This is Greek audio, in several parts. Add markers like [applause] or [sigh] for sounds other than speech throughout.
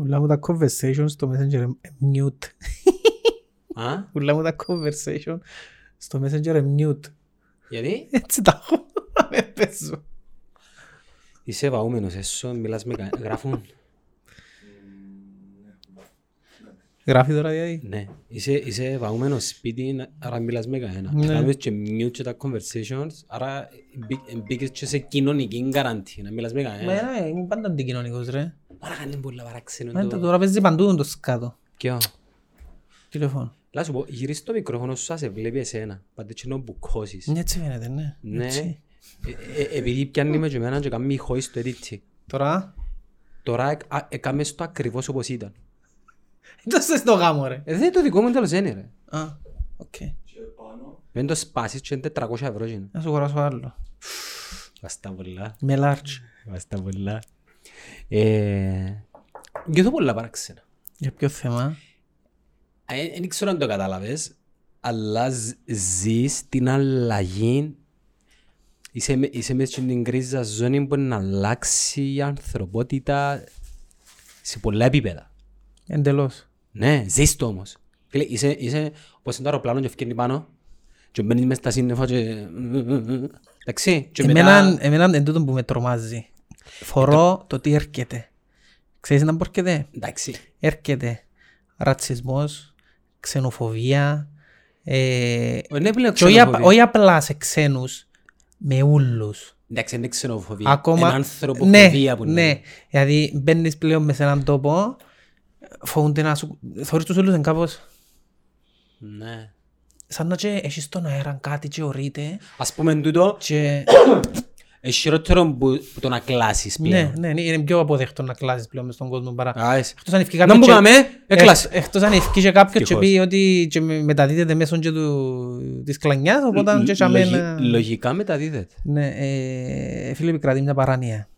Ούλα μου τα conversation στο Messenger είναι mute. Α, Ούλα μου τα conversation στο Messenger είναι mute. γιατί Έτσι τα έχω. Με παίζω. είσαι βαούμενος έσω, μιλάς με κα- γράφουν. Γράφει τώρα δηλαδή; Ναι, είσαι, είσαι βαούμενος σπίτι, άρα μιλάς με κανένα. Ναι. Και κάνεις και mute και τα conversations, άρα μπή- μπήκες και σε κοινωνική καραντή, να μιλάς με Μα κανένα. ένα, είμαι πάντα αντικοινωνικός ρε. Άρα κάνει πολλά παράξενο Μα το... το- Τώρα παίζει παντού τος σκάτω. Ποιο; Τηλεφώνο. Λά σου πω, γυρίσεις το μικρόφωνο σου, σε βλέπει εσένα. Πάντα και να μπουκώσεις. Ναι, Έτσι φαίνεται, ναι. Ναι, Έτσι. Ε, ε, επειδή πιάνει με και εμένα και κάνει ηχόη στο editing. Τώρα, Τώρα ε- α- έκαμε το ακριβώς όπως ήταν. Το σες στο γάμο ρε. Ε, δεν το δικό μου τέλος είναι ρε. Α, οκ. Δεν το σπάσεις και είναι 400 ευρώ και είναι. Να σου αγοράσω άλλο. Βαστά πολλά. Με large. Βαστά πολλά. Ε, νιώθω πολλά παράξενα. Για ποιο θέμα; Δεν ξέρω αν το κατάλαβες, αλλά ζ- ζεις την αλλαγή Είσαι, με- είσαι μέσα στην κρίζα ζώνη που να αλλάξει η ανθρωπότητα σε πολλά επίπεδα. Εντελώς. Ναι, ζεις το όμως. Φίλε, είσαι, είσαι όπως είναι το αεροπλάνο και ευκαιρνεί πάνω και μπαίνεις μες στα σύννεφα και... Εντάξει, και Εμένα, μετά... εμένα εν τούτο που με τρομάζει. Θωρώ το τι έρχεται. Ξέρεις να που έρχεται. Εντάξει, Έρχεται ρατσισμός, ξενοφοβία. Ε, δεν είναι πλέον και όχι, απ- ξενοφοβία. όχι απλά σε ξένους, με ούλους. Εντάξει, είναι ξενοφοβία. Ακόμα, Είναι ανθρωποφοβία ναι, που ναι. είναι. Δηλαδή μπαίνεις πλέον μες σε έναν τόπο, φοβούνται να σου... Θωρείς τους ούλους είναι κάπως; Ναι. σαν να και έχεις στον αέρα κάτι και ορείται Ας πούμε τούτο, και... [coughs] είναι χειρότερο που, που το να κλάσεις ναι, πλέον. ναι, είναι πιο αποδεκτό να κλάσεις πλέον μες στον κόσμο παρά... Α, εσύ. Εκτός αν ευκεί Να κάποιος μου και- πάμε, έκλασε. Εκ- Εκτός αν ευκεί και κάποιος και Ευτυχώς. πει ότι και με- μεταδίδεται μέσω και του, της κλανιάς, οπότε και για Λογι- μένα... Λογικά μεταδίδεται. Ναι, ε, φίλε επικρατεί μια παράνοια.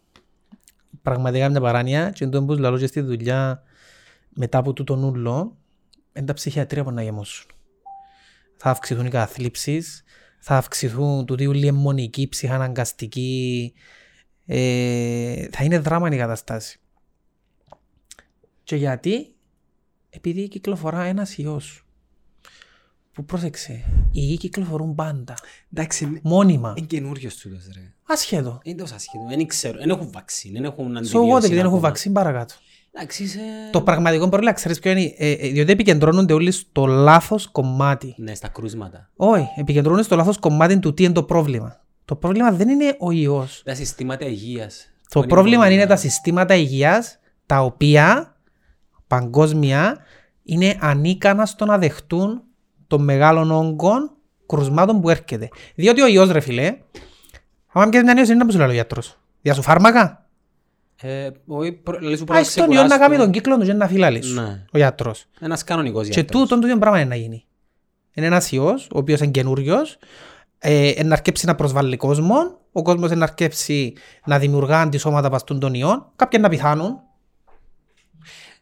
Πραγματικά μια παράνοια και εντός που λαλώ και στη δουλειά μετά από τούτο νουλό, είναι τα ψυχιατρία που να γεμώσουν. Θα αυξηθούν οι καθλίψεις, θα αυξηθούν τούτοι όλοι οι αιμονικοί, ψυχαναγκαστικοί, ε, θα είναι δράμα η καταστάση. Και γιατί, επειδή κυκλοφορά ένας ιός, που πρόσεξε, οι ιοί κυκλοφορούν πάντα, Εντάξει, είναι- μόνιμα, είναι καινούριος τούτος ρε. ασχέτω. Είναι τόσο ασχέτω. Δεν ξέρω. Δεν έχουν βαξίν. Δεν έχουν So what, αντιβίωση επειδή δεν έχουν ακόμα. βαξίν παρακάτω. Εντάξει, είσαι... Το πραγματικό πρόβλημα, ξέρεις ποιο είναι, ε, ε, διότι επικεντρώνονται όλοι στο λάθος κομμάτι. Ναι, στα κρούσματα. Όχι, επικεντρώνονται στο λάθος κομμάτι του τι είναι το πρόβλημα. Το πρόβλημα δεν είναι ο ιός. Τα συστήματα υγείας. Το Που πρόβλημα είναι τα πολλά. συστήματα υγείας, τα οποία παγκόσμια είναι ανίκανα στο να δεχτούν των μεγάλων όγκων κρουσμάτων που έρχεται. Διότι ο ιός ρε φιλέ, άμα πιέσεις μια νέωση είναι να μου σου λέει ο γιατρός. Για σου φάρμακα. Ε, όχι, προ- λέει σου Πάει πρώτα στον ιό να ξεκουράστο. κάνει τον κύκλο του και να φυλάλει σου. Ναι. Ο γιατρός. Ένας κανονικός Και γιατρός. τούτον το ίδιο πράγμα είναι να γίνει. Είναι ένας ιός, ο οποίος είναι καινούριος, ε, να αρκέψει να προσβάλλει κόσμο, ο κόσμος να αρκέψει να δημιουργά αντισώματα βαστούν των ιών, κάποιοι να πεθάνουν.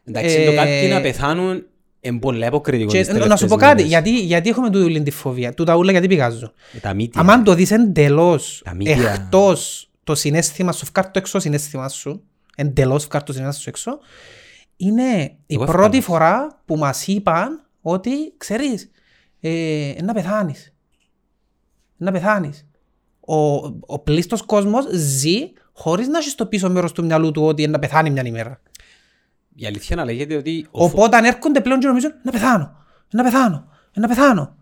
Εντάξει, Ε, το κάποιοι να πεθάνουν είναι πολλά υποκριτικό Και, τις να σου τελευταίες πω κάτι, μέρες. γιατί, γιατί έχουμε τούτη τη φοβία, τούτα ούλα γιατί πηγάζω. Ε, Τα μύτια. Αν το δεις εντελώς Τα μύτια. εκτός το συνέστημα σου, φκάρ το έξω συνέστημα σου, εντελώς φκάρ το συνέστημα σου έξω, είναι η Εγώ πρώτη ευκάλω. φορά που μας είπαν ότι, ξέρεις, ε, να πεθάνεις. Να πεθάνεις. Ο, ο πλήστος κόσμος ζει χωρίς να έχει στο πίσω μέρος του μυαλού του ότι να πεθάνει μια ημέρα. Η αλήθεια να λέγεται ότι ο φο- Οπότε αν έρχονται πλέον και νομίζουν να πεθάνω, να πεθάνω, να πεθάνω.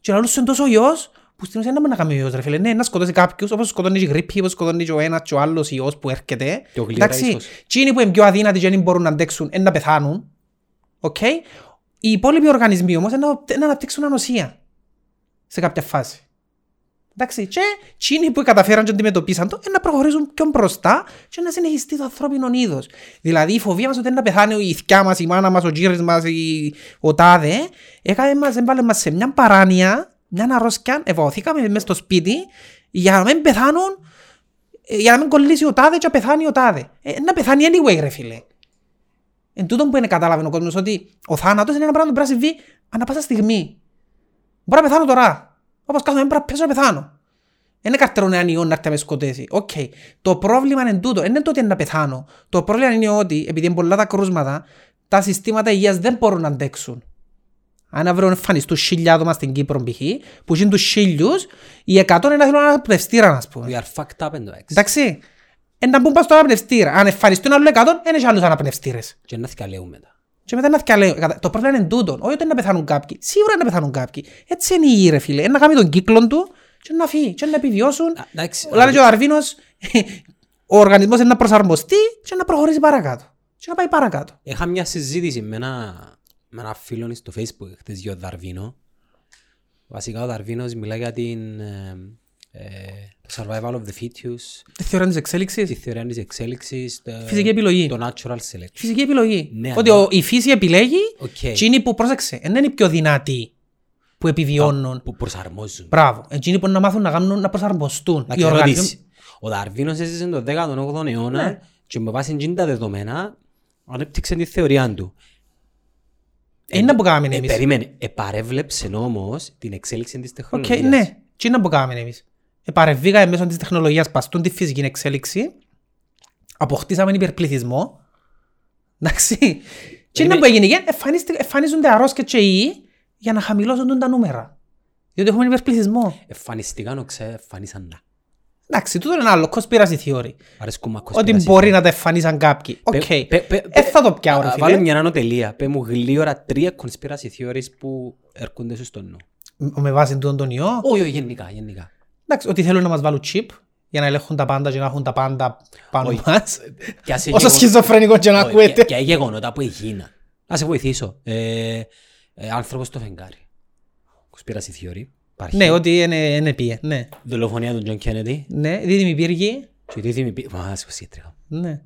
Και λαλούς είναι τόσο ιός που στην ουσία δεν μπορεί να κάνει ο ιός ρε φίλε. Ναι, να σκοτώσει κάποιους όπως σκοτώνει και η γρήπη, όπως σκοτώνει και ο ένας και ο άλλος ιός που έρχεται. Και ο γλύρα Εντάξει, ίσως. εκείνοι που είναι πιο αδύνατοι και δεν μπορούν να αντέξουν είναι να πεθάνουν. Οκ. Οι υπόλοιποι οργανισμοί όμως είναι να- να αναπτύξουν ανοσία σε κάποια φάση. Εντάξει, και εκείνοι που καταφέραν και αντιμετωπίσαν το, είναι να προχωρήσουν πιο μπροστά και να συνεχιστεί το ανθρώπινο είδος. Δηλαδή η φοβία μας ότι είναι να πεθάνει η θκιά μας, η μάνα μας, ο τζύρης μας, η... ο τάδε, έκανε μας, έβαλε μας σε μια παράνοια, μια αρρώσκια, εχωθήκαμε μέσα στο σπίτι για να μην πεθάνουν, ε, για να μην κολλήσει ο τάδε και να πεθάνει ο τάδε. Ε, να πεθάνει anyway ρε φίλε. Εν τούτο που είναι κατάλαβε ο κόσμος ότι ο θάνατος είναι ένα πράγμα που πρέπει να συμβεί ανά πάσα στιγμή. Μπορώ να πεθάνω τώρα. Όπως κάθομαι πρέπει να πέσω να πεθάνω. Είναι καρτερόν έναν ιό να έρθει να με σκοτέσει. Οκ. Το πρόβλημα είναι τούτο. Δεν είναι το ότι είναι να πεθάνω. Το πρόβλημα είναι ότι επειδή είναι πολλά τα κρούσματα, τα συστήματα υγείας δεν μπορούν να αντέξουν. Αν αύριο εμφανιστούν χίλια άτομα στην Κύπρο π.χ. που είναι τους χίλιους, οι εκατό είναι να θέλουν ένα πνευστήρα, ας πούμε. We are fucked up εντωμεταξύ. Εντάξει. Εν να μπουν πας στο αναπνευστήρα. Αν εμφανιστούν άλλο εκατό, δεν έχει άλλους αναπνευστήρες. Και να θυκαλέουν μετά. Και μετά να θυκαλέω. Κατα- Το πρόβλημα είναι τούτο. Όχι ότι είναι να πεθάνουν κάποιοι. Σίγουρα είναι να πεθάνουν κάποιοι. Έτσι είναι η γη, ρε φίλε. Είναι να κάνει τον κύκλο του και να φύγει. Και να επιβιώσουν. Α, εντάξει, Λένε και ο Δαρβίνος, [laughs] ο οργανισμός είναι να προσαρμοστεί και να προχωρήσει παρακάτω. Και να πάει παρακάτω. Είχα μια συζήτηση με ένα, με ένα φίλο στο facebook χτες για ο Δαρβίνο. Βασικά ο Δαρβίνος μιλά για την, ε, ε, το survival of the fittest, Τη θεωρία της τη εξέλιξης. θεωρία της εξέλιξης, το, Φυσική επιλογή. το natural selection. Φυσική επιλογή. Ναι, ότι αλλά- ο- η φύση επιλέγει Οκ. και είναι που, πρόσεξε, δεν είναι οι πιο δυνατοί που επιβιώνουν. Που προσαρμόζουν. Μπράβο. Εκείνοι που να μάθουν να, κάνουν, να προσαρμοστούν. Να Οι οργανισμοί- ερώτηση. Ο Δαρβίνος έζησε τον 18ο αιώνα Ναι. και με βάση εκείνα τα δεδομένα ανέπτυξε τη θεωρία του. Ε, Είναι να που κάναμε Ε, εμείς. περίμενε. Επαρέβλεψε όμως την εξέλιξη της Οκ, τεχνολογίας. ναι. Τι είναι να που κάναμε εμείς. Επαρεβήκαμε μέσω της τεχνολογίας παστούν τη φυσική εξέλιξη. Αποκτήσαμε υπερπληθυσμό. Εντάξει. Τι είναι Είναι- που έγινε. γε, εμφανίστηκε- Εμφανίζονται αρρώσκιες και ιοί για να χαμηλώσουν τα νούμερα. Διότι έχουμε υπερπληθυσμό. Εμφανιστήκαν οξέ, εμφανίσαν τα. Εντάξει, τούτο είναι άλλο. Conspiracy theory. Αρέσκουν μα Ότι conspiracy μπορεί να τα εμφανίσαν κάποιοι. Οκ. Πε- πε- πε- Ε, θα το πιάω, ρε Α, φίλε. Βάλε μια άνω τελεία. Πε μου γλήορα τρία conspiracy theories που έρχονται σου στο νου. Με- Με βάση τούτον τον ιό. Όχι, όχι, γενικά, γενικά. Εντάξει, ότι θέλουν να μας βάλουν chip για να ελέγχουν τα πάντα και να έχουν τα πάντα πάνω Όχι. μας. Και ας [laughs] Όσο γεγον- σχιζοφρενικό και να Όχι, ακούετε. και- Και γεγονότα που έγιναν. Να σε βοηθήσω. Ε, ε, άνθρωπος στο φεγγάρι. Conspiracy theory. Υπάρχει. Ναι, ότι είναι, εν επήγε. Ναι. Δολοφονία του Τζον Κέννεντι. Ναι, δίδυμοι πύργοι. Και τι θυμη πει. Μα, σου σύντριχα. Ναι.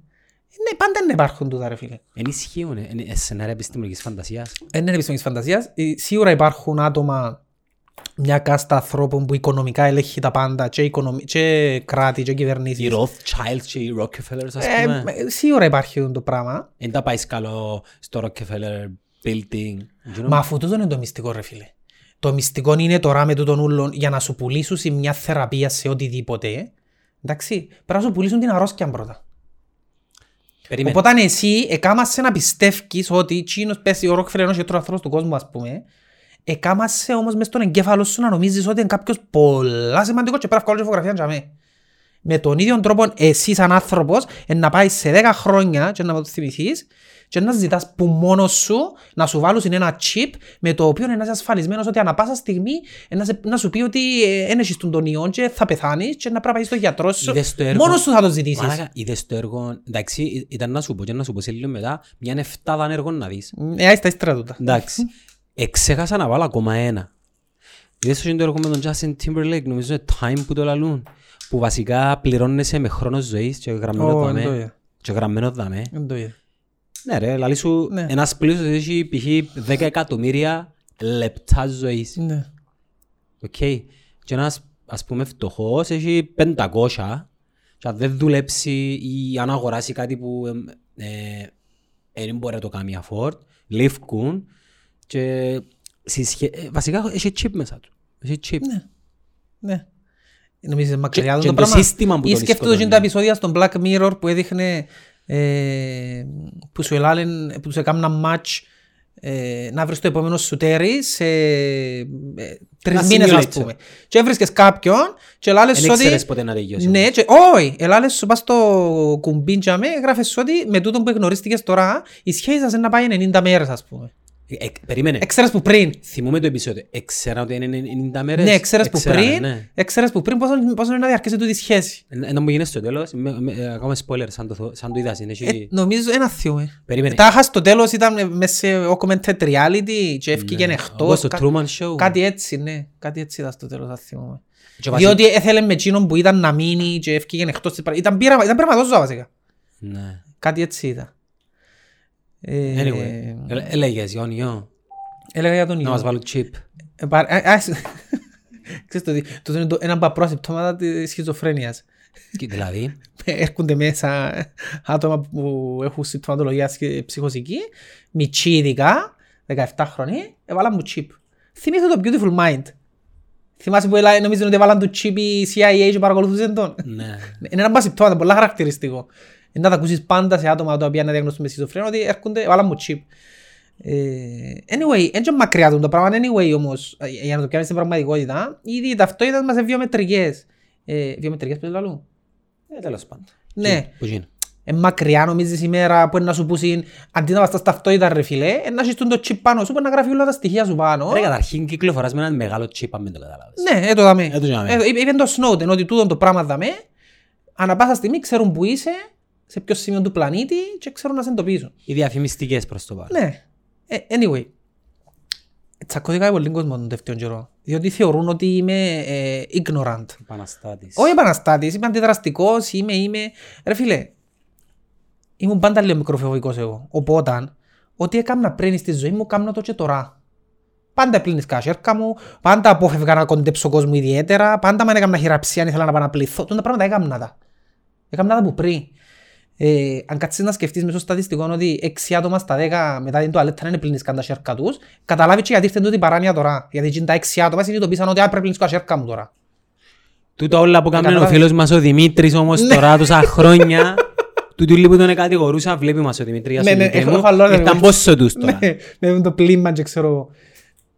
Ναι, πάντα δεν υπάρχουν τούτα ρε φίλε. Εν ισχύουν. ε, Είναι σενάρια επιστημονικής φαντασίας. Δεν είναι επιστημονικής φαντασίας. Ε, Σίγουρα υπάρχουν άτομα, μια κάστα ανθρώπων που οικονομικά ελέγχει τα πάντα και, οικονομι... και κράτη και Οι κυβερνήσεις. Rothschilds και οι Rockefellers, ας Ε, πούμε. ε, σίγουρα υπάρχει το πράγμα. Εν τα πάει καλό στο Rockefeller building. You know? Μα αφού τούτο είναι το μυστικό ρε φίλε. Το μυστικό είναι τώρα με τούτον ούλον για να σου πουλήσουν σε μια θεραπεία σε οτιδήποτε. Εντάξει, πρέπει να σου πουλήσουν την αρρώσκια πρώτα. Περίμενε. Οπότε εσύ εκάμασαι να πιστεύεις ότι εκείνος πέσει ο Ροκφελ ενός γιατρού ανθρώπους του κόσμου ας πούμε εκάμασαι όμως μες στον εγκέφαλο σου να νομίζεις ότι είναι κάποιος πολλά σημαντικός και πρέπει να βγάλω φωτογραφία για μέ. Με τον ίδιο τρόπο εσύ σαν άνθρωπος ε, να πάει σε 10 χρόνια και να το θυμηθείς και να ζητάς που μόνος σου να σου βάλουν ένα chip με το οποίο να είσαι ασφαλισμένος ότι ανά πάσα στιγμή ε, να, σε, να σου πει ότι δεν έχεις τον ιόν και θα πεθάνεις και να πρέπει να πάεις στο γιατρό σου. Είδες το έργο- Μόνος σου θα το ζητήσεις. Μαλάκα, είδες το έργο, εντάξει, ή- ήταν να σου πω και να σου πω σε λίγο μετά, μια είναι 7 έργο να δεις. Ε, άιστα ύστερα τούτα. Εντάξει, εξέχασα να βάλω ακόμα ένα. Είδες το έργο με τον Justin Timberlake, νομίζω είναι Time που το λαλούν, που βασικά πληρώνεσαι με χρόνος ζωής και γραμμένο Ω, εν το δαμέ. είδα. Και γραμμένο δαμέ. Δεν το είδα. Ναι ρε, λαλεί σου, Ναι. ένας πλούσιος έχει π.χ. 10 εκατομμύρια λεπτά ζωής. Ναι. Οκ. Και ένας ας πούμε φτωχός έχει 500 και αν δεν δουλέψει ή αν αγοράσει κάτι που ε, δεν μπορεί να το κάνει afford, λείφκουν και συσχε... ε, βασικά έχει chip μέσα του. Έχει chip. Ναι. Ναι. Νομίζεις μακριά Και- το και το πράγμα. σύστημα που Ή τον σκέφτομαι σκοτώνει. τα επεισόδια στον Black Mirror που έδειχνε ε, που σου ελάλεν, που τους έκαναν match ε, να βρεις το επόμενο σου τέρι σε ε, τρεις Ένα μήνες ας simulator. πούμε. Και έβρισκες κάποιον και ελάλες Δεν σου ότι... ήξερες ποτέ να τελειώσει. Ναι, όμως. και, όχι, ελάλες σου πας στο κουμπί τζαμέ, γράφες σου ότι με τούτον που γνωρίστηκες τώρα, η σχέση σας είναι να πάει 90 μέρες ας πούμε. Ε, ε, περίμενε. Εξέρες που πριν. Θυμούμε το επεισόδιο. Εξέρα ότι είναι 90 μέρες. Ναι, εξέρες που Εξέρα, πριν, ναι. εξέρες που πριν πόσο, πόσο είναι να διαρκέσει τούτη η σχέση. Ε, Να μου γίνει στο τέλος, με- με- ε, ακόμα spoiler σαν το, θω- σαν το είδας. Είναι, Ε, έχει- νομίζω ένα θείο. ε. Περίμενε. Τάχας στο τέλος ήταν μέσα σε augmented reality και έφυγε Ναι. εκτός. Όπως το κα- Truman Show. Κάτι έτσι, ναι. Κάτι έτσι ήταν στο τέλος, θα θυμούμαι. Και βασι- Διότι έθελε με εκείνον που ήταν να μείνει και έφυγε εκτός της παρα- Ήταν, πειραμα- ήταν πραγματόζωα βασικά. Ναι. Κάτι έτσι ήταν. Ε, Anyway, ε, έλεγες, Ιόνιο, Έλεγα για τον να Ιώ. μας βάλουν chip. Ε, παρ- α- ας- [laughs] Ξέρεις το τι, τούτο είναι το- ένα από τα πρώτα συμπτώματα της σχιζοφρένειας. Και Δηλαδή, [laughs] έρχονται μέσα άτομα που έχουν συμπτωματολογία σχε- ψυχοσική, μητσί ειδικά, 17 χρονοί, έβαλα μου chip. Θυμήθω το Beautiful Mind. Θυμάσαι που έλα- νομίζουν ότι έβαλαν του chip η CIA και παρακολουθούσαν τον; Ναι. [laughs] Είναι ένα μπασιπτώμα, πολλά χαρακτηριστικό. Είναι να τα ακούσεις πάντα σε άτομα τα οποία είναι διαγνωστούν με σχιζοφρένεια ότι έρχονται, βάλαν μου chip. Ε, anyway, έτσι μακριά του το πράγμα. Anyway όμως, ε, για να το πιάνεις στην πραγματικότητα, ήδη οι ταυτότητες μας είναι βιομετρικές. Ε, βιομετρικές πώς λαλούν. Ε, τέλος πάντων. Ναι. Που γίνει; Ε, μακριά νομίζεις η μέρα που είναι να σου πούσουν αντί να βάζεις τα ταυτότητα ρε φίλε, ε, να έχεις τον το chip πάνω σου που να γράφει όλα τα στοιχεία σου πάνω. Ρε, καταρχήν κυκλοφοράς με έναν μεγάλο chip, αν μην το κατάλαβες. Ναι, ε, το δαμε. Ε, το δαμε. Ε, είπε είπε το Snowden ότι τούτο το πράγμα δαμε, ανά πάσα στιγμή ξέρουν που είσαι, σε ποιο σημείο του πλανήτη και ξέρουν να σε εντοπίσουν. Οι διαφημιστικές προς το παρόν. Ναι. Ε, anyway, τσακώθηκα με πολύ κόσμο τον τελευταίο καιρό, διότι θεωρούν ότι είμαι ε, ignorant. Επαναστάτης. Όχι επαναστάτης, είμαι αντιδραστικός, είμαι, είμαι... Ρε φίλε, ήμουν πάντα λίγο μικροφοβικός εγώ. Οπότε, ό,τι έκανα πριν στη ζωή μου, κάνω το και τώρα. Πάντα πλύνεις κασέρκα μου, πάντα απόφευγα να κοντέψω κόσμο ιδιαίτερα, πάντα με έκανα χειραψία αν ήθελα να παναπληθώ. Τούτα πράγματα έκανα τα. Έκανα τα που πριν. Ε, αν κάτσεις να σκεφτείς μέσω στατιστικών ότι 6 άτομα στα 10 μετά την τουαλέτα είναι πλύνεις καν τα σέρκα τους, καταλάβεις και γιατί ήρθε τούτη παράνοια τώρα. Γιατί εκείνοι τα 6 άτομα συνειδητοποίησαν ότι «Α, πρέπει να πλύνεις τα σέρκα μου τώρα. Τούτα όλα που έκανε ο Καταλάβες. φίλος μας ο Δημήτρης όμως Ναι. τώρα τόσα [laughs] χρόνια Τούτου λίγο που τον κατηγορούσα, βλέπει μας ο Δημήτρης Ναι, ναι, Δημήτρη έχω μου, φαλό, ρε, Ήταν ναι. πόσο τους τώρα. Ναι, με το πλήμα και ξέρω εγώ.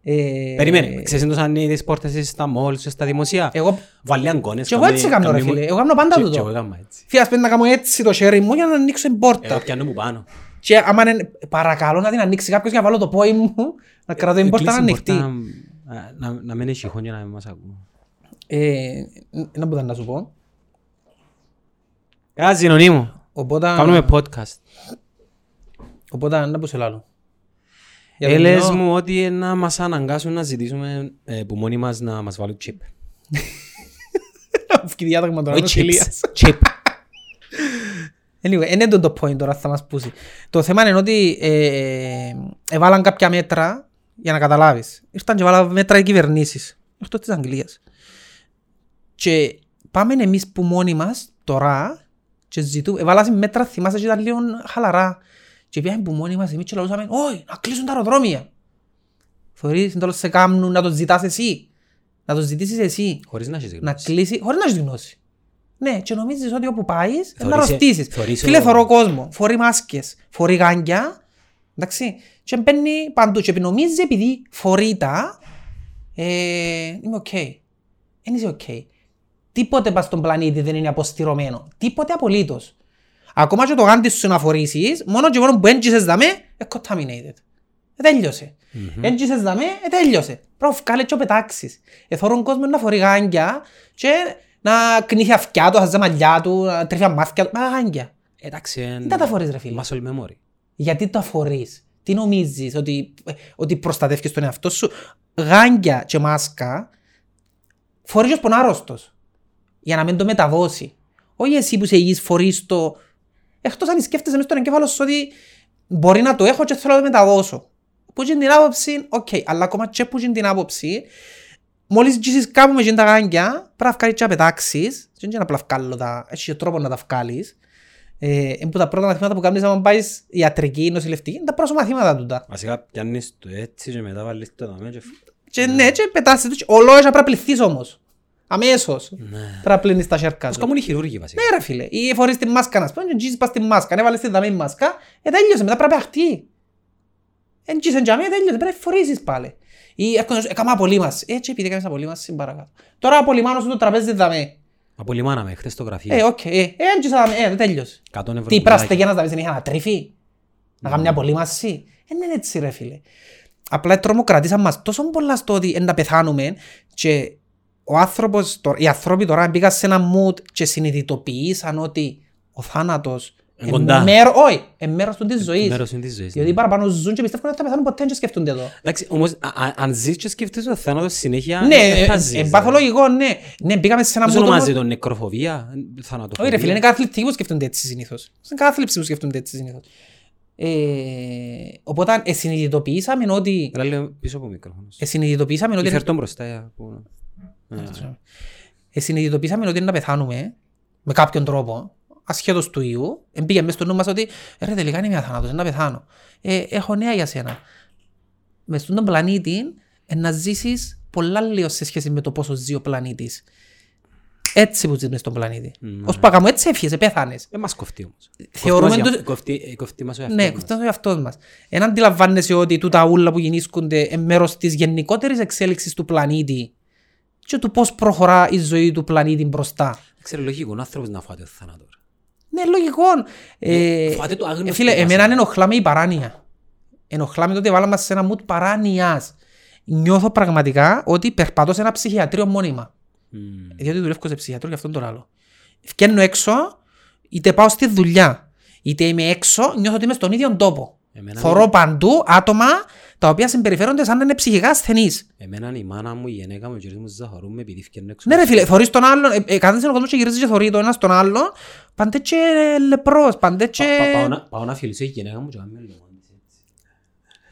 Ε, Περίμενε, ξέρεις εντός ανοίγει τις πόρτες εσύ στα μόλ, στα δημοσία; Εγώ, Βάλει αγκώνες. και εγώ κάμει- έτσι κάνω ρε κάμει μου- φίλε, εγώ κάνω πάντα Και- και εγώ τούτο. έκανα έτσι. Φιάς πρέπει να κάνω έτσι το χέρι μου για να ανοίξω την πόρτα. Εγώ πιάνω μου πάνω. Και άμα είναι, παρακαλώ να την ανοίξει κάποιος για να βάλω το πόη μου, να κρατώ την πόρτα να Κλείσει την ανοιχτή. πόρτα, να- να- Να μην έχει χιόνια να μην μας ακούω. Ε, Να μπορούσα να σου πω. Καλά, συνωνί μου. Οπότε, Κάνουμε podcast. οπότε να πω σε λάλλον. Για το Έλες κοινό, μου ότι να μας αναγκάσουν να ζητήσουμε ε, που μόνοι μας να μας βάλουν chip. Βγει διάταγμα τώρα, Όχι είναι chips. τελείας. Chip. Anyway, είναι το το point τώρα θα μας πούσει. Το θέμα είναι ότι ε, έβαλαν κάποια μέτρα για να καταλάβεις. Ήρθαν και βάλαν μέτρα οι κυβερνήσεις. Αυτό της Αγγλίας. Και πάμε εμείς που μόνοι μας τώρα και ζητούμε. Έβαλαν μέτρα θυμάσαι και ήταν λίγο χαλαρά. Και πήγαμε που μόνοι μας εμείς και λαλούσαμε «Όχι, να κλείσουν τα αεροδρόμια». Θεωρείς τέλος σε κάμνουν να το ζητάς εσύ. Να το ζητήσεις εσύ. Χωρίς να έχεις Να γνώση. κλείσει χωρίς να έχεις γνώση. Ναι, και νομίζεις ότι όπου πάεις να Θωρείσαι- ρωτήσεις. θωρείσαι Φίλε, ο- θωρώ κόσμο, φορεί μάσκες, φορεί γάντια, εντάξει, και μπαίνει παντού και νομίζεις επειδή φορεί τα, ε, είμαι οκ. Δεν είσαι οκ. Τίποτε πας στον πλανήτη δεν είναι αποστηρωμένο. Τίποτε απολύτως. Ακόμα και το γάντι σου να φορήσεις, μόνο και μόνο που έγγισες δαμέ, ε, contaminated. Ε, τέλειωσε. Έγγισες δαμέ, ε, τέλειωσε. Πρέπει να βγάλεις να το πετάξεις. Εθώρουν κόσμο να φορεί γάντια και να κνήθει αυτιά του, να χαζά μαλλιά του, να τρέφει μάθηκια του. Μα γάντια. Εντάξει, εν- Δεν τα φορείς ρε φίλε. Muscle memory. Γιατί το αφορείς. Τι νομίζεις, ότι, ότι προστατεύεις τον εαυτό σου; Γάντια και μάσκα φορείς ως πονάρρωστος. Για να μην το μεταδώσει. Όχι εσύ που είσαι υγιής φορείς το... Εκτός αν σκέφτεσαι μες στον εγκέφαλος σου ότι μπορεί να το έχω και θέλω να το μεταδώσω. Που είναι την άποψη, οκ, αλλά ακόμα και που είναι την άποψη, μόλις γύσεις κάπου με τα γάντια, πρέπει να βγάλεις και να πετάξεις, δεν είναι απλά βγάλω τα, έχει και τρόπο να τα βγάλεις. Ε, είναι που τα πρώτα μαθήματα που κάνεις άμα πάεις ιατρική ή νοσηλευτική, είναι τα πρώτα μαθήματα τούτα. Βασικά πιάνεις το έτσι και μετά βάλεις το δαμέ και... Και ναι, και πετάσαι τους, ολόγια πρέπει να πληθείς όμως. Αμέσως. Ναι. Πρέπει να πλύνεις τα σέρκα Πώς σου. κάνουν οι χειρούργοι βασικά. Ναι ρε φίλε, ή φορείς τη μάσκα να σπούν και γύσεις πας τη μάσκα, αν έβαλες τη δαμή μάσκα, ε τέλειωσε, μετά πρέπει να παιχτεί. Εν γύσεν για μένα, τέλειωσε, πρέπει να φορήσεις πάλι. Ή έρχονται να σου, έκανα απολύμαση. Έτσι επειδή έκανες απολύμαση, παρακάτω. Τώρα απολυμάνω σου το τραπέζι δαμέ. Απολυμάναμε χθες το γραφείο. Ε, οκ, ε, ε, εν γύσα δαμέ, ε, τέλειωσε. 100 ευρώ Τι πουλάκι. πράστε για να δαμέ, δεν είχε να τρίφει. Να κάνει μια απολύμαση. Ε, είναι έτσι ρε φίλε. Απλά τρομοκρατήσαν μας τόσο πολλά στο ότι εν να πεθάνουμε και ο άνθρωπος, το- οι άνθρωποι τώρα μπήκαν σε ένα mood και συνειδητοποιήσαν ότι ο θάνατος Εν κοντά. μέρο, όχι, εν μέρος του της ζωής. Μέρος είναι της ζωής. Γιατί ναι. παραπάνω ζουν και πιστεύουν ότι θα πεθάνουν ποτέ και σκέφτονται εδώ. Εντάξει, όμως α- α- αν ζεις και σκέφτεσαι το θάνατος συνέχεια, Ναι, δεν θα ε, ζεις, ε, ρε. παθολογικό, ναι. Ναι, μπήκαμε σε ένα Πώς mood όμως- ονομάζεται το νεκροφοβία, θανατοφοβία. Όχι ρε φίλε, είναι καταθλιπτικοί που σκέφτονται έτσι συνήθως. Είναι καταθλιπτικοί που σκέφτονται έτσι συνήθως. Ε, οπότε ε, συνειδητοποιήσαμε ότι... Έλα λίγο πίσω από μικρόφωνο. Ε, συνειδητοποιήσαμε ότι... Φέρ' τον μπροστά. Ε, που- Ναι. Ε, συνειδητοποιήσαμε ότι είναι να πεθάνουμε με κάποιον τρόπο, ασχέτως του ιού. Εμπήγε μες στο νου μας ότι ρε τελικά είναι μια θάνατος, είναι να πεθάνω. Ε, έχω νέα για σένα. Μες στον πλανήτη ε, να ζήσεις πολλά λίγο σε σχέση με το πόσο ζει ο πλανήτης. Έτσι που ζεις μες στον πλανήτη. Ναι. Ως πακα μου έτσι έφυγες, πέθανες. Δεν μας κοφτεί όμως. Θεωρούμε Κοφτεί μας το- για- κοφτεί- ε, Κοφτεί μας ο Ναι, εαυτός μας. αυτό είναι ο εαυτός μας. Εν αντιλαμβάνεσαι ότι τούτα ούλα που γεννήσκονται είναι μέρος της γενικότερης εξέλιξης του πλανήτη και του πώς προχωρά η ζωή του πλανήτη μπροστά. Δεν ξέρω, λογικό ο άνθρωπος να φάτε το θάνατο. ρε. Ναι, λογικό. Ε, φάτε το άγνωστο ε, φίλε, βασικά. εμένα ενοχλά με η παράνοια. Ενοχλά με το ότι βάλαμε μας σε ένα mood παράνοιας. Νιώθω πραγματικά ότι περπατώ σε ένα ψυχιατρίο μόνιμα. Μμμ. Διότι δουλεύω σε ψυχιατρίο και αυτόν τον άλλο. Βγαίνω έξω, είτε πάω στη δουλειά, είτε είμαι έξω, νιώθω ότι είμαι στον ίδιο τόπο. Εμένα Θωρώ παντού άτομα τα οποία συμπεριφέρονται σαν να είναι ψυχικά ασθενείς. Εμένα η μάνα μου, η γενέκα μου, ο κύριος μου ζαχαρούμε επειδή φτιάχνουν έξω. Ναι ρε φίλε, θωρείς τον άλλον, ε, ε, κάθεσαι ο κόσμος και γυρίζει και θωρεί το ένας τον άλλον, πάντε και λεπρός, πάντε Πα- και... πα- πάω να- Πάω να φιλήσω η γενέκα μου και κάνω λίγο.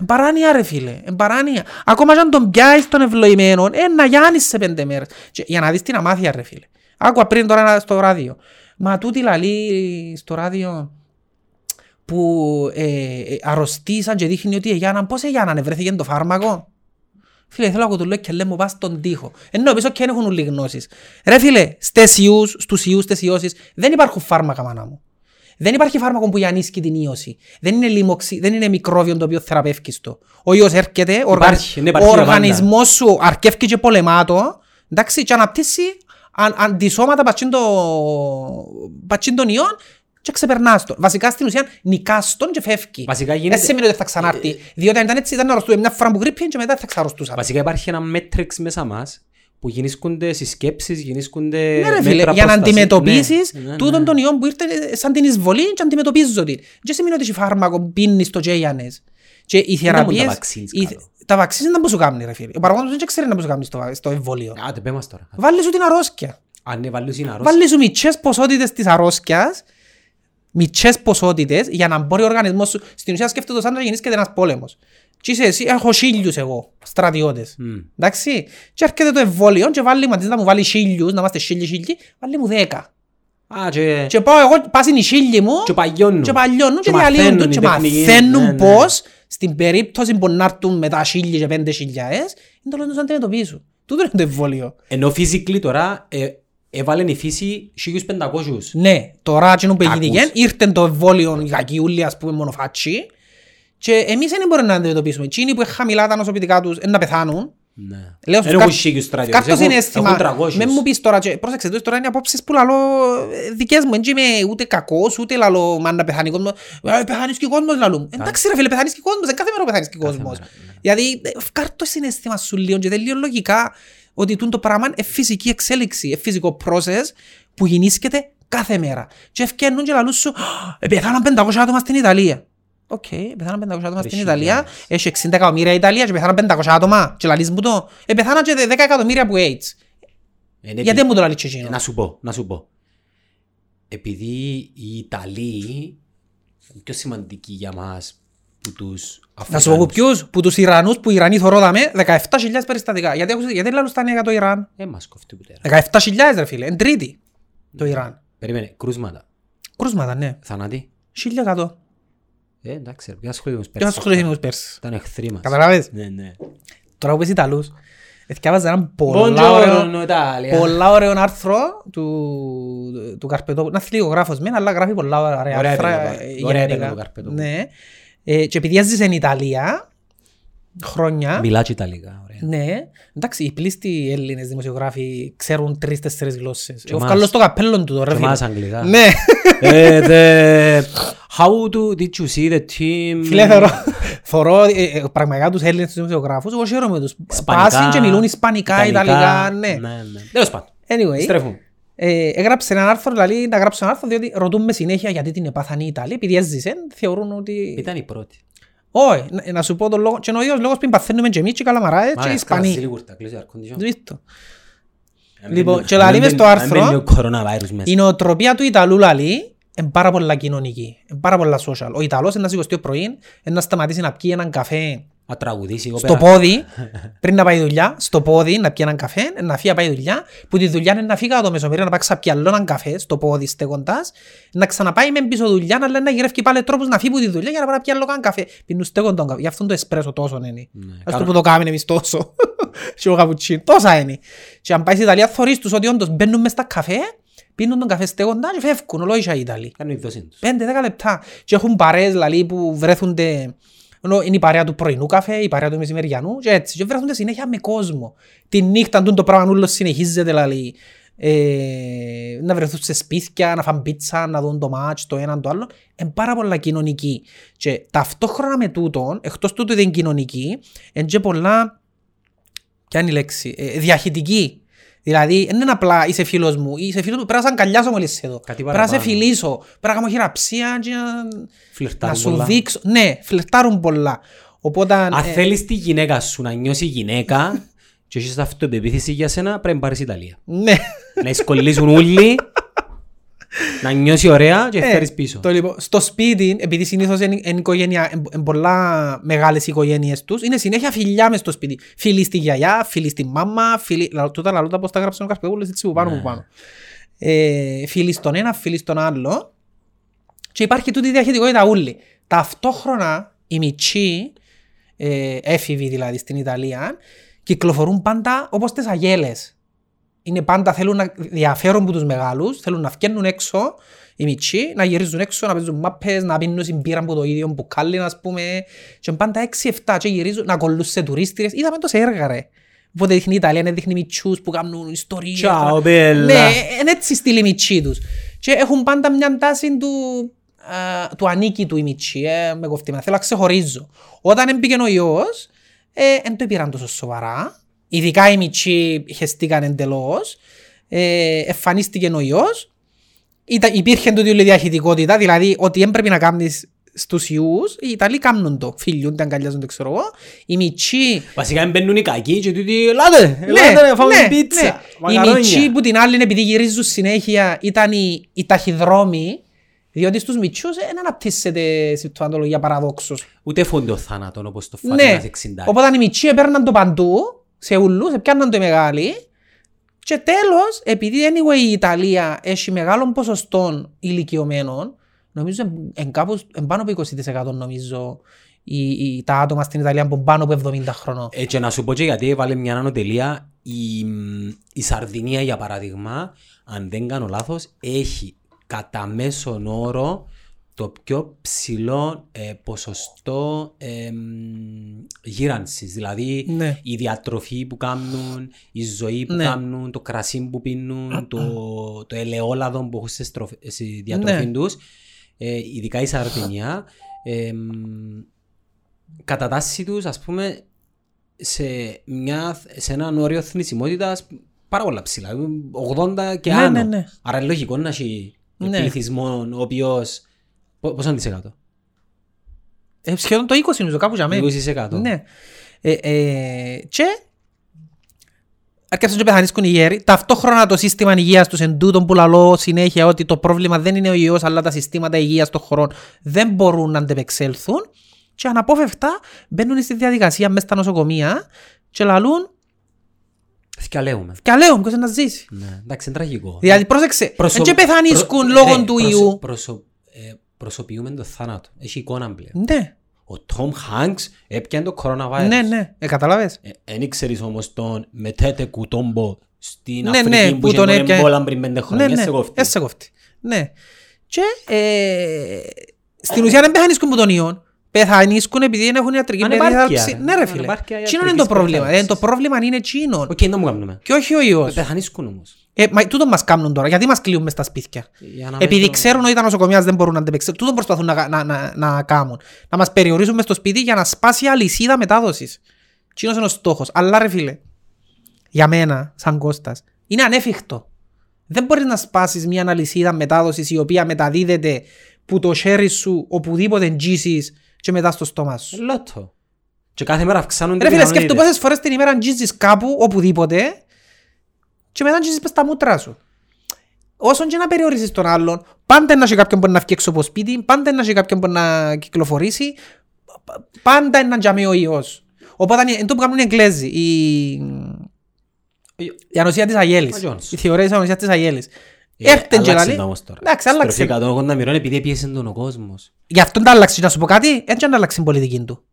Εμπαράνεια ρε φίλε, εμπαράνεια. Ακόμα και αν τον πιάσεις τον ευλογημένο, ε, να γιάνεις σε πέντε μέρες. Και, για να δεις την αμάθεια ρε φίλε. Άκουα πριν τώρα ένα- στο ράδιο. Μα τούτη λαλεί στο ράδιο που ε, ε, αρρωστήσαν και δείχνει ότι η Γιάννα, πώς η Γιάννα βρέθηκε το φάρμακο; Φίλε, θέλω να ακούω το λέω και λέει μου πας στον τοίχο. Ενώ πίσω και έχουν όλοι γνώσεις. Ρε φίλε, στις ιούς, στους ιούς, στις ιώσεις, δεν υπάρχουν φάρμακα μάνα μου. Δεν υπάρχει φάρμακο που γιανίσκει την ίωση. Δεν είναι, λίμωξη, δεν είναι μικρόβιο το οποίο θεραπεύκεις το. Ο ιός έρχεται, ο, οργα... Υπάρχει, ναι, ο υπάρχει οργανισμός σου αρκεύει και πολεμάτο, εντάξει, και αναπτύσσει αν, αντισώματα πατσίν το... πατσίν των ιών και ξεπερνάς το. Βασικά στην ουσία νικάς τον και φεύγει. Βασικά γίνεται- Δεν σημαίνει ότι θα ξανάρθει. Διότι αν ήταν έτσι ήταν να αρρωστούμε μια φορά που γρήπη και μετά θα ξαρρωστούσαμε. Βασικά υπάρχει ένα μέτρεξ μέσα μας που γεννήσκονται συσκέψεις, γεννήσκονται Ναι ρε φίλε, μέτρα για να προστασίας. αντιμετωπίσεις Ναι, ναι, τούτον ναι. τον ιό που ήρθε σαν την εισβολή και αντιμετωπίζω την. Και σημαίνει ότι έχει φάρμακο που πίνεις το τζέιανες. Και οι Δεν έχουν τα θεραπείες... vaccines οι- κάτω. Τα βαξίνες δεν μπορούν να κάνουν ρε φίλε. Ο παραγόντος δεν ξέρει να μπορούν να κάνουν στο, στο εμβόλιο. Άντε, πέ μας τώρα. Βάλει σου την αρρώσκια. Αν είναι βάλεις είναι αρρώστια. Βάλει σου μητσές ποσότητες της αρρώσκιας μητσές ποσότητες για να μπορεί ο οργανισμός σου στην ουσία σκέφτεται σαν να γεννήσκεται ένας πόλεμος. Και είσαι εσύ, έχω χίλιους εγώ, στρατιώτες. Μμ. Εντάξει. Και έρχεται το εμβόλιο και βάλει, αντί να μου βάλει χίλιους, να είμαστε χίλιοι χίλιοι, βάλει μου δέκα. Α, και... Και πάω εγώ, πας είναι οι χίλιοι μου Και παγιώνουν. και παλιώνουν και Και διαλύουν το μαθαίνουν και οι τεχνικοί. μαθαίνουν Ναι, ναι. πώς στην περίπτωση που να έρθουν μετά χίλιοι και πέντε χιλιάες είναι το λένε τους αντιμετωπίσουν. Τούτο είναι το εμβόλιο. Ενώ physically τώρα ε, έβαλε η φύση 1500. Ναι, τώρα εκείνο που Κακούς. έγινε, ήρθε το εμβόλιο οι κακιούλοι ας πούμε μονοφάτσι και εμείς δεν μπορούμε να αντιμετωπίσουμε. Εκείνοι που έχουν χαμηλά τα νοσοποιητικά τους είναι να πεθάνουν. Ναι. Λέω Δεν σου, έχουν κά- χίλιους στρατιώτες, κάρτο έχουν- συναίσθημα. έχουν 300. Με μου πεις τώρα, και, πρόσεξε, τούτες τώρα είναι απόψεις που λαλώ ε, δικές μου. Δεν είμαι ούτε κακός, ούτε λαλώ μα να πεθάνει ο κόσμος. Ε, Πεθάνεις και ο κόσμος λαλού μου. Εντάξει ρε φίλε, πεθάνεις και ο κόσμος, δεν κάθε μέρα πεθάνεις και ο κόσμος. μέρα, ναι. Γιατί ε, κάρτο το συναίσθημα σου λίγο και τελείω λογικά ότι τούτο το πράγμα είναι φυσική εξέλιξη, είναι φυσικό process που γινίσκεται κάθε μέρα. Και φκαίνουν και λαλούσιν σου, «Ε, πεθάναν 500 άτομα στην Ιταλία. Οκ, πεθάναν 500 άτομα στην Ρε Ιταλία, χιλιάδες. έχει 60 εκατομμύρια η Ιταλία και πεθάναν 500 άτομα και λαλείς μου το. Ε, πεθάναν και 10 εκατομμύρια που AIDS. Ε, ναι, Γιατί επει- μου το λαλείς και εκείνο; Να σου πω, να σου πω. Επειδή οι Ιταλοί είναι πιο σημαντικοί για μας που τους Να σου πω που Αφρικάνους. ποιους, που τους Ιρανούς που οι Ιρανοί θωρόδαμε 17.000 περιστατικά. Γιατί, ακούσατε- γιατί λαλούν στα νέα για το Ιράν. Ε, μας κοφτεί που τέρα. 17.000 ρε φίλε, εν τρίτη το Ιράν. Περίμενε, κρούσματα. Κρούσματα, ναι. Θανάτη. 1100. Ε, εντάξει, ρε, ποια ασχολείται Και ασχοληθεί με τους Πέρσες. Ήταν εχθροί μας. Καταλάβες; Ναι, ναι. Τώρα που πες Ιταλούς, εθιάβαζα έναν πολλά ωραίο, Buongiorno, Italia. πολλά ωραίο άρθρο του, του Καρπετόπουλου. Να είναι γράφος μεν, αλλά γράφει πολλά ωραία Ωραία άρθρα έπαιρνε το- ε, ωραία γενικά. έπαιρνε το Καρπετόπουλο. Ναι. Ε, και επειδή έζησε στην Ιταλία, χρόνια, Μιλά και Ιταλικά, ωραία. ναι, εντάξει, οι πλήστοι Έλληνες δημοσιογράφοι ξέρουν τρεις-τέσσερις γλώσσες. Εγώ εμάς. βγάλω στο καπέλλο του τώρα, Και φίλε. εμάς αγγλικά. Ναι. Ε, the- How do, did you see the team? Φίλε, θωρώ, θωρώ ε, ε, πραγματικά τους Έλληνες τους δημοσιογράφους, εγώ χαίρομαι τους. Ισπανικά, Πάσιν και μιλούν Ισπανικά, Ιταλικά, ναι. Ναι, ναι. Τέλος πάντων. Anyway, Στρέφουμε. Ε, έγραψε ένα άρθρο, δηλαδή να γράψω ένα άρθρο, διότι ρωτούμε συνέχεια γιατί την επάθανε οι Ιταλοί, επειδή έζησε, θεωρούν ότι... Ήταν η πρώτη. Όχι, να, να σου πω τον λόγο, και είναι ο ίδιος λόγος που παθαίνουμε και εμείς και οι καλαμαράες και οι Ισπανοί. Σίγουρτα, κλείσει air condition. Δεις Αν Λοιπόν, μπαίνει- και λαλείς αν μες στο μπαίνει- άρθρο, αν μπαίνει ο coronavirus μέσα. Η νοοτροπία του Ιταλού λαλεί είναι πάρα πολλά κοινωνική, είναι πάρα πολλά social. Ο Ιταλός είναι να σηκωστεί το πρωί, είναι να σταματήσει να πιει έναν καφέ Να τραγουδήσει εγώ στο πέρα. πόδι, πριν να πάει δουλειά, στο πόδι να πιει έναν καφέ, να φύγει να πάει δουλειά, που τη δουλειά είναι να φύγει από το μεσομερίο να πάει ξαπιεί άλλο έναν καφέ στο πόδι στέκοντας, να ξαναπάει με πίσω δουλειά, να λέει να γυρεύει πάλι τρόπους να φύγει από τη δουλειά για να πάει να πιει άλλο έναν καφέ. Πίνουν στέκον τον καφέ, γι' αυτό το εσπρέσο τόσο είναι. Ναι, Ας το κάνω- που το κάνουμε εμείς τόσο. [laughs] και ο καπουτσίνο. Τόσα είναι. Και αν πάει στην Ιταλία θωρείς τους ότι όντως μπαίνουν μες στα καφέ, πίνουν τον καφέ στέγοντα και φεύγουν ολόγια οι Ιταλοί. Κάνουν η δόση τους. 5-10 λεπτά. Και έχουν παρέες λαλί, που βρέθονται ενώ είναι η παρέα του πρωινού καφέ, η παρέα του μεσημεριανού και έτσι. Και βρέθονται συνέχεια με κόσμο. Τη νύχτα του το πράγμα όλο συνεχίζεται λαλί. Ε, να βρεθούν σε σπίτια, να φάνε πίτσα, να δουν το μάτς, το έναν το άλλο. Είναι πάρα πολλά κοινωνική. Και ταυτόχρονα με τούτον, εκτός τούτου δεν είναι κοινωνική, είναι και πολλά, ποια είναι η λέξη, ε, διαχειτική. Δηλαδή, δεν είναι απλά είσαι φίλος μου, είσαι φίλος μου, πρέπει να σε αγκαλιάσω μόλις εδώ. Κάτι Πρέπει να σε παραπάνω. φιλήσω, πρέπει να κάνω χειραψία και να, να Φλερτάρουν σου πολλά. δείξω. Ναι, φλερτάρουν πολλά. Οπότε, Αν ε, θέλεις τη γυναίκα σου να νιώσει γυναίκα και έχεις αυτοπεποίθηση για σένα, πρέπει να πάρεις Ιταλία. ναι. Να εσκολλήσουν όλοι, [laughs] να νιώσει ωραία και Ε, φέρεις πίσω. Το λοιπόν, στο σπίτι, επειδή συνήθως είναι, είναι, οικογένεια, είναι, είναι πολλά μεγάλες οικογένειες τους, είναι συνέχεια φιλιά μες στο σπίτι. Φίλοι στη γιαγιά, φίλοι στη μάμα, φίλοι... λα- Τούτα λαλούτα πώς τα γράψε ο Καρπεγούλος έτσι που πάνω Ναι. που πάνω. Ε, φίλοι στον ένα, φίλοι στον άλλο. Και υπάρχει τούτη η διαχειτικότητα ούλη. Ταυτόχρονα οι μητσοί, ε, έφηβοι δηλαδή στην Ιταλία, κυκλοφορούν πάντα όπως τις αγέλες. Είναι πάντα θέλουν να διαφέρουν από τους μεγάλους, θέλουν να βγαίνουν έξω οι μητσοί, να γυρίζουν έξω, να παίζουν μάπες, να πίνουν συμπήρα από το ίδιο μπουκάλι, ας πούμε. Και είναι πάντα 6-7 και γυρίζουν να κολλούν σε τουρίστριες. Είδαμε το σε έργα ρε. Οπότε δείχνει η Ιταλία, δείχνει μητσούς που κάνουν ιστορίες. Ciao, bella. Ναι, είναι έτσι στείλει οι μητσοί τους. Και έχουν πάντα μια τάση του, α, του ανήκει του οι μητσοί, ε, με κοφτήμα. Θέλω να ξεχωρίζω. Όταν έμπηκε ο ιός, ε, δεν το πήραν τόσο σοβαρά. Ειδικά οι μητσοί χεστήκαν εντελώς. Ε, εμφανίστηκε ο ιός. Ήταν, υπήρχε τούτη όλη η διαχειτικότητα, δηλαδή ότι δεν πρέπει να κάνεις στους ιούς, οι Ιταλοί κάνουν το. Φιλιούνται, αγκαλιάζονται, ξέρω εγώ. Οι μητσοί Βασικά μπαίνουν οι κακοί και τούτοι «Ελάτε, ναι, ελάτε να φάμε ναι, πίτσα, ναι. Οι μακαρόνια». μητσοί που την άλλη επειδή γυρίζουν συνέχεια ήταν οι, οι ταχυδρόμοι, διότι στους μητσούς δεν αναπτύσσεται συμπτωματολογία παραδόξως. Ούτε φόντο θάνατον όπως το Ναι, φάτενας 60. οπότε οι μητσοί έπαιρναν το παντού, σε ούλους, έπιαναν το οι μεγάλοι και τέλος, επειδή anyway η Ιταλία έχει μεγάλο ποσοστό ηλικιωμένων, νομίζω εν κάπου εν πάνω από 20% νομίζω οι, οι, τα άτομα στην Ιταλία που είναι πάνω από 70 χρονών. Ε, και να σου πω και γιατί έβαλε μια ανωτελεία η, η Σαρδινία για παράδειγμα αν δεν κάνω λάθος έχει κατά μέσον όρο το πιο ψηλό ε, ποσοστό ε, γύρανσης. Δηλαδή Ναι. η διατροφή που κάνουν, η ζωή που Ναι. κάνουν, το κρασί που πίνουν, το, το ελαιόλαδο που έχουν στη, στροφ- στη διατροφή Ναι. τους, ε, ειδικά η Σαρδινία, ε, κατά τάση τους, ας πούμε, σε, μια, σε έναν όριο θνησιμότητας πάρα πολλά ψηλά, 80 και Ναι, άνω. ναι, ναι. Άρα είναι λογικό να έχει Ναι. πληθυσμό ο οποίος, πο- πόσο αντισεκάτω, Ε, σχεδόν το 20 νομίζω, κάπου για μένα. 20%. Ναι. Ε, ε, και αρκέψαν και πεθανίσκουν οι γέροι. Ταυτόχρονα το σύστημα υγείας τους εν τούτον που λαλώ συνέχεια ότι το πρόβλημα δεν είναι ο ιός αλλά τα συστήματα υγείας των χωρών δεν μπορούν να αντεπεξέλθουν και αναπόφευκτα μπαίνουν στη διαδικασία μέσα στα νοσοκομεία και λαλούν Θυκαλέουμε. και αλέω ποιος είναι να ζήσει. Ναι, εντάξει, είναι τραγικό. Δηλαδή πρόσεξε, Προσω- δεν και πεθανίσκουν προ- λόγω ναι, του προσω- ιού. προσω- ε, Προσωποιούμε το θάνατο. Έχει εικόνα πλέον. Ναι, Ο Τόμ Χάνκς έπιανε το coronavirus. ναι, ναι, ε, καταλάβες. Εν ήξερες όμως τον Μετέτε Κουτόμπο στην Ναι, Αφρική ναι, που που είχε τον τον έπιανε. εμπόλαν πριν πέντε χρόνια. Ναι, ναι, σε κόφτη. δεν σε κόφτει. Ναι. Και ε, στην ουσία δεν πεθανίσκουν που τον ιόν. Πεθανίσκουν επειδή δεν έχουν ιατρική Ανεπάρκεια, περίθαλψη. ρε. Ναι ρε φίλε. Ανεπάρκεια Τι είναι το ιατρικής πρόβλημα. Ε, περίθαλψης. το πρόβλημα είναι εκείνον. Οκ, να μου κάνουμε. Και όχι ο ιός. Πεθανίσκουν όμως. Ε, μα τούτο μας κάνουν τώρα. Γιατί μας κλείουν μες στα σπίτια. Για να Επειδή μην το- ξέρουν ότι τα νοσοκομεία δεν μπορούν να αντεπεξέλθουν. Τούτο προσπαθούν να, να, να, να κάνουν. Να μας περιορίζουν μες στο σπίτι για να σπάσει η αλυσίδα μετάδοσης. Τι είναι ο στόχος. Αλλά ρε φίλε, για μένα, σαν Κώστας, είναι ανέφικτο. Δεν μπορείς να σπάσεις μια αλυσίδα μετάδοσης η οποία μεταδίδεται που το χέρι σου οπουδήποτε τζίσεις και μετά στο στόμα σου. Λότο. Και κάθε μέρα αυξάνονται Ρε φίλε, σκέφτομαι πιθανότητες. πόσες φορές την ημέρα τζίσεις κάπου, οπουδήποτε και μετά τζίσεις πες τα μούτρα σου. Όσον και να περιορίσεις τον άλλον, πάντα να έχει κάποιον που να βγει έξω από το σπίτι, πάντα να έχει κάποιον που να κυκλοφορήσει, πα- πάντα είναι να τζαμεί ο ιός. Οπότε είναι το που κάνουν οι Εγγλέζοι, η, η ανοσία της Αγέλης, Ο Jones. η θεωρία της ανοσίας της Αγέλης. Ε, Έρχεται και άλλαξε λέει, τα όμως τώρα. εντάξει, άλλαξε. Στροφή 180 μοιρών επειδή έπιεσε τον ο κόσμος. Γι' αυτό τα άλλαξε, να σου πω κάτι, έτσι να αλλάξει την πολιτική του.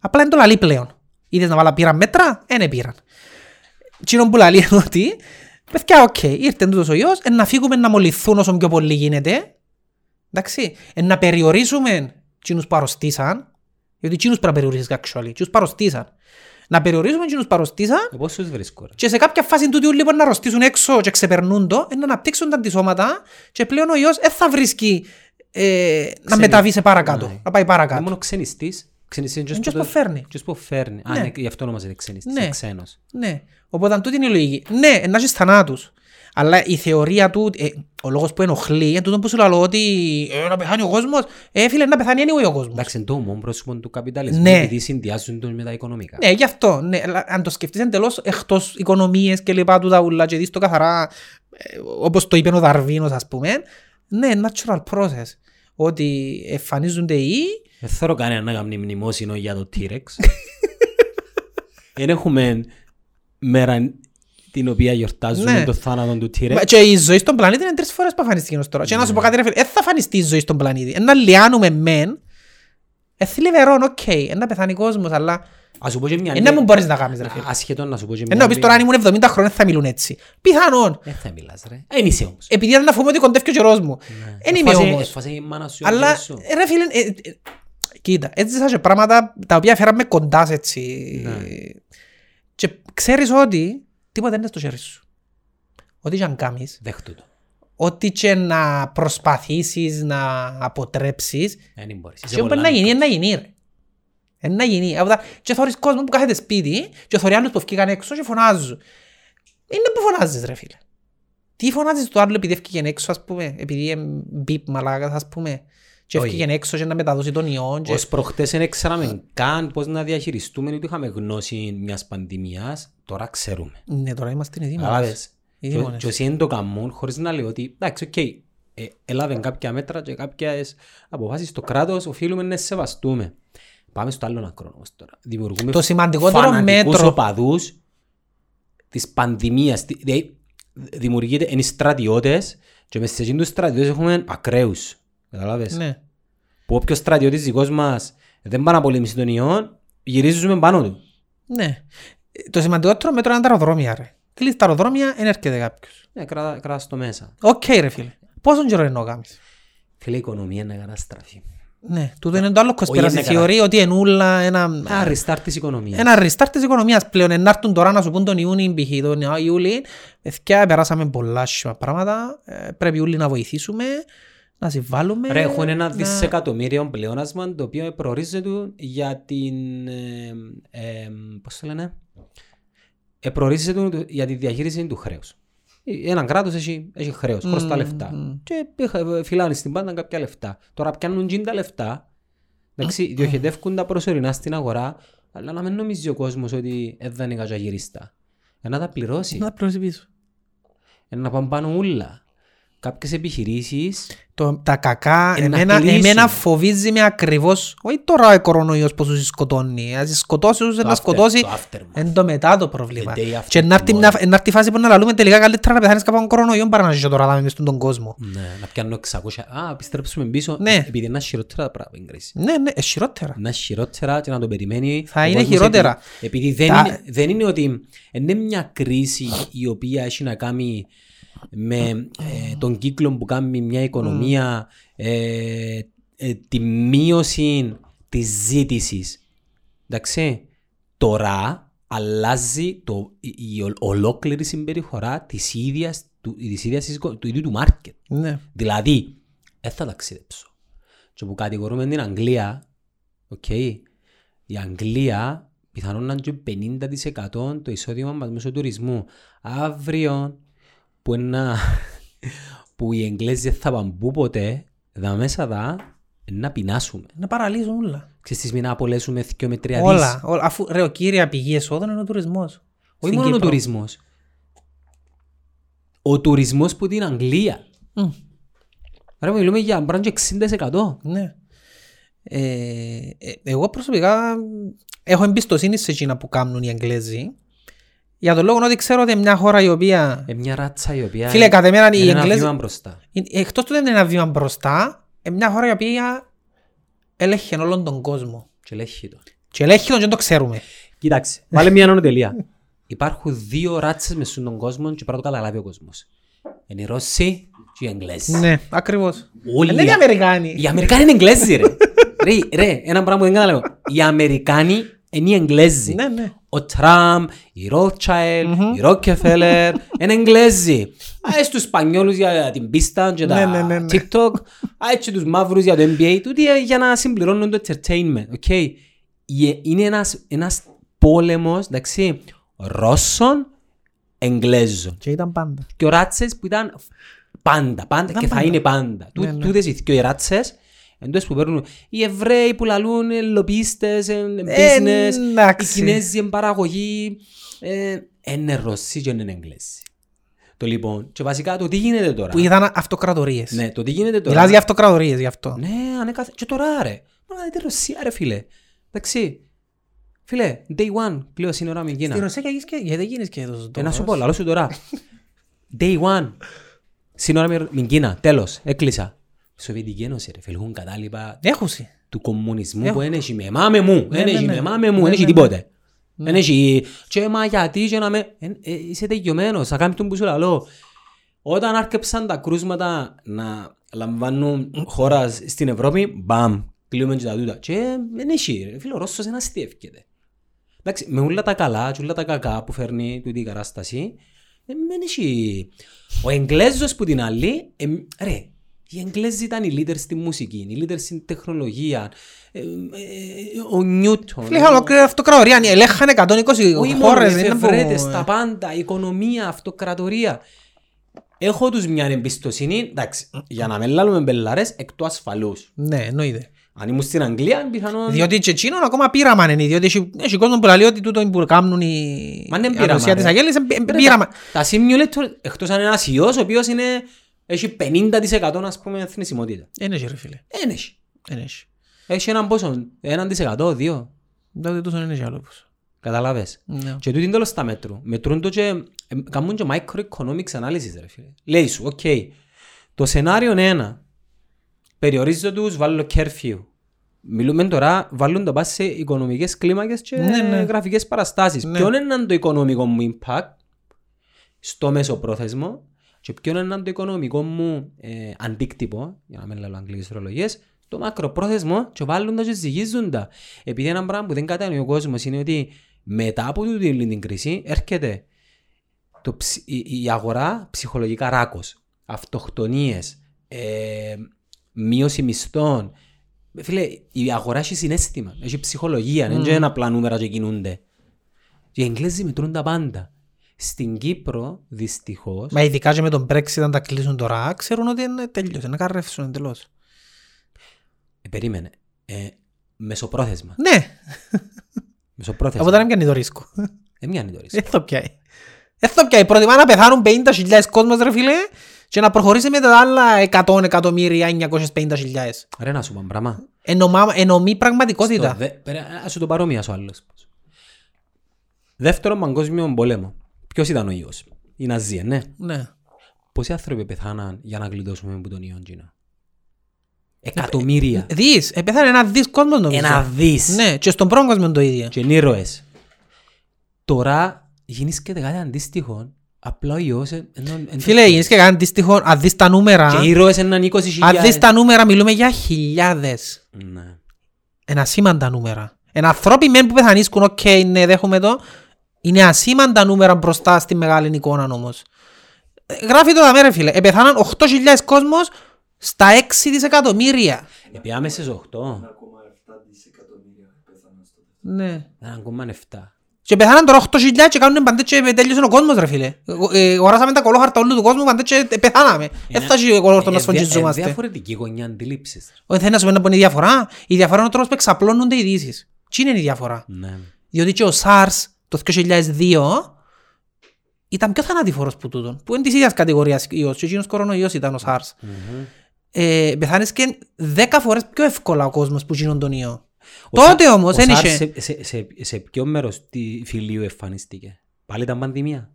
Απλά είναι το λαλή πλέον. Είδες να βάλα πήραν μέτρα, δεν πήραν. Τσίνον που λέει είναι ότι, παιδιά, οκ, ήρθε τούτος ο ιός, εν να φύγουμε να μολυθούν όσο πιο πολύ γίνεται, εντάξει, εν να περιορίσουμε τσίνους που αρρωστήσαν, γιατί τσίνους πρέπει να περιορίσεις actually, τσίνους που αρρωστήσαν. Να περιορίσουμε τσίνους που αρρωστήσαν Ε, Πώς τους βρίσκω ρε. και σε κάποια φάση τούτοι όλοι μπορεί να αρρωστήσουν έξω και ξεπερνούν το, ε, να αναπτύξουν τα αντισώματα και πλέον ο ιός δεν θα βρίσκει ε, να Ξενι- μεταβεί σε παρακάτω, Ναι. να πάει Είναι παρακάτω. μόνο ξενιστής. Ξενιστής είναι Είναι και και που φέρνει. Και που φέρνει. Α, Ναι. ναι, γι' αυτό ονομάζεται ξενιστής. Ναι. είναι ξένος. Ναι. Οπότε τούτη είναι η λογική. Ναι, να έχεις θανάτους. Αλλά η θεωρία του, ε, ο λόγος που ενοχλεί, είναι τούτο που σου λέω ότι ε, να πεθάνει ο κόσμος. Ε, φίλε, να πεθάνει anyway ο κόσμος. Εντάξει, είναι το μόνο πρόσωπο του καπιταλισμού Ναι. επειδή συνδυάζουν τον με τα οικονομικά. Ναι, γι' αυτό. Ναι, αλλά αν το σκεφτείς εντελώς εκτός οικονομίες και λοιπά του τα ούλα και δεις το καθαρά, ε, όπως το είπε ο Δαρβίνος ας πούμε, ναι, natural process. Ότι εμφανίζονται οι... Δεν θέλω κανένα να κάνει μνημόσυνο για το T-Rex. [laughs] Δεν έχουμε μέρα την οποία γιορτάζουμε Ναι. το θάνατο του T-Rex. Μα Και η ζωή στον πλανήτη είναι τρεις φορές που εμφανιστεί ως τώρα. Και να σου πω κάτι ρε φίλε, δεν θα εμφανιστεί η ζωή στον πλανήτη. Ένα λιάνουμε μεν, ε, θλιβερόν, οκ, ένα πεθάνει κόσμος, αλλά Ας σου πω και μια ε, να μου μπορείς να κάνεις ρε φίλε. Ασχετόν να σου πω και Ε, να πεις τώρα αν ήμουν 70 χρόνια θα μιλούν έτσι. Πιθανόν. Δεν θα μιλάς ρε. Ε, είσαι όμως. Επειδή ήταν να φοβούμαι ότι κοντεύει ο καιρός μου. Δεν είμαι Εφάσαι- όμως. εφάσαι η μάνα σου, η Αλλά, μάνα σου. ε, ρε φίλε, ε, ε, κοίτα, έτσι σαν και πράγματα τα οποία φέραμε κοντάς σε έτσι. Ναι. Και ξέρεις ότι τίποτα δεν είναι στο χέρι σου. Ό,τι και αν κάνεις, Δέχτου το. ό,τι και να προσπαθήσεις να αποτρέψεις, Δεν μπορείς. Είσαι και όπου πολλά να γίνει, μικρός. να γίνει ρε. Ε, Να γίνει. Από τα- Και θωρείς κόσμο που κάθεται σπίτι και θωρεί άλλους που βγήκαν έξω και φωνάζουν. Είναι που φωνάζεις ρε φίλε. Τι φωνάζεις το άλλο επειδή έφυγε έξω ας πούμε, επειδή είναι μπιπ μαλάκας ας πούμε. Και Όχι. έφυγε έξω και να μεταδώσει τον ιό. και- Ως προχτές δεν ξέραμε καν πώς να διαχειριστούμε ότι είχαμε γνώση μιας πανδημίας. Τώρα ξέρουμε. Ναι, τώρα είμαστε οι δήμονες. Κατάλαβες; Οι Και- δήμονες. Και όσοι είναι το καμούν χωρίς να λέω ότι εντάξει, οκ, ε, έλαβε κάποια μέτρα και κάποιες αποφάσεις στο κράτος οφείλουμε να σεβαστούμε. Πάμε στο άλλο άκρο όμως τώρα. Δημιουργούμε Το σημαντικότερο φανατικούς μέτρο- οπαδούς της πανδημίας. Τι- Δηλαδή, δημιουργείται είναι οι στρατιώτες και μέσα σε εκείνους τους στρατιώτες έχουμε ακραίους. Καταλάβες. Ναι. Που όποιος στρατιώτης δικός μας δεν πάει να πολεμήσει τον ιό, γυρίζουμε πάνω του. Ναι. Το σημαντικότερο μέτρο είναι τα αεροδρόμια ρε. Κλείεις τα αεροδρόμια, δεν έρχεται κάποιος. Ναι, κράτα, κράτα το μέσα. Οκ ρε φίλε. Πόσο καιρό είναι να κάνεις. Φίλε, η οικονομία εν να καταστραφεί. Ναι, τούτο είναι το άλλο Όχι, είναι conspiracy καλά. theory ότι είναι ούλα ένα... Ένα restart της οικονομίας. Ένα restart της οικονομίας πλέον. Ε, Να έρθουν τώρα να σου πούν τον Ιούνιο, π.χ. τον Ιούλη. Ε παιδκιά, περάσαμε πολλά άσχημα πράγματα. Ε, πρέπει όλοι να βοηθήσουμε, να συμβάλλουμε. Ρε, έχουν ένα να- δισεκατομμύριο πλεόνασμα το οποίο προορίζεται για την... Ε, ε, πώς το λένε; Ε, προορίζεται για τη διαχείριση του χρέους. Ε, Ένα κράτος έχει, έχει χρέος, χρωστά λεφτά. Και είχα- φυλάνε στην πάντα κάποια λεφτά. Τώρα πιάνουν τζιν τα λεφτά, εντάξει, διοχετεύκουν τα προσωρινά στην αγορά, αλλά να μην νομίζει ο κόσμος ότι ε, δεν είναι κατσαγυρίστα. Ε, να τα πληρώσει, Να πληρώσει πίσω. ε, να πάνε πάνω ούλα. Κάποιες επιχειρήσεις Το, τα κακά, Ε, να εμένα, κλείσουν. εμένα φοβίζει με ακριβώς, όχι τώρα ο κορονοϊός πως τους σκοτώνει, ας σκοτώσει τους, Το να after- σκοτώσει, το aftermath. εν το μετά το πρόβλημα. The day after Και να έρθει tomorrow. μια- να έρθει η φάση που να λαλούμε τελικά καλύτερα να πεθάνεις κάπου από κορονοϊό παρά να ζήσεις τώρα δάμε μες στον κόσμο. Ναι, να πιάνω 600. Α, επιστρέψουμε πίσω. Ναι. Επειδή είναι χειρότερα τα πράγματα η κρίση. Ναι, ναι, ε, χειρότερα. Να χειρότερα και να το περιμένει. Θα ο είναι κόσμος χειρότερα. επει- Επειδή δεν, Τα- είναι, δεν είναι ότι είναι μια κρίση η οποία έχει να κάνει με ε, τον κύκλο που κάνει μια οικονομία, ε, ε, τη μείωση της ζήτησης. Εντάξει, τώρα αλλάζει το, η, η ο- ολόκληρη συμπεριφορά της ίδιας, του, της ίδιας της οικο- του ίδιου του μάρκετ. Ναι. Δηλαδή, δεν θα ταξιδέψω. Και που κατηγορούμε την Αγγλία, οκ, η Αγγλία πιθανόν να είναι και 50% το εισόδημα μας μέσω τουρισμού. Αύριο που, ένα, [laughs] που οι Εγγλέζοι δεν θα πάνε πού ποτέ, δαμέσα δα, να πεινάσουμε. Να παραλύσουν όλα. Ξέρεις τις μην απολέσουμε 2 με 3 δις. Όλα. όλα. Αφού, ρε, ο κύρια πηγή εσόδων είναι ο τουρισμός. Όχι Στην μόνο ο Κύπρο. τουρισμός. Ο τουρισμός που την Αγγλία. Μμ. Ρε μιλούμε για μπράντζο 60%. Ναι. Ε, ε, εγώ προσωπικά έχω εμπιστοσύνη σε εκείνα που κάνουν οι Εγγλέζοι. Για τον λόγο ότι ξέρω ότι μια χώρα η οποία. Ε, μια ράτσα η οποία Φίλε, κατά μένα οι είναι ένα Εγγλέζοι. βήμα μπροστά. Εκτός του δεν είναι ένα βήμα μπροστά, ε, μια χώρα η οποία ελέγχει όλον τον κόσμο. Και λέγει το. Και ελέγχει τον και δεν το ξέρουμε. Κοίταξε, [laughs] βάλε μια ανωνοτελεία. Υπάρχουν δύο ράτσες μες στον κόσμο και πρέπει να το καταλάβει ο κόσμος. Είναι οι Ρώσοι και οι Εγγλέζοι. Ναι, ακριβώς. Όλοι Είναι οι οι- Αμερικάνοι. Οι Αμερικάνοι είναι Εγγλέζοι ρε. [laughs] ρε, ρε, ένα πράγμα που δεν καταλαβαίνω. Οι Αμερικάνοι είναι οι Εγγλέζοι. Ναι, ναι. Ο Τραμπ, η Rothschild, η Rockefeller, είναι Εγγλέζοι. Α, έτσι τους Σπανιόλους για την πίστα και τα Ναι, ναι, ναι, ναι. TikTok, α, έσιει τους μαύρους για το NBA, τούτοι ε, για να συμπληρώνουν το entertainment, OK. Ε, Είναι ένας, ένας πόλεμος, εντάξει, Ρώσων, Εγγλέζων. Και ήταν πάντα. Και ο Ράτσες που ήταν πάντα, πάντα Ήταν και θα πάντα. είναι πάντα. Του- Ναι, ναι. Τούτες οι δυο οι Ράτσες, εντός που παίρνουν οι Εβραίοι που λαλούν ε, λοπίστες, ε, Ε, business, οι εντάξει. Κινέζοι εν παραγωγή, ε, είναι Ρωσοί και είναι Εγγλέζοι. Το λοιπόν, και βασικά το τι γίνεται τώρα; Που ήταν αυτοκρατορίες. Ναι, το τι γίνεται τώρα; Μιλάς για αυτοκρατορίες γι' αυτό. Ναι, ανέκαθε. Και τώρα ρε. Μα δείτε Ρωσία ρε φίλε. Εντάξει. Φίλε, day one, πλέον σύνορα με Στη Κίνα. Ρωσία και γίνεις και- γιατί δεν γίνεις και εδώ. Ε, να σου πω, λαλό σου τώρα. Day one. Σύνορα με- με Κίνα. Τέλος. Έκλεισα. Σοβιετική Ένωση ρε φίλε. Έχουν κατάλοιπα Έχουσι. του κομμουνισμού Έχω. που δεν έχει με μάμε μου. Δεν ναι, έχει ναι. με μάμε μου. Ναι, Δεν έχει ναι, τίποτε. Δεν έχει και μα γιατί και να με... Ε, ε, Είσαι τελειωμένος. Θα κάνεις τον που σου λαλώ. Όταν άρκεψαν τα κρούσματα να λαμβάνουν χώρα στην Ευρώπη, μπαμ, κλείουμε και τα τούτα. Και δεν έχει ρε. Φίλε, ο Ρώσος δεν αστείευκεται. Εντάξει, με όλα τα καλά και όλα τα κακά που φέρνει τούτη η κατάσταση, ε, δεν έχει... Ο Εγγλέζος που την άλλη, ε, ρε, οι Εγγλέζοι ήταν οι leaders στη μουσική, οι leaders στην τεχνολογία, ε, ε, ο Νιούτον, Φίλε, ολόκληρη αυτοκρατορία. Ελέγχανε 120 όχι μόνο χώρες. οι δεν είναι που- εφευρέτες, τα πάντα, η οικονομία, αυτοκρατορία. Έχω τους μια εμπιστοσύνη, εντάξει, για να μην λάλλουμε μπελάρες, εκ του ασφαλούς. Ναι, εννοείται. Αν ήμουν στην Αγγλία, πιθανόν... Διότι και εκείνον ακόμα πείραμα είναι, διότι έχει, έχει κόσμο που λέει ότι τούτο που κάνουν οι Μα είναι η πείραμα, Ρωσία της ρε. Αγέλης είναι πει- Ρε, πείραμα. τα- Τα simulator, εκτός αν είναι ένας ιός, ο οποίος είναι, έχει 50% ας πούμε θνησιμότητα. Δεν έχει ρε φίλε. Δεν έχει. Δεν έχει. Έχει έναν πόσο, έναν της εκατό, δύο. Τότε τόσο δεν έχει άλλο πώς. Καταλάβες. Ναι. Και τούτοι τέλος τα μέτρου. Μετρούν το και, ε, κάνουν και microeconomics analysis ρε φίλε. Λέει σου, οκ, το σενάριο είναι ένα. Περιορίζω τους, βάλω curfew. Μιλούμε τώρα, βάλουν το πας σε οικονομικές κλίμακες και Ναι, ναι. γραφικές παραστάσεις. Ναι. Ποιο είναι το οικονομικό μου impact στο μέσο πρόθεσμο και ποιο είναι το οικονομικό μου ε, αντίκτυπο, για να μην λέω αγγλικές ορολογίες, το μακροπρόθεσμο και βάλουν τα και ζυγίζουν τα. Επειδή ένα πράγμα που δεν κατανοεί ο κόσμος είναι ότι μετά από τούτη την κρίση έρχεται το, ψ- η, η αγορά ψυχολογικά ράκος, αυτοκτονίες, ε, μείωση μισθών. Φίλε, η αγορά έχει συνέστημα, έχει ψυχολογία, δεν είναι απλά νούμερα και κινούνται. Και οι Εγγλέζοι μετρούν τα πάντα. Στην Κύπρο, δυστυχώς, Μα ειδικά και με τον Brexit αν τα κλείσουν τώρα, ξέρουν ότι είναι τέλειος, να καρρεύσουν εντελώς. ε, περίμενε, ε, μεσοπρόθεσμα. Ναι, Μεσοπρόθεσμα. από τώρα δεν πιάνει το ρίσκο. Δεν μοιάζει το ρίσκο. Δεν το πιάει. Δεν το πιάει. Προτιμά να πεθάνουν 50.000 κόσμος ρε φίλε και να προχωρήσει με τα άλλα 100 εκατομμύρια 950.000. Ρε να σου πω ένα πράγμα. Ενωμά- Ενωμή Στο πραγματικότητα. δε- πέρα- Ας σου το παρόμοια ο άλλος. Δεύτερο παγκόσμιο πόλεμο. Ποιος ήταν ο ιός. Οι Ναζί, ναι. Ναι. Πόσοι άνθρωποι πεθάναν για να γλιτώσουμε από τον ιό Τζίνα. Εκατομμύρια. Δεις, ε, πέθανε ένα δις κόσμος νομίζω. Ένα δις. Ναι, και στον πρώτο κόσμο το ίδιο. Και είναι ήρωες. Τώρα γινίσκεται κάτι αντίστοιχο. Απλά ο ιός... εν- εν- εν- Φίλε, γινίσκεται κάτι αντίστοιχο, αν δεις τα νούμερα, Και οι ήρωες είναι 20.000. αν δεις τα νούμερα μιλούμε για χιλιάδες. Ναι. Είναι ασήμαντα νούμερα. Ένα ανθρώποι μεν που πεθανίσκουν, οκ, ναι, δέχομαι το, είναι ασήμαντα νούμερα μπροστά στη μεγάλη εικόνα όμως. Ε, Γράφει το δαμέ ρε φίλε, επεθάναν 8.000 κόσμος στα 6 δισεκατομμύρια. Επιάμε στις 8. 1,7 δισεκατομμύρια πέθαναν στο Ναι. 1,7. Και πεθάναν τώρα 8.000 και κάνουν παντέ και τέλειωσε ο κόσμος ρε φίλε. Ε, ε, Αγοράσαμε τα κολόχαρτα όλου του κόσμου παντέ και ε, πεθάναμε. Δεν θα έχει κολόχαρτο να Ε, δια- ε, σφοντζιζόμαστε. διαφορετική γωνιά αντίληψης. Όχι, θέλει να σου πει να πω είναι η διαφορά. Η διαφορά είναι ο τρόπος που εξαπλώνονται οι ειδήσεις. Τι είναι η διαφορά; Ναι. Διότι και ο SARS το 2002 ήταν πιο θανατηφόρος που τούτον. Που είναι της ίδιας κατηγορίας ιός. Και εκείνος κορονοϊός ήταν ο SARS. Ε, πεθάνεις και 10 φορές πιο εύκολα ο κόσμος που γίνον τον ιό. Ο Τότε Σα- όμως ο δεν SARS είχε. Σε, σε, σε, σε ποιο μέρος του φιλίου εμφανίστηκε; Πάλι ήταν πανδημία;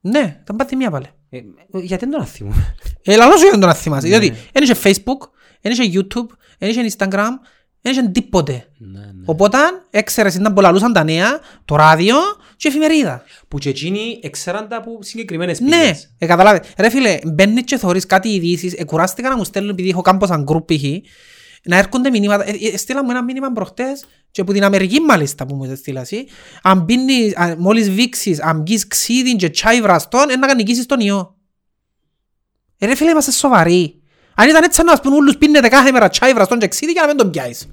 Ναι, ήταν πανδημία πάλι. Ε, ε, γιατί δεν τον αθήμουμε. Ε, λαλός σου για να τον αθυμάσαι. Ναι. Διότι δεν είχε Facebook, δεν είχε YouTube, δεν είχε Instagram, Δεν είχε τίποτε. Ναι, ναι. Οπότε έξερες ήταν που λαλούσαν τα νέα, το ράδιο και εφημερίδα. Που και εκείνοι εξέραν τα από συγκεκριμένες Ναι, πηγές. ε, καταλάβε. Ρε φίλε, μπαίνεις και θωρείς κάτι ειδήσεις, ε, κουράστηκα να μου στέλνουν επειδή έχω κάμπο σαν γκρουπ π.χ. Να έρχονται μηνύματα. Ε, ε, στείλα μου ένα μήνυμα προχτές και από την Αμερική μάλιστα που μου στείλα εσύ. Αν πίνεις, αν, μόλις βήξεις, αν βγεις ξύδιν και τσάι βραστόν, ε, να νικήσεις τον ιό. Ε, ρε φίλε, είμαστε σοβαροί. Αν ήταν έτσι να μας πούν όλους πίνετε κάθε μέρα τσάι βραστόν και ξύδι για να μην τον πιάσεις.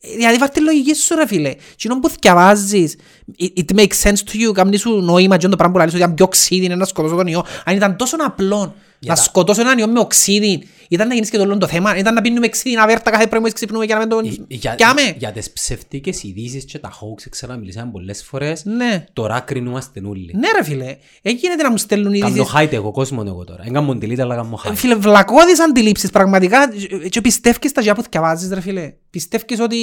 Ε, Δηλαδή βάρ' τη λογική σου ρε φίλε. Κοινό που θυκευάζεις, it, it makes sense to you, κάνει σου νόημα και το πράγμα που λαλείς ότι αν πιο ξύδι είναι να σκοτώσω τον ιό. Αν ήταν τόσο απλό Για να τα- σκοτώσω έναν ιό με οξύδι, ήταν να γίνεις και το όλο το θέμα, ήταν να πίνουμε ξύδι, να βέρτα κάθε πρωί μόλις ξυπνούμε για να μην τον Ε, Για, πιάμε. για τις ψευτικές ειδήσεις και τα hoax, ξέρω, μιλήσαμε πολλές φορές. Ναι. Τώρα κρινούμαστε όλοι. Ναι ρε φίλε, έγινε να μου στέλνουν Κάνω ειδήσεις. hide εγώ κόσμος εγώ τώρα. Δεν κάνω delete αλλά κάνω hide. Φίλε, βλακώδεις αντιλήψεις πραγματικά και πιστεύεις τα που θκιεβάζεις ρε φίλε. Πιστεύεις ότι...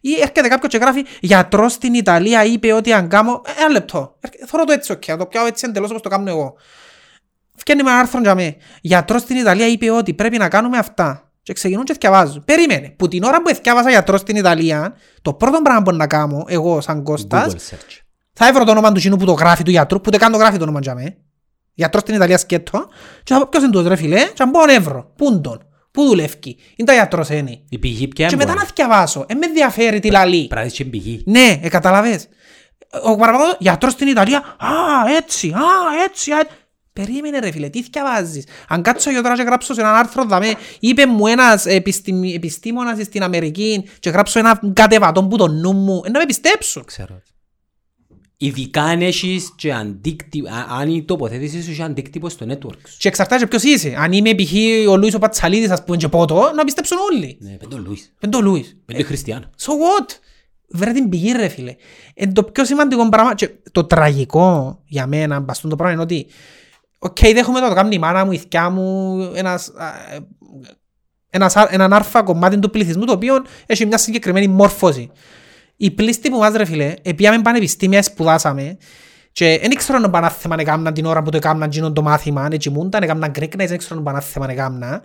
Ή έρχεται κάποιος και γράφει γιατρός στην Ιταλία είπε ότι αν κάνω... Ε, Ένα λεπτό. Έρχε- Θωρώ το έτσι, οκ. Θα το πιάω έτσι εντελώς όπως το κάνω εγώ. Φτιάχνει με ένα άρθρο για με. Γιατρός στην Ιταλία είπε ότι πρέπει να κάνουμε αυτά. Και ξεκινούν και θκιεβάζουν. Περίμενε. Που την ώρα που θκιέβασα γιατρός στην Ιταλία, το πρώτο πράγμα που να κάνω εγώ σαν Κώστας, Google search. θα έβρω το όνομα του κοινού που το γράφει του γιατρού, που δεν κάνω το γράφει το όνομα για με. Γιατρός στην Ιταλία σκέτο. Και θα πω ποιος είναι τούτος ρε φίλε; Και θα μπω εύρω. Πού είναι τον; Πού δουλεύει. Είναι τα γιατρός είναι. Η πηγή ποια Και είναι μετά να μπορεί. θυκευάσω. Ε, με ενδιαφέρει τι λαλεί. Πράγματι και πηγή. Ναι, ε, καταλαβες. Ο παραπάνω γιατρός στην Ιταλία. Α, έτσι, α, έτσι, α, Περίμενε ρε φίλε, τι θυκευάζεις. Αν κάτσω εγώ τώρα και γράψω σε έναν άρθρο δαμέ, είπε μου ένας επιστημ- επιστήμονας στην Αμερική και γράψω ένα κατεβατό που το νου μου, ε, να με πιστέψουν. Ξέρω. Ειδικά αν έχεις και αντίκτυπο, α- αν η τοποθέτηση σου έχει αντίκτυπο στο network σου. Και εξαρτάται και ποιος είσαι. Αν είμαι π.χ. ο Λούις ο Πατσαλίδης ας πούμε και πότο, να πιστέψουν όλοι. Ναι, πέντε ο Λούις, Δεν το Λούις. πέντε ο Χριστιανό. So what? Βρε την πηγή ρε φίλε. Εν το πιο σημαντικό πράγμα και το τραγικό για μένα πας τούν το πράγμα είναι ότι Οκ, δέχομαι το, το κάνει η μάνα μου, η θκιά μου, ένας, α, ε, ένας, α- έναν άρφα κομμάτι του πληθυσμού το οποίο έχει μια συγκεκριμένη μόρφωση. Οι πλήστοι που μας ρε φίλε, επίαμε πανεπιστήμια, σπουδάσαμε και δεν ήξεραν να πάνε θέμα έκαναν την ώρα που το έκαναν γίνον το μάθημα, έτσι μούνταν, έκαναν γκρίκνες, δεν ήξεραν να πάνε θέμα έκαναν.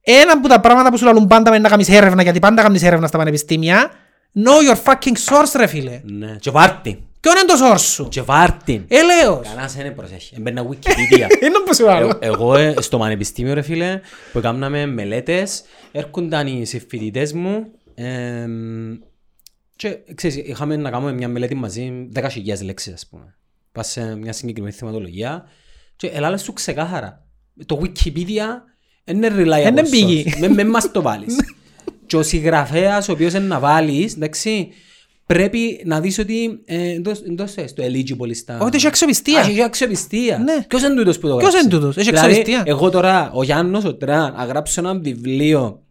Ένα από τα πράγματα που σου λαλούν πάντα με να κάνεις έρευνα, γιατί πάντα κάνεις έρευνα στα πανεπιστήμια, know your fucking source ρε φίλε. Ναι, και βάρτην. Ποιο είναι το source σου. Και βάρτην. Ελέος. Κανάς δεν προσέχει. Έμπαιρνα Wikipedia. [laughs] Είναι που σου Ε- λέω. Εγώ ε, στο πανεπιστήμιο ρε φίλε που έκαναμε μελέτες έρχονταν οι συμφοιτητές μου εμ, και ξέρεις είχαμε να κάνουμε μια μελέτη μαζί 10.000 λέξεις ας πούμε πας σε μια συγκεκριμένη θεματολογία και ελάλες σου ξεκάθαρα το Wikipedia είναι reliable Είναι πηγή. source. Με, με μας το βάλεις [laughs] και ο συγγραφέας ο οποίος είναι να βάλεις εντάξει πρέπει να δεις ότι ε, εντός- εντός θες το eligible στα... Ότι έχει αξιοπιστία. Α, Έχει αξιοπιστία. Ναι. Ποιος είναι τούτος που το Ποιος γράψε; είναι τούτος, έχει Δηλαδή, αξιοπιστία. εγώ τώρα, ο Γιάννος, ο Τραν, να γράψω ένα βιβλίο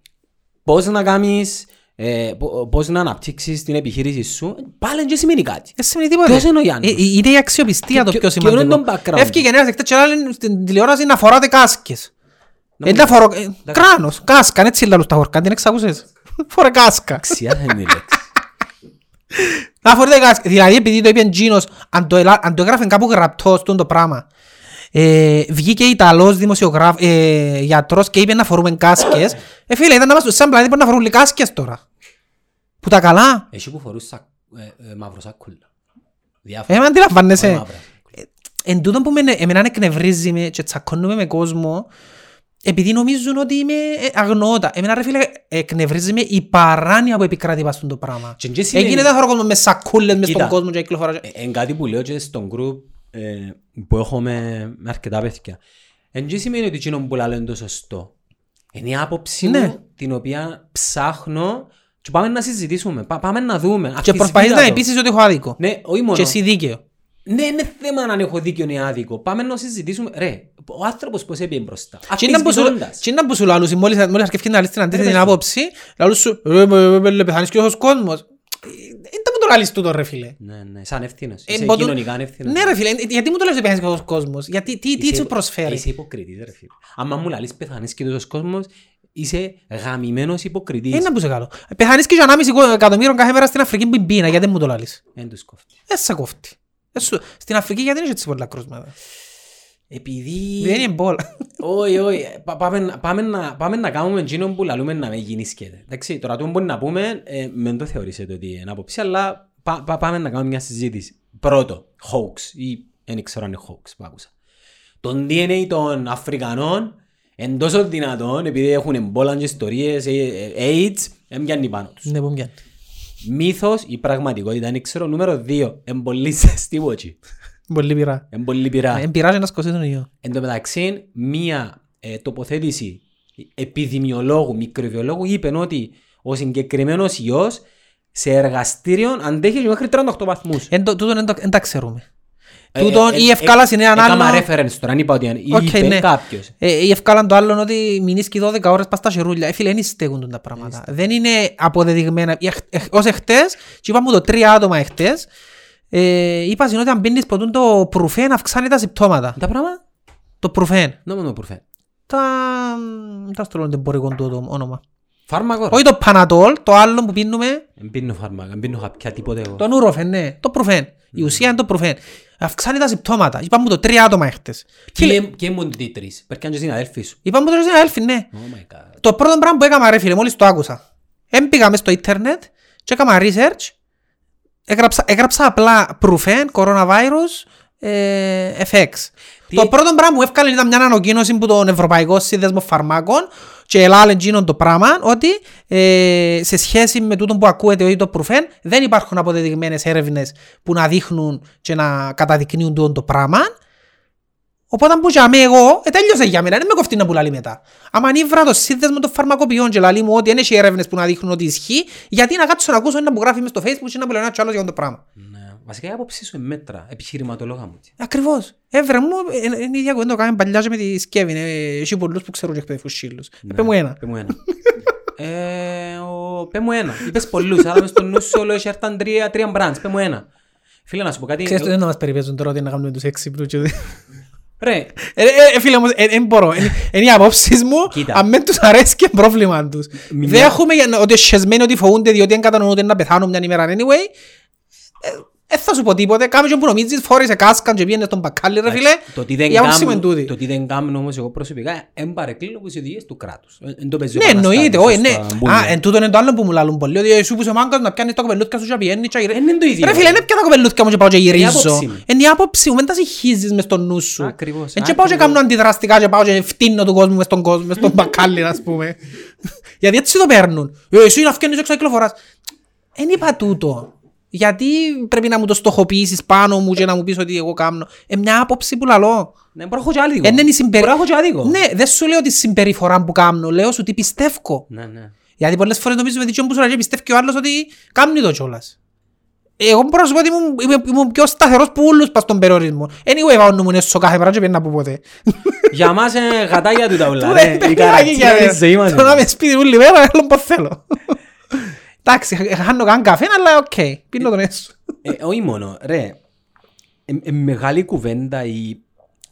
πώς να κάνεις, ε, πο- πώς να αναπτύξεις την επιχείρηση σου, πάλι δεν σημαίνει κάτι. Δεν σημαίνει τίποτα. Ποιος είναι ο Γιάννης; Ε, ε, Είναι η αξιοπιστία το Ποιο- πιο ποιο είναι σημαντικό. το background? Έφυγε ένας εκτός και άλλοι στην τηλεόραση να φοράτε κάσκες. Να Ε, μου- να φορώ... ε, Κράνος, κάσκα, έτσι λαλούς τα χορκά, την εξακούσες. [laughs] Φορέ κάσκα. Αξιά δεν είναι η λέξη. Να φορείτε κάσκα. Δηλαδή επειδή το είπε ο Τζίνος, αν το ελα- αν το έγραφε κάπου γραπτός στον το πράγμα, ε, βγήκε Ιταλός δημοσιογράφ, ε, γιατρός και είπε να φορούμε κάσκες. Ε, φίλε, ήταν να μας σαν πλανήτη μπορεί να φορούν κάσκες τώρα. Που τα καλά. Εσύ που φορούς σα- ε, ε, μαύρο σάκουλα. Ε, Διάφορα. με αντιλαμβάνεσαι. Όχι μαύρα. Εν τούτο που με, εμένα εκνευρίζει με και τσακώνουμε με κόσμο επειδή νομίζουν ότι είμαι ε, αγνώτα. Εμένα ρε φίλε εκνευρίζει με η παράνοια που επικράτει πας στον το πράγμα. Και δεν σημαίνει- Έγινε δεν κόσμο με σακούλες μες στον Κοίτα. κόσμο και κυκλοφορά. Ε, Εν κάτι που λέω και στον group ε, που έχω με, με αρκετά παιδιά. Εν και σημαίνει ότι εκείνο που λένε το σωστό. Είναι η άποψη Ναι. μου την οποία ψάχνω και πάμε να συζητήσουμε. Πά- πάμε να δούμε. Και προσπαθείς να Αφισβήτατο. επίσης ότι έχω άδικο. Ναι, όχι μόνο. Και εσύ δίκαιο. Ναι, είναι θέμα αν έχω δίκιο ή άδικο. Πάμε να συζητήσουμε. Ρε, ο άνθρωπος πώς έπιε μπροστά. Τι είναι που σου- Αφισβητώντας. τι είναι που σου λαλούς, μόλις μόλις αρκεύκει να λύσεις την αντίθετη πες μου. άποψη, λαλούς σου, ρε, με- με- με- πεθάνεις και ο κόσμος. Είναι που το λαλείς τούτο ρε φίλε. Ναι, ναι, σαν ευθύνος. Ε, Είσαι μπο- κοινωνικά ανευθύνος. Ναι ρε φίλε, ε, γιατί μου το λες ότι πεθάνεις και ο κόσμος; Γιατί, τι, τι Είσαι σου υπο- προσφέρει; Είσαι υποκριτής ρε φίλε. Άμα μου λαλείς πεθανείς και τούτος κόσμος, είσαι γαμημένος υποκριτής. Είναι που σε καλό. Πεθάνεις και για 1,5 εκατομμύριο κάθε μέρα στην Αφρική που είναι πείνα, γιατί δεν μου το λαλείς; Εν τους κόφτει. Δεν σε κόφτει. Ε, σου- Στην Αφρική γιατί δεν έχει έτσι πολλά κρούσματα. Επειδή... Δεν είναι μπόλα. Όχι, όχι. Πα- Πάμε, να- πάμε, να, πάμε να κάνουμε εκείνο που λαλούμε να με γεννήσκεται. Εντάξει, τώρα το που μπορεί να πούμε, ε, δεν το θεωρήσετε ότι είναι άποψη, αλλά πα, πα- πάμε να κάνουμε μια συζήτηση. Πρώτο, hoax ή δεν ξέρω αν είναι hoax που άκουσα. Το DNA των Αφρικανών είναι τόσο δυνατόν επειδή έχουν εμπόλαν και ιστορίες, ε, ε, AIDS, δεν πιάνει πάνω τους. Ναι, που πιάνει. Μύθος ή πραγματικότητα, δεν ξέρω. Νούμερο δύο, είναι πολύ ζεστή βότσι. Πολύ πειρά. Είναι πολύ πειρά. Ε, Πειράζει να σκοτώσει τον ιό. Εν τω μεταξύ, μία ε, τοποθέτηση επιδημιολόγου, μικροβιολόγου είπε ότι ο συγκεκριμένος ιό σε εργαστήριο αντέχει και μέχρι 38 βαθμούς. Εν το- Τούτον εν το- εν τα ξέρουμε. Ε, Τούτον η ευκάλαση είναι ένα Έκανα άλλο... reference τώρα, αν είπα ότι είναι. Οκ, είπε ναι. κάποιος. Ε, η ευκάλαν το άλλο είναι ότι μηνίσκει 12 ώρες πας στα χερούλια. Ε, φίλε, δεν στέκουν τα πράγματα. Δεν είναι αποδεδειγμένα. Εχ- εχ- Ως εχτες, και είπαμε το τρία άτομα εχτες, ε, είπα συνό ότι αν πίνεις ποτούν το προυφέν αυξάνει τα συμπτώματα. Τα πράγματα, Το προυφέν. νόμο το προφέ. Τα... Τα στρώνουν εμπορικό του το όνομα. Φάρμακο. Όχι το πανατόλ, το άλλο που πίνουμε, Δεν πίνω φάρμακα, δεν πίνω χαπιά τίποτε εγώ. το νουροφεν, ναι. Το προυφέν. Η ουσία είναι το προυφέν. Αυξάνει τα συμπτώματα. Είπαμε το τρία άτομα εχτες. Και και ήμουν τι τρεις. Περκάνε και στην αδέλφη σου. Είπαμε το τρία αδέλφοι, ναι. Oh my god. Το πρώτο πράγμα που έκανα ρε φίλε, μόλις το άκουσα. Έμπηκα μες στο ίντερνετ και έκανα research. Έγραψα, έγραψα απλά Profen, Coronavirus, ε, FX. Τι- Το πρώτο πράγμα που έφκαλε ήταν μια ανακοίνωση που τον Ευρωπαϊκό Σύνδεσμο Φαρμάκων και ελάλε εκείνον το πράγμα ότι ε, σε σχέση με τούτο που ακούετε ότι το Profen δεν υπάρχουν αποδεδειγμένες έρευνες που να δείχνουν και να καταδεικνύουν τούτο το πράγμα. Οπότε που για μέ εγώ, ε, τέλειωσε για μένα, δεν με κοφτεί να που λαλεί μετά. Άμα ανήβρα το σύνδεσμο των φαρμακοποιών και λαλεί μου ότι δεν έχει έρευνες που να δείχνουν ότι ισχύει, γιατί να κάτσω να ακούσω ένα που γράφει μες στο facebook και να που λέει ένα κι άλλος για αυτό το πράγμα. Ναι. Βασικά η άποψή σου είναι μέτρα, επιχειρηματολόγα μου. Ακριβώς. Έβρε μου, ε, ε, είναι η ίδια κουβέντα που κάναμε παλιά και με τη Σκέβιν. ε, Έχει πολλούς που ξέρουν και εκπαιδεύουν σύλλους. Ε, Πες μου ένα. Πες μου ένα. ε, ο... Πες μου ένα. Είπες πολλούς, αλλά μες στο νου σου όλο έχει έρθαν τρία, τρία μπραντς. Πες μου ένα. Φίλε να σου πω κάτι. Ξέρεις το δεν να μας περιπέζουν τώρα ότι να κάνουμε τους έξυπνους και ότι- Ρε, Ε, ε, ε, φίλε όμως, δεν μπορώ. Είναι- Είναι οι απόψεις μου, Κοίτα. αν δεν τους αρέσει και πρόβλημα τους. Μια- Δεν έχουμε για να- ότι εσχεσμένοι ότι φοβούνται διότι δεν κατανοούν ότι είναι να πεθάνουν μια ημέρα anyway. Δεν θα σου πω τίποτε. Κάμε και που νομίζεις, φόρησε κάσκαν και πήγαινε στον μπακάλι ρε φίλε. το τι δεν Η άποψη μου είναι κάνω, τούτη. το τι δεν κάνω όμως εγώ προσωπικά, εν παρεκκλίνω από τις οδηγίες του κράτους. Ε, εν το παίζω Ναι, επαναστάτης εννοείται, ως όχι, ναι. τα μπουλιά. Α, εν τούτο είναι το άλλο που μου λαλούν πολλοί, ότι εσύ που είσαι μάγκας να πιάνεις τα κοπελούθια σου και πιένεις και γυρι- Ε, είναι το ίδιο. Ρε φίλε, είναι πια τα κοπελούθια μου και πάω και γυρίζω. άποψη μου. Είναι η άποψη μου, δεν τα συγχύζεις μες στο νου σου. Ακριβώς, Εν και πάω και ακριβώς. κάνω αντιδραστικά και πάω και φτύνω του κόσμου μες στον κόσμο, μες στον μπακάλι, ας πούμε. [laughs] Γιατί έτσι το παίρνουν. Ε, Εσύ να φκένεις έξω κυκλοφοράς. Εν είπα τούτο. Γιατί πρέπει να μου το στοχοποιήσεις πάνω μου και να μου πεις ότι εγώ κάνω. Ε, μια άποψη που λαλώ. Ναι, μπορώ να έχω και άδικο. Ε, είναι η συμπερι- Μπορώ να έχω και άδικο. Ναι, δεν σου λέω τη συμπεριφορά που κάνω, λέω σου τι πιστεύω. Ναι, ναι. Γιατί πολλές φορές νομίζουμε ότι που σου λέει πιστεύει και ο άλλος ότι κάνει το κιόλας. Εγώ μπορώ να σου πω ότι ήμουν, ήμουν, ήμουν πιο σταθερός που όλους πας στον περιορισμό. Anyway, πάω νου μου είναι στο κάθε πράγμα και πιένα από ποτέ. Για μας είναι γατάκια του τα ούλα. Του ρε. δεν Η παιδάκι καρακτήρα για της ζωής μας. Το να είμαι σπίτι όλη μέρα, άλλο πως θέλω. Εντάξει, χάνω καν καφέ, αλλά οκ, πίνω τον έσω. Ε, όχι μόνο, ρε. Ε, ε, μεγάλη κουβέντα η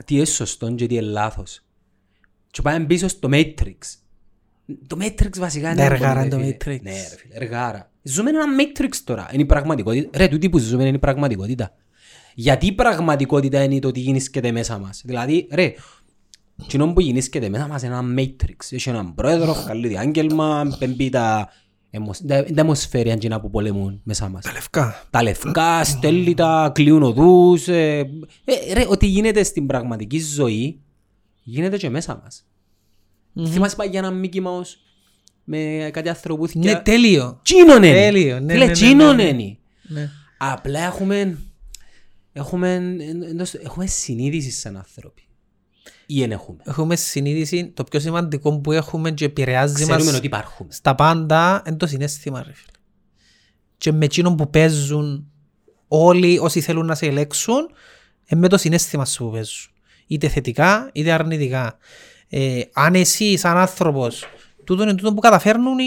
τι είναι σωστό και τι είναι λάθος. Και πάμε πίσω στο Matrix. Το Matrix βασικά είναι... Τα ένα εργάρα πολύ, είναι το ρε φίλε. Matrix. Ναι ρε φίλε, εργάρα. Ζούμε ένα Matrix τώρα. Είναι η πραγματικότητα. Ρε, τούτη που ζούμε είναι η πραγματικότητα. Γιατί η πραγματικότητα είναι το τι γινίσκεται μέσα μας. Δηλαδή, ρε, κοινό που γεννήσκεται μέσα μας είναι ένα Matrix. Έχει έναν πρόεδρο, καλή διάγγελμα, πέμπει τα... αιμοσ- τα- τα αιμοσφαίρια εκείνα που πολεμούν μέσα μας Λευκά. τα λευκά, στέλνει τα, κλείουν οδούς. Ε, ε, ρε, ό,τι γίνεται στην πραγματική ζωή, γίνεται και μέσα μας. Θυμάσαι πάει για ένα Mickey Mouse με κάτι ανθρωπούθηκια. Ναι, τέλειο. Τσίνον είναι. Τέλειο, ναι, Φίλε, ναι, ναι, τσίνον ναι, ναι. είναι. Ναι. Απλά έχουμε, έχουμε, εν- εντός- έχουμε συνείδηση σαν άνθρωποι. Ή εν έχουμε. Έχουμε συνείδηση, το πιο σημαντικό που έχουμε και επηρεάζει Ξέρουμε μας ότι υπάρχουμε. στα πάντα είναι το συνέστημα ρε φίλε. Και με εκείνον που παίζουν όλοι όσοι θέλουν να σε ελέξουν είναι με το συνέστημα σου που παίζουν. Είτε θετικά είτε αρνητικά. Ε, αν εσύ σαν άνθρωπος τούτο είναι τούτο που καταφέρνουν οι,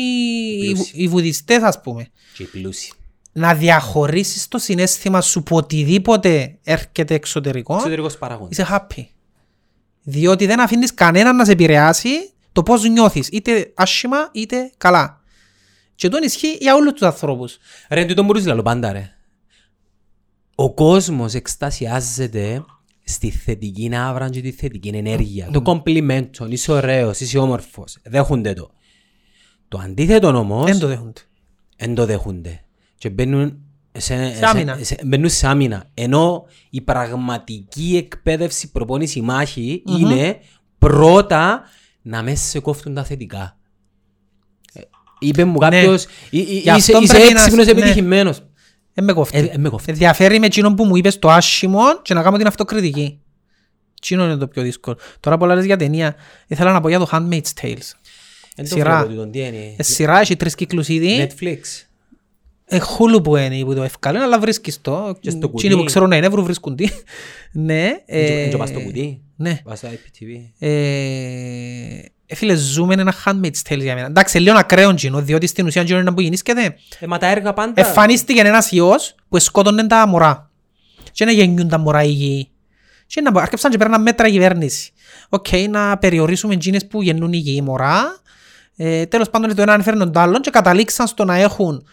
οι, Πλούσιοι. οι βουδιστές ας πούμε Και οι πλούσιοι. να διαχωρίσεις το συνέστημα σου που οτιδήποτε έρχεται εξωτερικό Εξωτερικός παράγοντας. είσαι happy. Διότι δεν αφήνεις κανέναν να σε επηρεάσει το πώς νιώθεις, είτε άσχημα είτε καλά. Και το ισχύει για όλους τους ανθρώπους. Ρε, τούτο μπορείς να λέω πάντα ρε. Ο κόσμος εκστασιάζεται στη θετική άβρα και τη θετική ενέργεια. Το κομπλιμέντο, είσαι ωραίος, είσαι όμορφος. Δέχονται το. Το αντίθετο όμως, Δεν το δέχονται. δεν το δέχονται. Και μπαίνουν σε, Σε άμυνα. σε, μπαίνουν σε άμυνα. Ενώ η πραγματική εκπαίδευση προπόνηση μάχη είναι πρώτα να μέσα σε κόφτουν τα θετικά. Ε, Είπε μου κάποιος, «Ε, ε, Γι' είσαι, αυτό είσαι πρέπει να- έξυπνος ναι. επιτυχημένος. Δεν με κόφτει. Ε, ε, με κόφτει. Διαφέρει με εκείνον που μου είπες το άσχημο και να κάνω την αυτοκριτική. Εκείνο είναι το πιο δύσκολο. Τώρα πολλά λες για ταινία. Ήθελα να πω για το Handmaid's Tales. Εν το Σειρά. βλέπω τούτον, τι είναι. Ε, Σειρά, έχει τρεις κύκλους ήδη. Netflix. Ε, Hulu που είναι που το ευκαλούν, αλλά βρίσκεις το. Και στο Εκείνοι που κουτί. ξέρουν να είναι, βρουν βρίσκουν τι. [laughs] Ναι. Εν ε, το πας στο κουτί. Ναι. Πας στο IPTV. Ε, ε, φίλε, ζούμε ένα Handmaid's Tale για μένα. Εντάξει, λίγο ακραίο γίνο, διότι στην ουσία γίνο είναι που γεννήσκεται. Ε, μα τα έργα πάντα. Εμφανίστηκε ένας ιός που σκότωνε τα μωρά. Και να γεννιούν τα μωρά υγιή. Και να άρχισαν και παίρναν μέτρα η κυβέρνηση. Οκ, να περιορίσουμε εκείνες που γεννούν υγιή μωρά. Ε, τέλος πάντων το ένα ανέφερε το άλλο και καταλήξαν στο να έχουν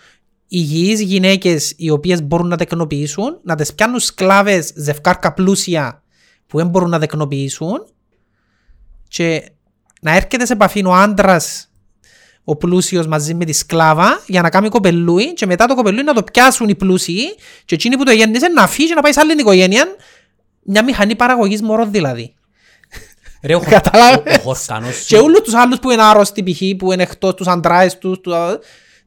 υγιείς γυναίκες οι οποίες μπορούν να τεκνοποιήσουν, να τις πιάνουν σκλάβες ζευκάρκα πλούσια που δεν μπορούν να τεκνοποιήσουν και να έρχεται σε επαφή ο άντρας ο πλούσιος μαζί με τη σκλάβα για να κάνει κοπελούι και μετά το κοπελούι να το πιάσουν οι πλούσιοι και εκείνοι που το γέννησε να φύγει και να πάει σε άλλη οικογένεια μια μηχανή παραγωγής μωρών δηλαδή. Ρε, ο, [laughs] Κατάλαβες. ο, ο χορκανός σου. Και όλους τους άλλους που είναι άρρωστοι π.χ. που είναι εκτός τους αντράες τους, τους,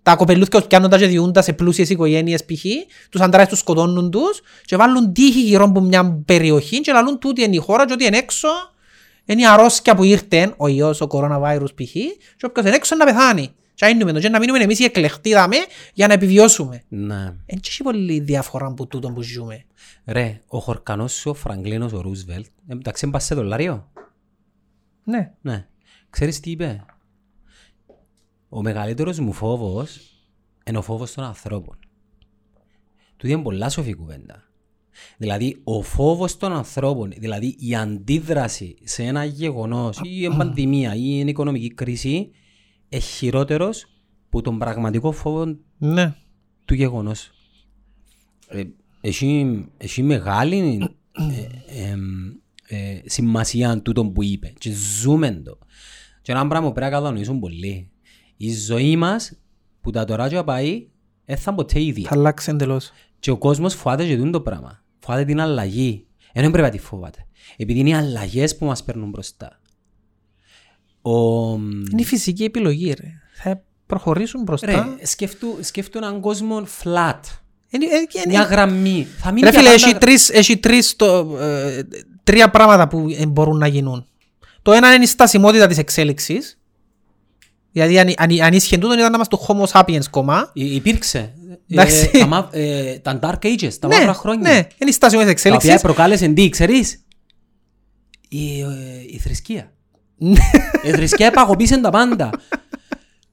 τα κοπελούθια τους πιάνουν τα και διούντας σε πλούσιες οικογένειες π.χ. Τους αντράες τους σκοτώνουν τους και βάλουν τύχη γύρω από μια περιοχή και λαλούν τούτη είναι η χώρα και ό,τι είναι έξω είναι η αρρώσκια που ήρθε, ο ιός, ο coronavirus π.χ. και όποιος είναι έξω να πεθάνει. Και άινουμε το και να μείνουμε εμείς οι εκλεκτοί δάμε για να επιβιώσουμε. Ναι. Εν έχει πολύ διαφορά από τούτο που ζούμε. Ρε, ο χορκανός σου, ο Φραγκλίνος, ο Ρούσβελτ, ε, εντάξει, έμπασε σε δολάριο. Ναι. Ναι. Ξέρεις τι είπε; Ο μεγαλύτερος μου φόβος είναι ο φόβος των ανθρώπων. Του είναι πολλά σοφή κουβέντα. Δηλαδή, ο φόβος των ανθρώπων, δηλαδή η αντίδραση σε ένα γεγονός ή η πανδημία ή η οικονομική κρίση είναι χειρότερος που τον πραγματικό φόβο Ναι. του γεγονός. Ε, έχει, έχει μεγάλη ε, εμ, ε, σημασία τούτο που είπε και ζούμε το. Και ένα πράγμα που πρέπει να κατανοήσουν πολύ. Η ζωή μας που τα τώρα και πάει δεν θα ποτέ ίδια. Θα αλλάξει εντελώς. Και ο κόσμος φοβάται και τούτο το πράγμα. Φοβάται την αλλαγή. Ενώ δεν πρέπει να τη φοβάται. Επειδή είναι οι αλλαγές που μας παίρνουν μπροστά. Ο, Είναι η φυσική επιλογή ρε. Θα προχωρήσουν μπροστά. ρε, σκέφτου, σκέφτου έναν κόσμο flat. Είναι- ε, ε, Μια γραμμή. Θα μείνει Ρε για φίλε, πάντα- έχει, τρεις, έχει τρεις το, ε, τρία πράγματα που ε, μπορούν να γίνουν. Το ένα είναι η στασιμότητα της εξέλιξης. Δηλαδή αν, αν, αν ίσχυε τούτο ήταν να είμαστε το Homo sapiens κόμμα. Υ- Υπήρξε. Εντάξει. Ε, τα, μα- ε, τα Dark Ages, τα ναι, μαύρα χρόνια. ναι, είναι η στασιμότητα της Τα οποία εξέλιξης. προκάλεσαν τι, ξέρεις; Η, ε, η θρησκεία. η θρησκεία επαγωπήσε τα πάντα.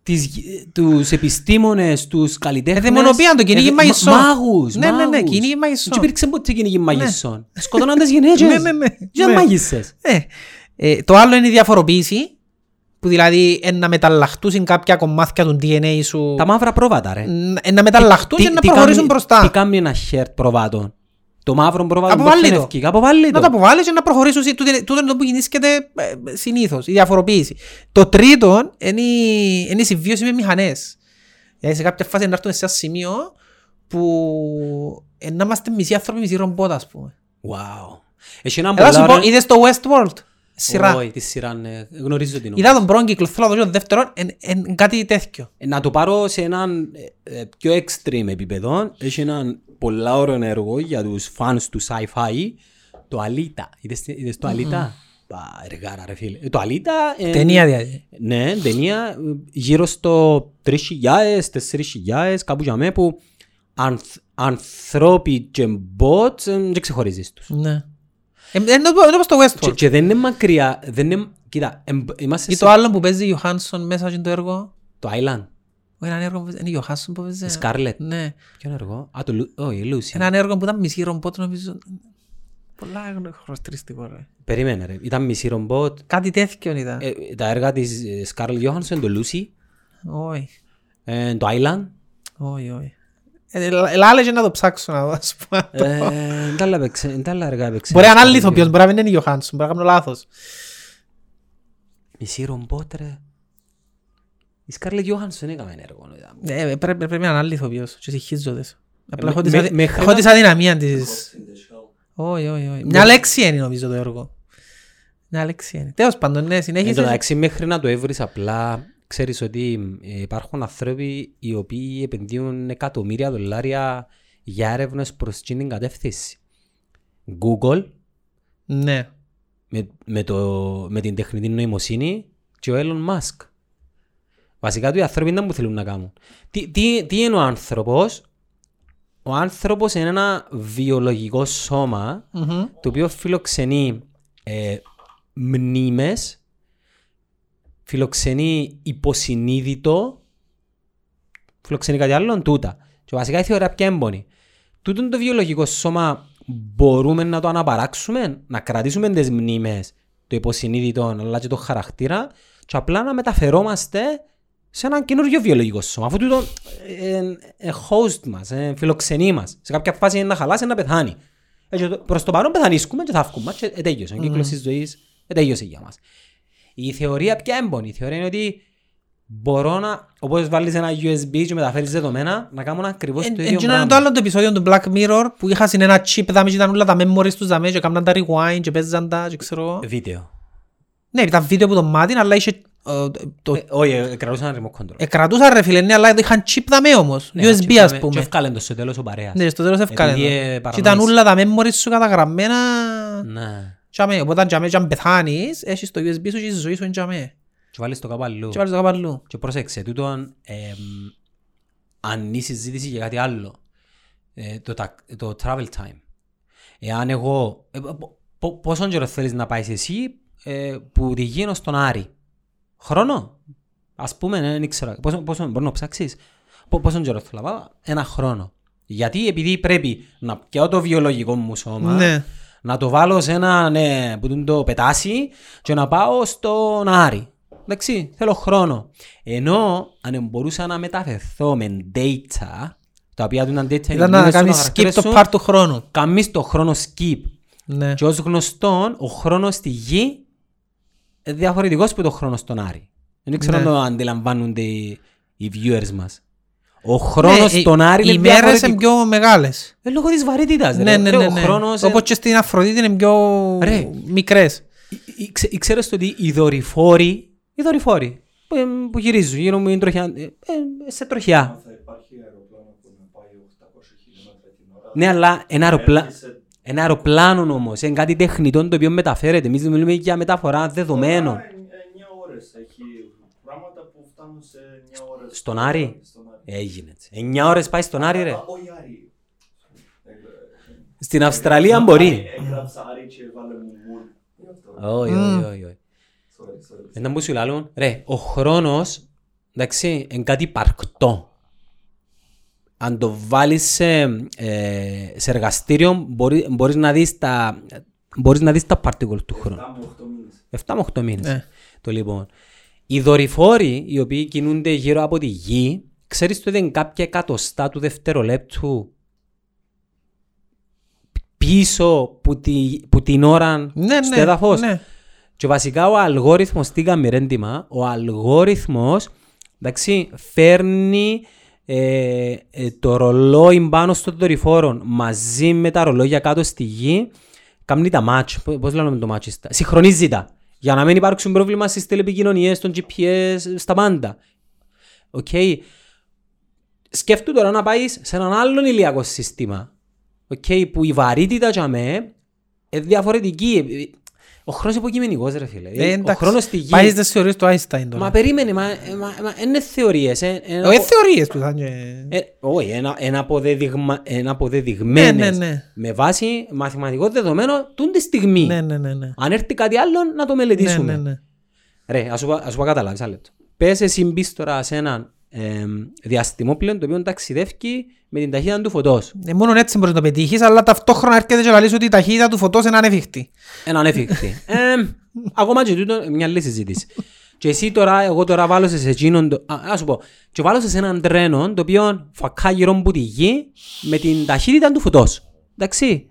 Τις, γυ- τους επιστήμονες, τους καλλιτέχνες. Εδαιμονοποίησαν το κυνήγι Ε, μα- μαγισσών. Μάγους, Ναι, ναι, ναι, μάγους. κυνήγι μαγισσών. Δεν υπήρξε ποτέ κυνήγι μαγισσών. Σκοτώναν τις γυναίκες. Ναι, ναι, ναι. Και Ναι. μάγισσες. Ε, ε, το άλλο είναι η διαφοροποίηση. Που δηλαδή ε, να μεταλλαχτούν κάποια κομμάτια του DNA σου. Τα μαύρα πρόβατα, ρε. ε, να μεταλλαχτούν και να προχωρήσουν κάνει- μπροστά. Τι κάνει ένα χέρτ προβάτων; Το μαύρο πρόβατο Αποβάλλει πώς το. φαίνεται. Αποβάλλει να το. το αποβάλεις και να προχωρήσεις. Τούτο είναι- τούτο είναι το που γεννήσκεται ε, συνήθως, η διαφοροποίηση. Το τρίτο είναι η, είναι η συμβίωση με μηχανές. Δηλαδή σε κάποια φάση να έρθουμε σε ένα σημείο που ε, να είμαστε μισοί άνθρωποι, μισοί ρομπότα, ας πούμε. Wow. Έχει έναν Έλα σου πολλά πω, ωραίο- είδες το Westworld, σειρά. Όχι, τη σειρά, ναι. Γνωρίζω την Είδα τον πρώτο κύκλο, θέλω να δω το δεύτερο, εν, εν, κάτι τέτοιο. Ε, Να το πάρω σε έναν ε, ε, πιο extreme επίπεδο. Έχει έναν πολλά ωραίο έργο για τους fans του sci-fi. Το Alita. Είδες, τι- είδες το Alita? Πα, εργάρα ρε φίλε. Ε, Το Alita... ε, Ταινία δηλαδή. Ναι, ταινία ε, γύρω στο 3.000, 4.000, κάπου για μέ που ανθ, ανθρώποι και bots ε, δεν ξεχωρίζεις τους. Ναι. Ε, Είναι είναι όπως το Και, Westworld. και δεν είναι μακριά, δεν είναι... Κοίτα, εμ- είμαστε Ή σε... το άλλο που παίζει η Johansson μέσα στο έργο. Το Island, Όχι, έναν έργο που παίζει, είναι η Johansson που παίζει. Scarlett. Ναι. Ποιο είναι έργο; Α, το Lu- όχι, η Lucy. Έναν έργο που ήταν μισή ρομπότ νομίζω. Πολλά χρωστριστικό ρε. Περίμενε ρε, ήταν μισή ρομπότ. Κάτι τέτοιο ήταν. Ε, τα έργα της ε, Scarlett Johansson, το Lucy, Όχι, ε, το Island. όχι, όχι. Ε, Λάλε και να το ψάξω να δω, ας πούμε. Ε, Εν τα άλλα παίξε- εν τα άλλα αργά παίξε. Μπορεί να είναι άλλη ηθοποιός, μπορεί να μην είναι η Γιωχάνσον, μπορεί να κάνω λάθος. Μισή ρομπότ ρε. Η Σκάρλετ Γιώχανσον έκαμε έργο. είδα. Ε, πρέπει, πρέπει να είναι άλλη ηθοποιός και συγχύζοντες. Απλά με- έχω της με- αδυ- μέχρι έχω να- της αδυναμία της. Ghost in the Shell. Όχι, όχι, όχι. Μια λέξη είναι νομίζω το έργο. Μια λέξη είναι. Τέλος πάντων, ναι, Εν τω συνέχισε. μεταξύ μέχρι να το έβρεις απλά ξέρεις ότι ε, υπάρχουν άνθρωποι οι οποίοι επενδύουν εκατομμύρια δολάρια για έρευνες προς την κατεύθυνση. Google Ναι. με, με, το, με την τεχνητή νοημοσύνη και ο Elon Musk. Βασικά του οι άνθρωποι δεν μου θέλουν να κάνουν. Τι, τι, τι είναι ο άνθρωπος; Ο άνθρωπος είναι ένα βιολογικό σώμα Μμμ. το οποίο φιλοξενεί ε, μνήμες, φιλοξενεί υποσυνείδητο, φιλοξενεί κάτι άλλο, τούτα. Και βασικά η θεωρία πια έμπονη. Τούτο το βιολογικό σώμα μπορούμε να το αναπαράξουμε, να κρατήσουμε τις μνήμες, το υποσυνείδητο, αλλά και το χαρακτήρα και απλά να μεταφερόμαστε σε ένα καινούργιο βιολογικό σώμα. Αφού τούτο ε, ε, host μας, ε, φιλοξενεί μας. Σε κάποια φάση είναι να χαλάσει, είναι να πεθάνει. Ε, και το- προς το παρόν πεθανίσκουμε και θα βγούμε και ε, τέλειωσε. Ο κύκλος της ζωής ε, τέλειωσε για μας. Η θεωρία πια έμπονη. Η θεωρία είναι ότι μπορώ να, όπως βάλεις ένα USB και μεταφέρεις δεδομένα, να κάνω ακριβώς το ίδιο Εκείνο είναι πράγμα. το άλλο το επεισόδιο του Black Mirror που είχας συν ένα chip δάμες και ήταν όλα τα memories τους δάμε και έκαναν τα rewind και παίζαν τα και ξέρω εγώ. Βίντεο. Ναι, ήταν βίντεο από το μάτι αλλά είχε ε, το Ε, Όχι, ε, κρατούσα ένα remote control. Εκρατούσαν ρε φίλε, ναι, αλλά είχαν chip δαμέ όμως. Ναι, USB και ας Και πούμε. ευκάλεν το στο τέλος ο παρέας. Ναι, στο τέλος ευκάλε. Επειδή, το. ε, Και παρανοείς. ήταν όλα τα memories σου καταγραμμένα. Ναι. Τζαμέ, οπότε τζαμέ, τζαμέ πεθάνεις, έχεις το USB σου και η ζωή σου είναι τζαμέ. Και βάλεις το κάπου αλλού. Και βάλεις το κάπου αλλού. Και πρόσεξε, τούτον εμ, αν είναι συζήτηση για κάτι άλλο, ε, το, τα- το travel time. Εάν εγώ, ε, πο- πο- πόσο καιρό θέλεις να πάεις εσύ ε, που τη γίνω στον Άρη. Χρόνο. Ας πούμε, ε, δεν ξέρω. Πόσο, πόσο μπορεί να ψάξεις. Πο- πόσο καιρό θέλω να πάω. Ένα χρόνο. Γιατί επειδή πρέπει να πιάω το βιολογικό μου σώμα, Ναι. Να το βάλω σε ένα ναι, που του το πετάσει και να πάω στον Άρη. Εντάξει, θέλω χρόνο. Ενώ αν μπορούσα να μεταφερθώ με data, τα οποία του ήταν data Ήταν να κάνεις skip το part του χρόνου. Κάνεις το χρόνο skip. Ναι. Και ως γνωστόν, ο χρόνος στη γη είναι διαφορετικός από το χρόνο στον Άρη. Δεν ξέρω Ναι. αν το αντιλαμβάνονται οι, οι viewers μας. Ο χρόνος Ναι, στον Άρη οι είναι μέρες είναι διαφορετικός. πιο μεγάλες. Ε, λόγω της βαρύτητας. ρε. Ναι, ναι, Ρε, ναι. Ο ναι. χρόνος... Όπως και στην Αφροδίτη είναι πιο Ρε. μικρές. Ή- ή- ξε- ή Ξέρεις το ότι οι δορυφόροι, οι δορυφόροι που, ε, που γυρίζουν γύρω μου είναι τροχιά, ε, ε, σε τροχιά. Αν θα υπάρχει αεροπλάνο που να πάει 800 χιλιόμετρα την ώρα. Ναι, αλλά ένα, αεροπλά... έρχεσαι- ένα αεροπλάνο όμως, είναι κάτι τεχνητό το οποίο μεταφέρεται. Εμείς μιλούμε για μεταφορά δεδομένων. Α, ε, 9 ώρες. Έχει πράγματα που φτάνουν σε 9 ώρες. Στον Άρη; Στον Άρη. Έγινε έτσι. 9 ώρες πάει στον Άρη ρε. Α, Όχι Άρη. Στην Αυστραλία μπορεί. Έγραψα Άρη και έβαλε μου μουλ. Γι' αυτό. Όχι, όχι, όχι, όχι. Sorry, sorry. Ένα που σου λάλλουν, ρε, ο χρόνος, εντάξει, είναι κάτι παρκτό. Αν το βάλεις σε, ε, σε εργαστήριο, μπορεί, μπορείς να δεις τα, μπορείς να δεις τα particle του χρόνου. 7 με 8 μήνες. 7 με 8 μήνες. Ναι. Το λοιπόν. Οι δορυφόροι, οι οποίοι κινούνται γύρω από τη γη, ξέρεις ότι είναι κάποια εκατοστά του δευτερολέπτου πίσω που, τη, που την ώρα Ναι, στο ναι, έδαφος; ναι. Και βασικά ο αλγόριθμος, τι κάνει ρε έντοιμα, ο αλγόριθμος, εντάξει, φέρνει ε, ε, το ρολόι πάνω στο δορυφόρο μαζί με τα ρολόγια κάτω στη γη, κάνει τα match, Πο- πώς λέμε το match, στα- συγχρονίζει τα, για να μην υπάρξουν πρόβλημα στις τηλεπικοινωνίες, στον GPS, στα πάντα. Οκ. Σκέφτου τώρα να πάεις σε έναν άλλον ηλιακό σύστημα. Οκ, που η βαρύτητα για με είναι διαφορετική. Ο χρόνος είναι υποκειμενικός ρε φίλε. Ε, ο εντάξει. χρόνος στη γη... Πάει στις θεωρίες του Einstein Μα τώρα. περίμενε, μα, μα, μα είναι θεωρίες. Ε, ε, Όχι θεωρίες του θα είναι. ε, όχι, ένα, ένα, αποδεδειγμα, ένα αποδεδειγμένες Ναι, ναι, ναι. με βάση μαθηματικό δεδομένο τούν τη στιγμή. Ναι, ναι, ναι. ναι. Αν έρθει κάτι άλλο να το Ναι, μελετήσουμε. ναι, ναι. Ρε, ας σου, πω- ας σου πω καταλάβεις, ένα λεπτό. Πες εσύ μπεις τώρα σε έναν ε, διαστημόπλαιο το οποίο ταξιδεύει με την ταχύτητα του φωτός. Ε, Μόνο έτσι μπορείς να το πετύχεις, αλλά ταυτόχρονα έρχεται και λαλείς ότι η ταχύτητα του φωτός είναι ανέφικτη. Ένα ανέφικτη. ε, [laughs] ακόμα και τούτο μια άλλη συζήτηση. Και εσύ τώρα, εγώ τώρα βάλω σε εκείνον, το- α, ας σου πω, και βάλω σε έναν τρένο το οποίο φακά γύρω από τη γη με την ταχύτητα του φωτός. Εντάξει.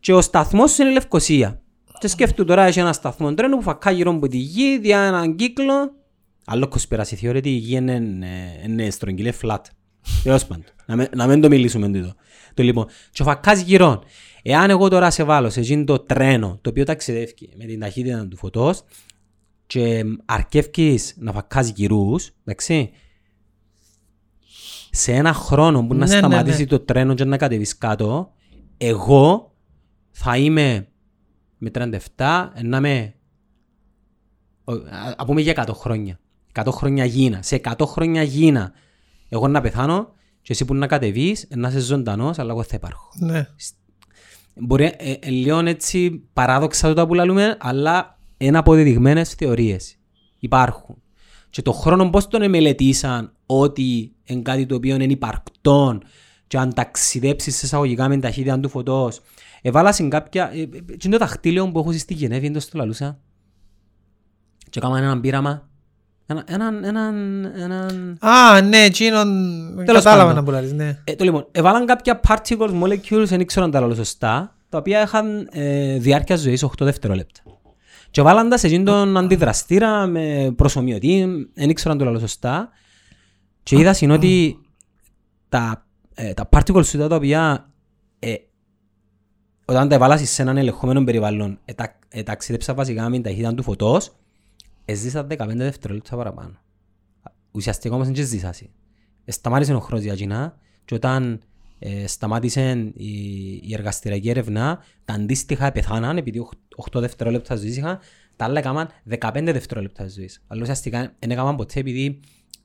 Και ο σταθμός σου είναι η Λευκοσία. Και σκέφτομαι τώρα έχει ένα σταθμό τρένου που φακά γύρω από τη γη δια έναν κύκλο. Άλλο κοσπερασί θεωρεί ότι η γη είναι, ε, είναι στρογγυλή flat. Τέλος πάντων. Να, με- να μην το μιλήσουμε τούτο. Το λοιπόν. Και φακάς γύρω. Εάν εγώ τώρα σε βάλω σε εκείνο το τρένο το οποίο ταξιδεύει με την ταχύτητα του φωτός και αρκεύκεις να φακάς γυρούς, εντάξει, σε ένα χρόνο που να Ναι, ναι, σταματήσει ναι. το τρένο και να κατεβείς κάτω, εγώ θα είμαι με 37, να είμαι, ο- α- α πούμε για 100 χρόνια. 100 χρόνια γίνα. Σε 100 χρόνια γίνα, εγώ να πεθάνω και εσύ που να κατεβείς, να είσαι ζωντανός, αλλά εγώ θα υπάρχω. Ναι. Μπορεί ε, ε, λίγο έτσι παράδοξα τούτα που λαλούμε, αλλά είναι αποδεδειγμένες θεωρίες. Υπάρχουν. Και το χρόνο πώς τον μελετήσαν ότι είναι κάτι το οποίο είναι υπαρκτόν και αν ταξιδέψεις σε εισαγωγικά με την ταχύτητα του φωτός. Εβάλα σε κάποια... Ε, ε, ε, και είναι το δαχτύλιο που έχω στη Γενέβη, εντός το λαλούσα. Και έκαναν έναν πείραμα. Έναν... Έναν... Έναν... έναν... Α, ναι, εκείνον... Τέλος Κατάλαβα πάντων. να που λαλείς, ναι. Ε, το λοιπόν, έβαλαν κάποια particles, molecules, δεν ξέρω αν τα λέω σωστά, τα οποία είχαν ε, διάρκεια ζωής 8 δευτερόλεπτα. Και βάλαν τα σε εκείνον τον αντιδραστήρα με προσωμιωτή, δεν ξέρω αν το λέω σωστά. Και είδα είναι ότι τα, ε, τα particles του τα οποία ε, όταν τα έβαλασες σε έναν ελεγχόμενο περιβάλλον ε, τα, ε, ταξίδεψα βασικά με την ταχύτητα του φωτός έζησα 15 δευτερόλεπτα παραπάνω. Ουσιαστικά όμως δεν και ζήσασαι. Ε, σταμάτησε ο χρόνος για εκείνα και όταν ε, σταμάτησε η, η εργαστηριακή έρευνα, τα αντίστοιχα πεθάναν επειδή 8 δευτερόλεπτα ζωής είχαν, τα άλλα έκαναν 15 δευτερόλεπτα ζωής. Αλλά ουσιαστικά δεν έκαναν ποτέ επειδή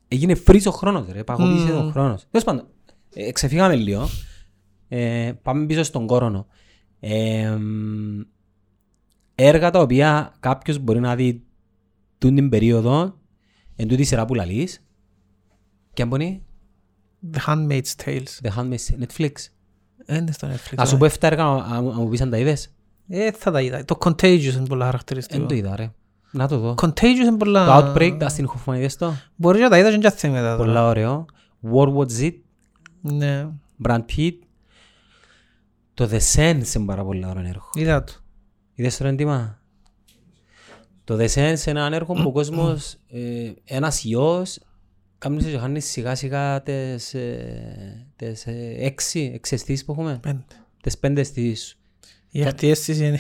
έγινε freeze ο χρόνος, ρε, παγωπήσε ο χρόνος. Τέλος πάντων, ε, ξεφύγαμε λίγο. Ε, πάμε πίσω στον κόρονο. Ε, μ, έργα τα οποία κάποιος μπορεί να δει τούν την περίοδο εν τούτη σειρά που λαλείς και αν μπορεί The Handmaid's Tales. The Handmaid's Netflix. Είναι στο Netflix. Να σου πω 7 έργα να να μου πεις αν τα είδες. Ε, θα τα είδα. Το Contagious είναι πολλά Δεν χαρακτηριστικό. το είδα ρε. Να το δω. Contagious είναι πολλά... Το Outbreak, τα στην Hoffman είδες το. Μπορείς να τα είδα και δεν θυμάμαι μετά. τώρα. Πολλά ωραίο. War Was It, Ναι, Brad Pitt. Το The Sense είναι πάρα πολύ ωραίο έργο. είδα το. Είδες το έντυμα. Το The Sense είναι ένα έργο που ο κόσμος, ε, ένας ιός, κάνει και χάνει σιγά σιγά τις, ε, τις ε, έξι, έξι αισθήσεις που έχουμε. Πέντε. Τις πέντε αισθήσεις. Η αυτή αίσθηση είναι...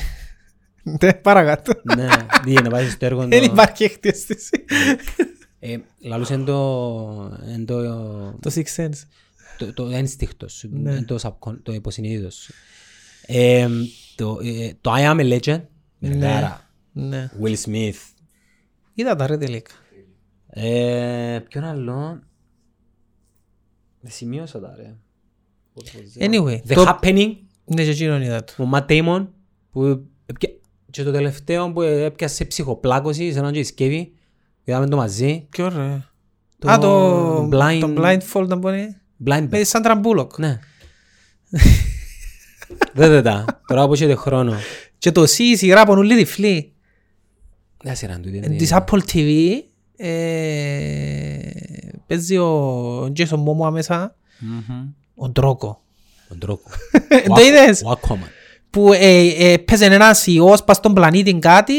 Ναι, παρακάτω. ναι, τι να πάει στο έργο. Δεν το- υπάρχει αυτή αίσθηση. Ε, λαλούς είναι το, εν το, Το Six Sense. το, το ένστικτος σου, Ναι. εν το, subcon, το υποσυνείδητος σου. Ε, το, ε, το I Am a Legend, Ναι. Μεργάρα, Ναι. Will Smith. Είδα τα ρε τελικά. Ε, ποιον άλλο, δεν σημείωσα τα ρε. Anyway, The το- Happening, Ναι, και εκείνον είδα το. ο Matt Damon, που έπια- και το τελευταίο που έπιασε ψυχοπλάκωση σε έναν τζισκεύι, είδαμε το μαζί. Ποιο ρε; Το Α, το Blind- το Blindfold να μπορεί. Blind Με τη Σάντρα Μπούλοκ. Ναι. [laughs] Δεν τα. Τώρα που έχετε χρόνο. Και το C, η σειρά από όλοι τυφλοί. Δεν σειρά του. Εν Της Apple TV ε, παίζει ο Jason Momoa μέσα. Ο Ντρόκο. Τον τρόπο. Το είδες; Ο Aquaman. που ε, ε, παίζει ένας ιός πας στον πλανήτη κάτι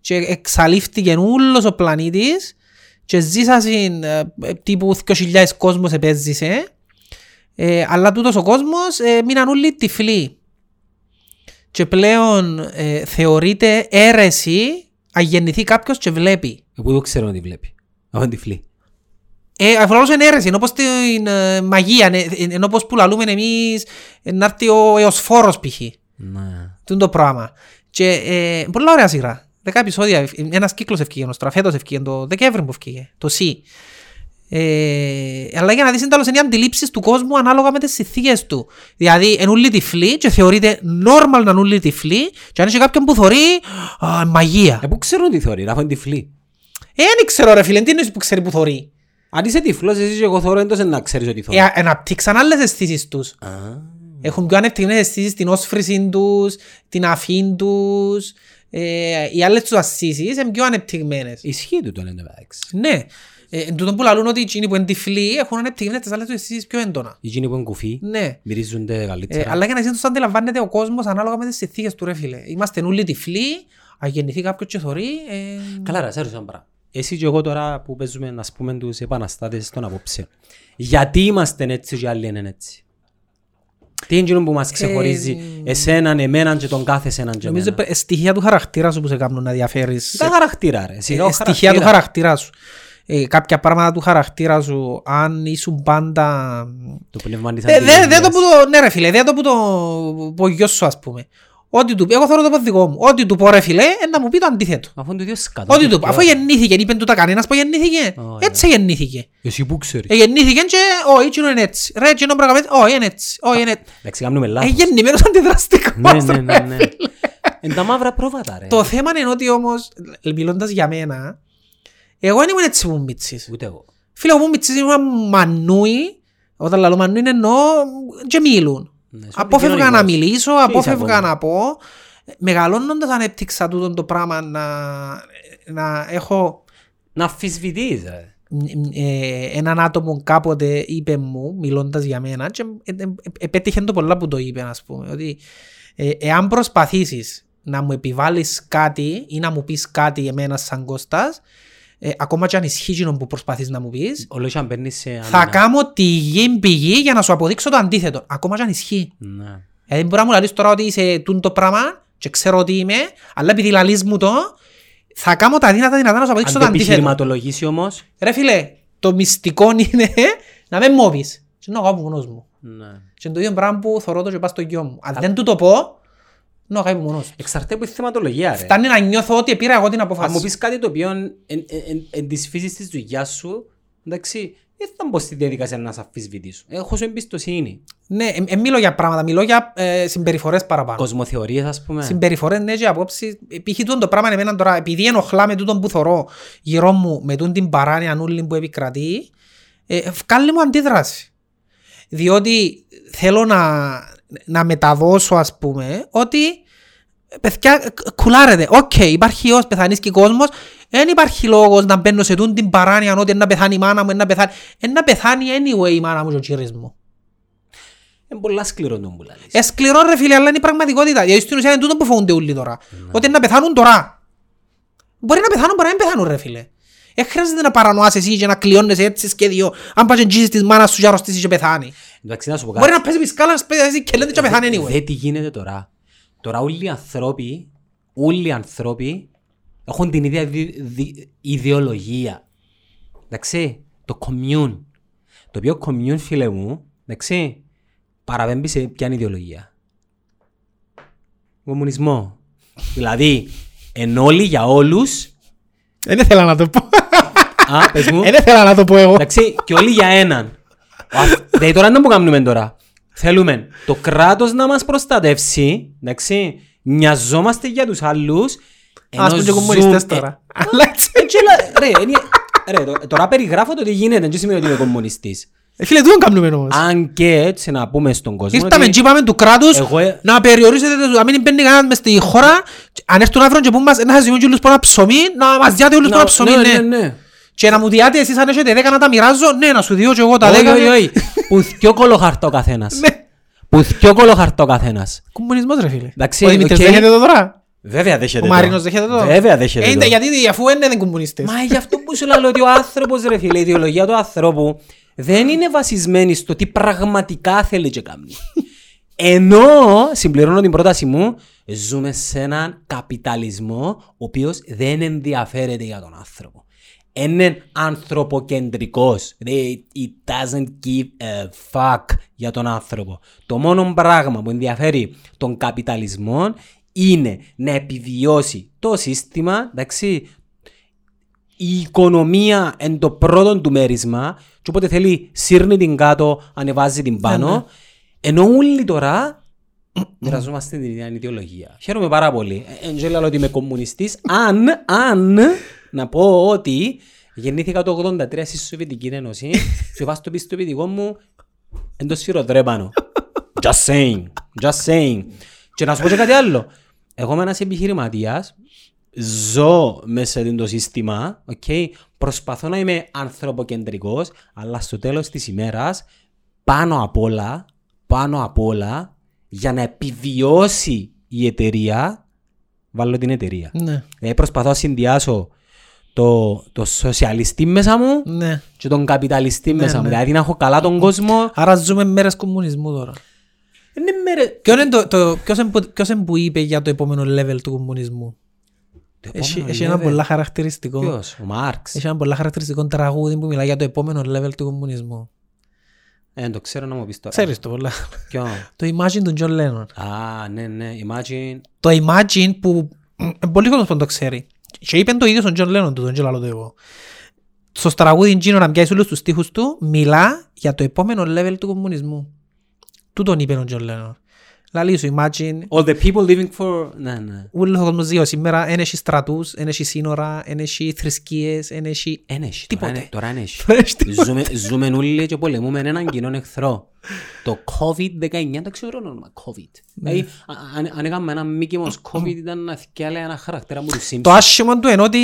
και εξαλείφθηκε όλος ο πλανήτης και ζήσασαν ε, τύπου 2.000 κόσμος επέζησε ε, αλλά τούτος ο κόσμος ε, μείναν όλοι τυφλοί και πλέον ε, θεωρείται αίρεση αν γεννηθεί κάποιος και βλέπει. Εγώ δεν ξέρω να τη βλέπει. Αυτό είναι τυφλή. Ε, αφραλώς είναι αίρεση, ενώ πως την ε, μαγεία, ε, ε, ενώ πως που λαλούμε εμείς ε, να έρθει ο εωσφόρος π.χ. Ναι. Τούν το πράγμα. Και ε, πολλά ωραία σειρά. Δέκα επεισόδια. Ένας κύκλος ευκήγε, ο στραφέτος ευκήγε, το Δεκέμβρη που ευκήγε, το C. Ε, αλλά για να δεις εντάλλως είναι οι αντιλήψεις του κόσμου ανάλογα με τις συνθήκες του. Δηλαδή, είναι όλοι τυφλοί και θεωρείται normal να είναι όλοι τυφλοί και αν είσαι κάποιον που θωρεί, α, μαγεία. Ε, πού ξέρω τι θεωρεί, αφού είναι τυφλή. Ε, δεν ξέρω ρε φίλε, τι είναι που ξέρει που θωρεί. Αν είσαι τυφλός, εσύ και εγώ θωρώ, εντός να ξέρεις ότι θωρώ. Ε, αναπτύξαν άλλες αισθήσεις τους. Α. Έχουν πιο ανεπτυγμένες αισθήσεις την όσφρηση τους, την αφήν τους, Ε, οι άλλες τους ασίσεις είναι πιο ανεπτυγμένες. Ισχύει τούτο εν τω μεταξύ. Ναι. Ε, εν τούτον που λαλούν ότι εκείνοι που είναι τυφλοί έχουν ανεπτυγμένες τις άλλες τους ασίσεις πιο έντονα. Εκείνοι που είναι κουφοί Ναι. μυρίζονται Ε, καλύτερα. αλλά για να το αντιλαμβάνεται ο κόσμος ανάλογα με τις συνθήκες του ρε φίλε. Είμαστε όλοι τυφλοί, αν γεννηθεί κάποιος και θωρεί, ε, Καλά ρε, σε ρωτήσω ένα πράγμα. Εσύ και εγώ τώρα που παίζουμε να πούμε τους επαναστάτες των απόψε. Γιατί είμαστε έτσι και οι άλλοι είναι έτσι; Τι είναι εκείνο που μας ξεχωρίζει εσέναν, εμέναν και τον κάθε εσέναν και νομίζω εμένα; ε, στοιχεία του χαρακτήρα σου που σε κάνουν να διαφέρεις. Τα χαρακτήρα ρε. Σιγά ο Ε, στοιχεία του χαρακτήρας. χαρακτήρα σου. Ε, κάποια πράγματα του χαρακτήρα σου, αν ήσουν πάντα... Το πνεύμα της Ε, δε- αντιλογίας. δε το που το... Ναι ρε φίλε, δε το που το... που ο γιος σου ας πούμε. Ό,τι του πει, εγώ θέλω το πως δικό μου. Ό,τι του πω ρε φίλε, ε, να μου πει το αντίθετο. Αφού είναι το ίδιο σκατό. Ό,τι και του πω. πιο- Αφού γεννήθηκε, είπε του τα κανένας που γεννήθηκε. Ωραία. Έτσι γεννήθηκε. Εσύ που ξέρεις. Ε, γεννήθηκε και, όχι, εκείνο είναι έτσι. Ρε, εκείνο πρέπει να κάνεις, όχι, είναι έτσι. Όχι, είναι έτσι. Εντάξει, κάνουμε Ε, λάθος. γεννημένος αντιδραστικός. Ναι, ναι, ρε ναι, ναι. Εν τα μαύρα πρόβατα ρε. Το θέμα είναι ότι όμως, μιλώντας για μένα, εγώ δεν ήμουν έτσι που μου μίτσις. Ούτε εγώ. Φίλε μου μίτσις ήμουν μανούι, όταν λέω μανούι είναι εννοώ και μιλούν. Ναι, είσαι Απόφευγα να επικοινωνικός. μιλήσω, είσαι απόφευγα ακόμα. να πω. Μεγαλώνοντας ανέπτυξα τούτο το πράγμα να, να έχω Να αμφισβητείς ρε. ε, έναν άτομο κάποτε είπε μου, μιλώντας για μένα και ε, ε, ε, επέτυχε το πολλά που το είπε, ας πούμε, ότι ε, εάν προσπαθήσεις να μου επιβάλλεις κάτι ή να μου πεις κάτι εμένα σαν Κώστας, ε, ακόμα και αν ισχύει εκείνο που προσπαθείς να μου πεις, Όλο και αν παίρνεις σε θα άμυνα. κάνω τη γη πηγή για να σου αποδείξω το αντίθετο, ακόμα και αν ισχύει. Ναι. Δηλαδή μπορεί να μου λαλείς τώρα ότι είσαι τούν το πράγμα και ξέρω ότι είμαι, αλλά επειδή λαλείς μου το, θα κάνω τα δύνατα δυνατά να σου Αν αποδείξω το το αντίθετο. επιχειρηματολογήσει όμως. Ρε φίλε, το μυστικό είναι να με μόβεις. Και να κάνω μόνος μου. Ναι. Και είναι το ίδιο πράγμα που θωρώ το και πάω στο γιο μου. Αν δεν του το πω, να κάνω μόνος μου. Εξαρτάται από τη θεματολογία ρε. Φτάνει να νιώθω ότι πήρα εγώ την Αν μου αποφάση. πεις κάτι το οποίο εν, εν, εν, εν της φύσης της δουλειάς σου, εντάξει, δεν θα μπω στη διαδικασία να σε αμφισβητήσω. Έχω σου εμπιστοσύνη. Ναι, ε, ε, μιλώ για πράγματα, μιλώ για ε, συμπεριφορές παραπάνω. Κοσμοθεωρίες ας πούμε. Συμπεριφορές ναι και απόψεις. Ε, Π.χ. τούτο το πράγμα εμένα τώρα, επειδή ενοχλά με τούτο που θωρώ γύρω μου, με τούτο την παράνοια ούλη που επικρατεί, ε, βγάλει μου αντίδραση. Διότι θέλω να, να μεταδώσω ας πούμε ότι παιδιά κ- κουλάρετε, οκ, υπάρχει ως πεθανίσκει κόσμος, δεν υπάρχει λόγος να μπαίνω σε τούτο την παράνοια ότι να πεθάνει η μάνα μου, να πεθάνει, να πεθάνει anyway η μάνα μου και ο κύρις μου. Είναι πολλά σκληρό το που λαλείς. Ε, σκληρό ρε φίλε, αλλά είναι η πραγματικότητα. Γιατί στην ουσία είναι τούτο που φοβούνται όλοι τώρα. Ότι να πεθάνουν τώρα. Μπορεί να πεθάνουν, μπορεί να μην πεθάνουν ρε φίλε. Ε, χρειάζεται να παρανοάς εσύ και να κλειώνεσαι έτσι σχέδιο. Αν πας και εγγύσεις της μάνας σου και αρρωστήσεις και πεθάνει. Εντάξει, να σου πω Μπορεί κάτι. να πέσει πισκάλα, να πέσει και λέτε και πεθάνει anyway. Δε τι γίνεται τώρα. Τώρα όλοι οι ανθρώποι, όλοι οι ανθρώποι έχουν την ίδια δι- δι- ιδεολογία. Εντάξει, το commune. Το οποίο commune, φίλε μου, εντάξει, παραβέμπει σε ποια είναι ιδεολογία. Κομμουνισμό. δηλαδή, εν όλοι για όλους, Δεν ήθελα να το πω. Α, πες μου, Δεν ήθελα να το πω εγώ. Εντάξει, και όλοι για έναν. Ο αυ- Δηλαδή τώρα τι που κάνουμε τώρα. Θέλουμε το κράτος να μας προστατεύσει, εντάξει, νοιαζόμαστε για τους άλλους, Ας πούμε και κομμουνιστές τώρα. Αλλά έτσι. Έτσι, έλα- ρε, είναι- ρε, το- τώρα περιγράφω το τι γίνεται, δεν σημαίνει ότι είμαι κομμουνιστής. Ε, Φίλε, τούτον κάνουμε όμως. Αν και έτσι να πούμε στον κόσμο Ήρθαμε ότι και είπαμε του κράτους εγώ, ε, να περιορίσετε το, να μην μπαίνει κανένας μες στη χώρα αν έρθουν αύριο και πούν μας να σας δίνουν και όλους που ένα ψωμί να μας διάτε όλους που ένα ψωμί ναι, ναι. ναι, ναι. Και να μου διάτε εσείς αν έχετε δέκα να τα μοιράζω ναι να σου διώ και εγώ τα Όχι, δέκα όχι, ναι. όχι. Που θκιο κολοχαρτό ο καθένας. Ναι. Που θκιο κολοχαρτό ο καθένας. Κομμουνισμός ρε φίλε Εντάξει, Ο Δημήτρης οκ. δέχεται το τώρα Βέβαια δέχεται Ο το. Μαρίνος δέχεται το Βέβαια δέχεται Ε, το. είναι- Γιατί αφού είναι δεν κομμουνιστές Μα γι' αυτό που σου λέω ότι ο άνθρωπος ρε φίλε, η ιδεολογία του ανθρώπου δεν είναι βασισμένη στο τι πραγματικά θέλει και κάνει. Ενώ, συμπληρώνω την πρόταση μου, ζούμε σε έναν καπιταλισμό ο οποίος δεν ενδιαφέρεται για τον άνθρωπο. Είναι ανθρωποκεντρικός. Δηλαδή, it doesn't give a fuck για τον άνθρωπο. Το μόνο πράγμα που ενδιαφέρει τον καπιταλισμό είναι να επιβιώσει το σύστημα, εντάξει, η οικονομία εν το πρώτο του μέρισμα και όποτε θέλει σύρνει την κάτω, ανεβάζει την πάνω. ναι. Ενώ όλοι τώρα μοιραζόμαστε την ίδια ιδεολογία. Χαίρομαι πάρα πολύ. Ε, Εν δεν λέω ότι είμαι κομμουνιστής. Αν, αν, να πω ότι γεννήθηκα το 83 στη Σοβιετική Ένωση [laughs] και βάζω το πιστοποιητικό μου εντός σφυροδρέπανο. Just saying. Just saying. Και να σου πω και κάτι άλλο. εγώ είμαι ένας επιχειρηματίας, ζω μέσα σε το σύστημα, okay, προσπαθώ να είμαι ανθρωποκεντρικός, αλλά στο τέλος της ημέρας, πάνω απ' όλα, πάνω απ' όλα, για να επιβιώσει η εταιρεία, βάλω την εταιρεία. Ναι. Δηλαδή προσπαθώ να συνδυάσω το, το σοσιαλιστή μέσα μου Ναι. και τον καπιταλιστή μέσα μου. ναι. Δηλαδή να έχω καλά τον κόσμο. Άρα ζούμε μέρες κομμουνισμού τώρα. Είναι μέρε... Ποιος είναι, το, το, ποιος είναι, που- ποιος είναι που είπε για το επόμενο level του κομμουνισμού; Το Έχει, επόμενο έχει ένα level. πολλά χαρακτηριστικό. Ποιος, ο Μάρξ. Έχει ένα πολλά χαρακτηριστικό τραγούδι που μιλάει για το επόμενο level του κομμουνισμού. Ε, δεν το ξέρω να μου πεις τώρα. Ξέρεις το πολλά. Ποιο; [laughs] το Imagine του John Lennon. Α, ναι, ναι. Imagine. Το Imagine που ε, πολύ κόσμος που το ξέρει. Και είπε το ίδιος στον John Lennon του, τον και λαλό το εγώ. Στο τραγούδι Gino να πιάσει όλους τους στίχους του, μιλά για το επόμενο level του κομμουνισμού. Του τον είπε ο John Lennon. Λαλή σου, Imagine, All the people living for... Ναι, ναι. όλος ο κόσμος ζει σήμερα, δεν έχει στρατούς, δεν έχει σύνορα, δεν έχει θρησκείες, δεν έχει... Ένεχει. Τίποτε. Τώρα ένεχει. Δεν έχει τίποτε. Ζούμε, ζούμε όλοι και πολεμούμε έναν κοινό εχθρό. Το COVID-19, το ξέρω όνομα, COVID. Ναι. Δηλαδή, α- αν, αν έκαμε ένα Mickey Mouse COVID ήταν να θυκιάλε ένα χαρακτήρα μου τους Simpsons. Το άσχημο του είναι ότι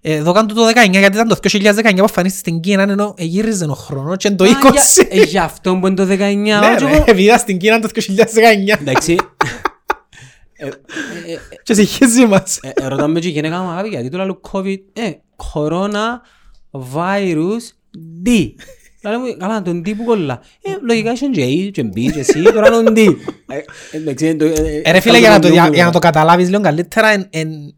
ε, εδώ κάνουν το 19 γιατί ήταν το 2019 που εμφανίστηκε στην Κίνα ενώ γύριζε ο χρόνος και είναι το Α, 20. για- ε, Γι' αυτό που είναι το 19. Ναι και ρε, εγώ- επειδή ήταν στην Κίνα το 2019 Εντάξει. [laughs] Ε, ε, ε, και συγχύζει μας. ε, ε, Ρωτάμε και η γυναίκα μου αγάπη γιατί το λέω COVID. Ε, Corona Virus D. Λέω μου, καλά, τον D που κολλά. Ε, λογικά είσαι J, και B, και C, τώρα είναι τον D. Ε, εντάξει, είναι το- ε, Ε, ρε φίλε, για να το, για, νούμερο. για να το καταλάβεις λίγο καλύτερα, εν, εν-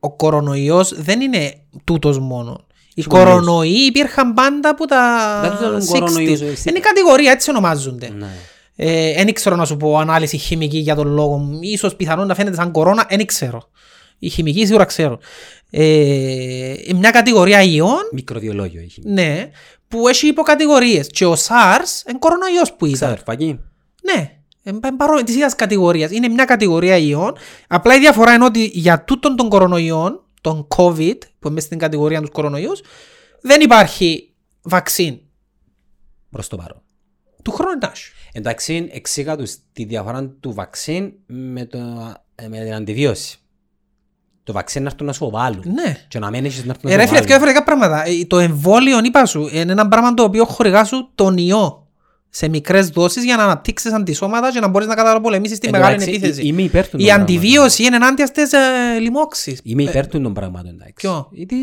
ο κορονοϊός δεν είναι τούτος μόνο. Οι Συμφωνείς. κορονοϊοί υπήρχαν πάντα από τα Δεν τους λένε 60's. κορονοϊούς, εσύ. Είναι η κατηγορία, έτσι ονομάζονται. Ναι. Ε, Εν ξέρω να σου πω ανάλυση χημική για τον λόγο μου. Ίσως πιθανόν να φαίνεται σαν κορώνα, δεν ξέρω. Η χημική σίγουρα ξέρω. Ε, μια κατηγορία ιών, Μικροβιολόγιο έχει. ναι, που έχει υποκατηγορίες. Και ο SARS είναι κορονοϊός που ήταν. Ξαδερφάκι. Ναι, είναι παρό... της ίδιας κατηγορίας. Είναι μια κατηγορία ιών. Απλά η διαφορά είναι ότι για τούτον των κορονοϊών, τον COVID, που είναι στην κατηγορία τους κορονοϊούς, δεν υπάρχει βαξίν. Προς το παρόν. Του χρόνου εντάξει. Εντάξει, εξήγα τους τη διαφορά του βαξίν με, το, ε, με την αντιβίωση. Το βαξίν να έρθουν να σου βάλουν. Ναι. Και να μην έχεις να έρθουν Ε, να ρε σου φίλε, δύο βάλουν. διαφορετικά πράγματα. Ε, Το εμβόλιο, είπα σου, είναι ένα πράγμα το οποίο χορηγά σου τον ιό σε μικρές δόσεις για να αναπτύξεις αντισώματα και να μπορείς να καταπολεμήσεις τη Εν μεγάλη τω μεταξύ, επίθεση. ε- είμαι υπέρ του Η των αντιβίωση είναι ενάντια στις ε, λοιμώξεις. Είμαι υπέρ του των πραγμάτων, εντάξει. Ποιο; Γιατί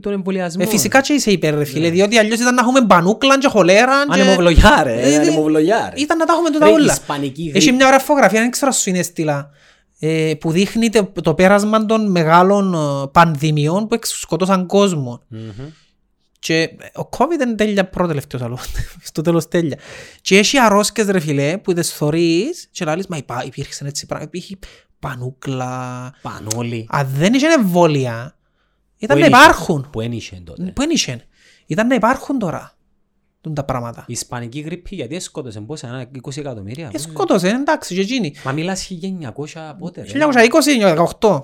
τον εμβολιασμό. Ε, φυσικά και είσαι υπέρ, ρε φίλε, διότι αλλιώς ήταν να έχουμε μπανούκλα και χολέρα. και- Ανεμοβλογιά, ρε. Ε, Ανεμοβλογιά, ρε. Ήταν να τα έχουμε τούτα Ρε, όλα. ισπανική Έχει γρήπη. μια ωραία φωτογραφία, δεν ξέρω αν σου είναι στυλά, ε, που δείχνει το, το πέρασμα των μεγάλων ε, πανδημιών που σκοτώσαν κόσμο. Μμμ. Και ο COVID είναι τέλεια πρώτο τελευταίος άλλο, [laughs] στο τέλος τέλεια. Και έχει αρρώσκες ρε φιλέ που τις θωρείς και λαλείς μα υπά, υπήρξαν έτσι πράγματα, υπήρχε πανούκλα. Πανόλη. Αν δεν είχε εμβόλια, ήταν Που να ένιξε. υπάρχουν. Που ένιξε τότε. Που δεν είχε. Ήταν να υπάρχουν τώρα. Τούν τα πράγματα. Η ισπανική γρήπη γιατί σκότωσε πόσα, ένα 20 εκατομμύρια. Ε, σκότωσε, εντάξει, και εκείνη. Μα μιλάς 1900 πότε ρε. 1920, 18,